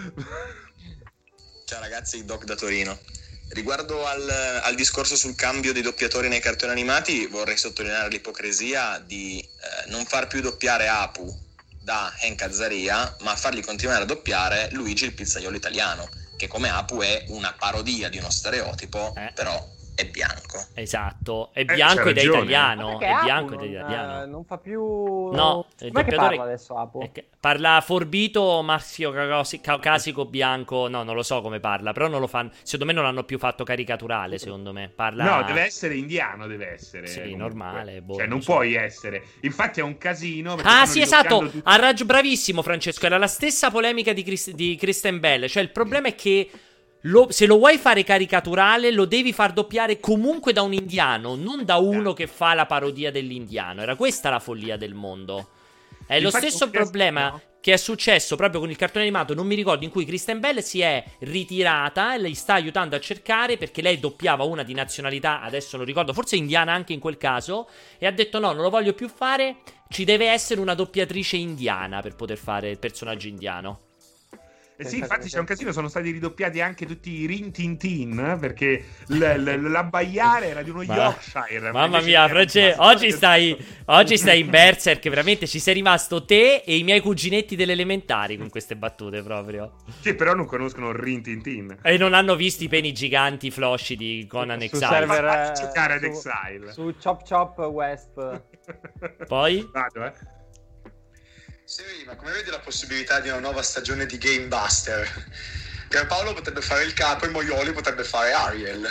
Ciao ragazzi, Doc da Torino. Riguardo al, al, discorso sul cambio dei doppiatori nei cartoni animati, vorrei sottolineare l'ipocrisia di eh, non far più doppiare Apu da Hank Azzaria, ma fargli continuare a doppiare Luigi il pizzaiolo italiano, che come Apu è una parodia di uno stereotipo, eh. però è bianco. Esatto, è eh, bianco eh, ed è italiano. È bianco ed è italiano. Eh, non fa più. No, il doppiatore... parla adesso Apo? Parla forbito, maschio, caucasico, bianco. No, non lo so come parla, però non lo fanno. Secondo me non l'hanno più fatto caricaturale. Secondo me parla. No, deve essere indiano. Deve essere. Sì, comunque. normale. Boh, cioè, non so. puoi essere. Infatti, è un casino. Ah, sì, esatto. Tutti... Ha raggio, bravissimo, Francesco. Era la stessa polemica di, Chris... di Kristen Bell. Cioè, il problema è che lo, se lo vuoi fare caricaturale, lo devi far doppiare comunque da un indiano, non da uno che fa la parodia dell'indiano. Era questa la follia del mondo. È lo stesso problema no. che è successo proprio con il cartone animato, non mi ricordo, in cui Kristen Bell si è ritirata e lei sta aiutando a cercare perché lei doppiava una di nazionalità, adesso non ricordo, forse indiana anche in quel caso, e ha detto no, non lo voglio più fare, ci deve essere una doppiatrice indiana per poter fare il personaggio indiano. Eh sì, infatti c'è un casino, sono stati ridoppiati anche tutti i Rin Tin Tin, perché l- l- l'abbaiare era di uno Ma... Yorkshire. Mamma mia, Francesco, oggi stai, [LAUGHS] oggi stai in Berserk, veramente ci sei rimasto te e i miei cuginetti delle elementari con queste battute proprio. Sì, però non conoscono Rin Tin Tin. E non hanno visto i peni giganti flosci di Conan su, Exile. Server, eh, giocare ad Exile. Su Chop Chop West. Poi? Vado, eh. Sì, ma come vedi la possibilità di una nuova stagione di Game Buster? Pierpaolo potrebbe fare il capo e Moioli potrebbe fare Ariel.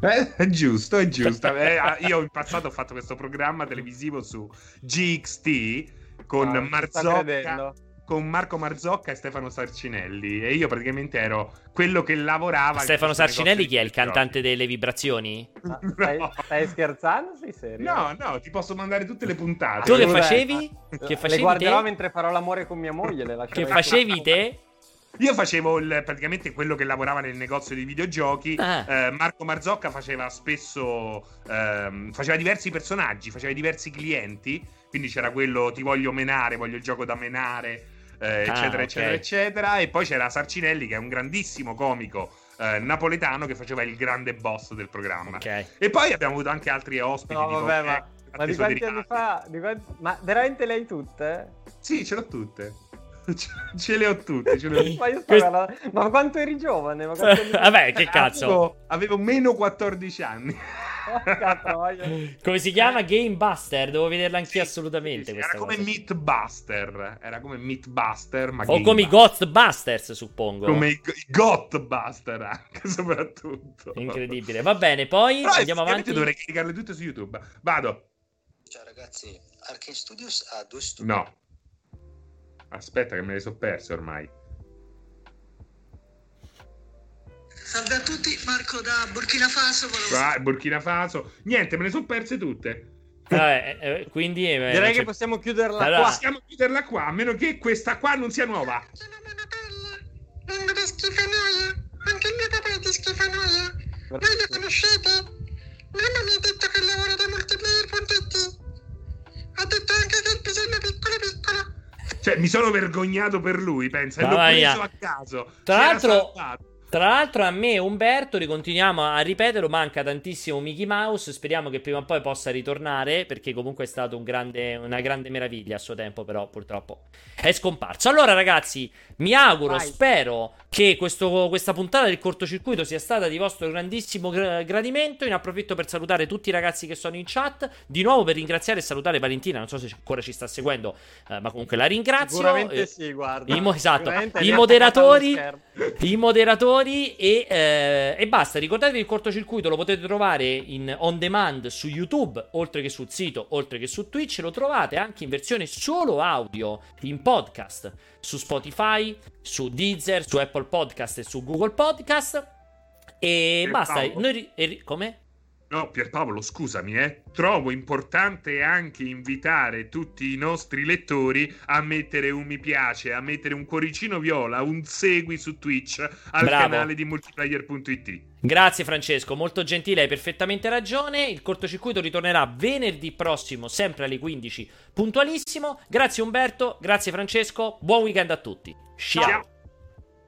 Eh, è giusto, è giusto. Eh, io in passato ho fatto questo programma televisivo su GXT con ah, Marzocca con Marco Marzocca e Stefano Sarcinelli e io praticamente ero quello che lavorava Stefano Sarcinelli chi è il cantante delle vibrazioni? Ah, [LAUGHS] stai, no. stai, scherzando? Sei serio? No, no, ti posso mandare tutte le puntate. Tu che facevi? Che facevi le guarderò te? mentre farò l'amore con mia moglie. Le che facevi te? Io facevo il, praticamente quello che lavorava nel negozio di videogiochi. Ah. Eh, Marco Marzocca faceva spesso. Ehm, faceva diversi personaggi, faceva diversi clienti. Quindi c'era quello ti voglio menare, voglio il gioco da menare eh, ah, eccetera, okay. eccetera, eccetera. E poi c'era Sarcinelli, che è un grandissimo comico. Eh, napoletano che faceva il grande boss del programma. Okay. E poi abbiamo avuto anche altri ospiti. No, vabbè, ma, ma di quanti anni fa? Quanti... Ma veramente le hai tutte? Sì, ce l'ho tutte. [LAUGHS] ce le ho tutte. Ce le ho... ma, Quest... ma, quanto eri giovane? Ma [LAUGHS] Vabbè, che cazzo. Avevo, avevo meno 14 anni. come si chiama? Game Buster. Devo vederla anch'io sì, assolutamente. Sì, era come Meat Buster. Era come Meat Buster. Ma o come i Ghostbusters, suppongo. Come i Ghostbuster anche, [LAUGHS] soprattutto. Incredibile. Va bene, poi Però andiamo avanti. dovrei caricarle tutte su YouTube. Vado. Ciao ragazzi, Arkane Studios ha due studi. No. Aspetta, che me le so perse ormai. Salve a tutti, Marco da Burkina Faso. Volevo... Ah, Burkina Faso. Niente, me ne sono perse tutte. Eh, eh, quindi eh, direi cioè... che possiamo chiuderla allora... qua. Possiamo chiuderla qua, a meno che questa qua non sia nuova. Sono Monopelle, vengo da Schifanoia. Anche il mio papà è di Schifanoia. Voi lo conoscete? Mamma mi ha detto che lavora da multiplayer.it. Ha detto anche che il pisello è piccolo piccolo. Cioè, mi sono vergognato per lui, pensa, e l'ho preso a caso. Tra l'altro, tra l'altro, a me Umberto, ricontinuiamo a ripeterlo, manca tantissimo Mickey Mouse. Speriamo che prima o poi possa ritornare, perché comunque è stato un grande, una grande meraviglia a suo tempo, però purtroppo è scomparso. Allora, ragazzi, mi auguro, Vai. spero che questo, questa puntata del cortocircuito sia stata di vostro grandissimo gra- gradimento. In approfitto per salutare tutti i ragazzi che sono in chat. Di nuovo per ringraziare e salutare Valentina. Non so se ancora ci sta seguendo, eh, ma comunque la ringrazio. Sicuramente eh, sì, guarda. I mo- esatto. I moderatori, I moderatori e, eh, e basta. Ricordatevi il cortocircuito lo potete trovare in on demand su YouTube, oltre che sul sito, oltre che su Twitch. Lo trovate anche in versione solo audio in podcast su Spotify, su Deezer, su Apple Podcast e su Google Podcast. E basta. Noi, e, come? No, Pierpaolo, scusami, eh. trovo importante anche invitare tutti i nostri lettori a mettere un mi piace, a mettere un cuoricino viola, un segui su Twitch al Bravo. canale di multiplayer.it. Grazie Francesco, molto gentile, hai perfettamente ragione. Il cortocircuito ritornerà venerdì prossimo, sempre alle 15, puntualissimo. Grazie Umberto, grazie Francesco, buon weekend a tutti. Ciao. Ciao.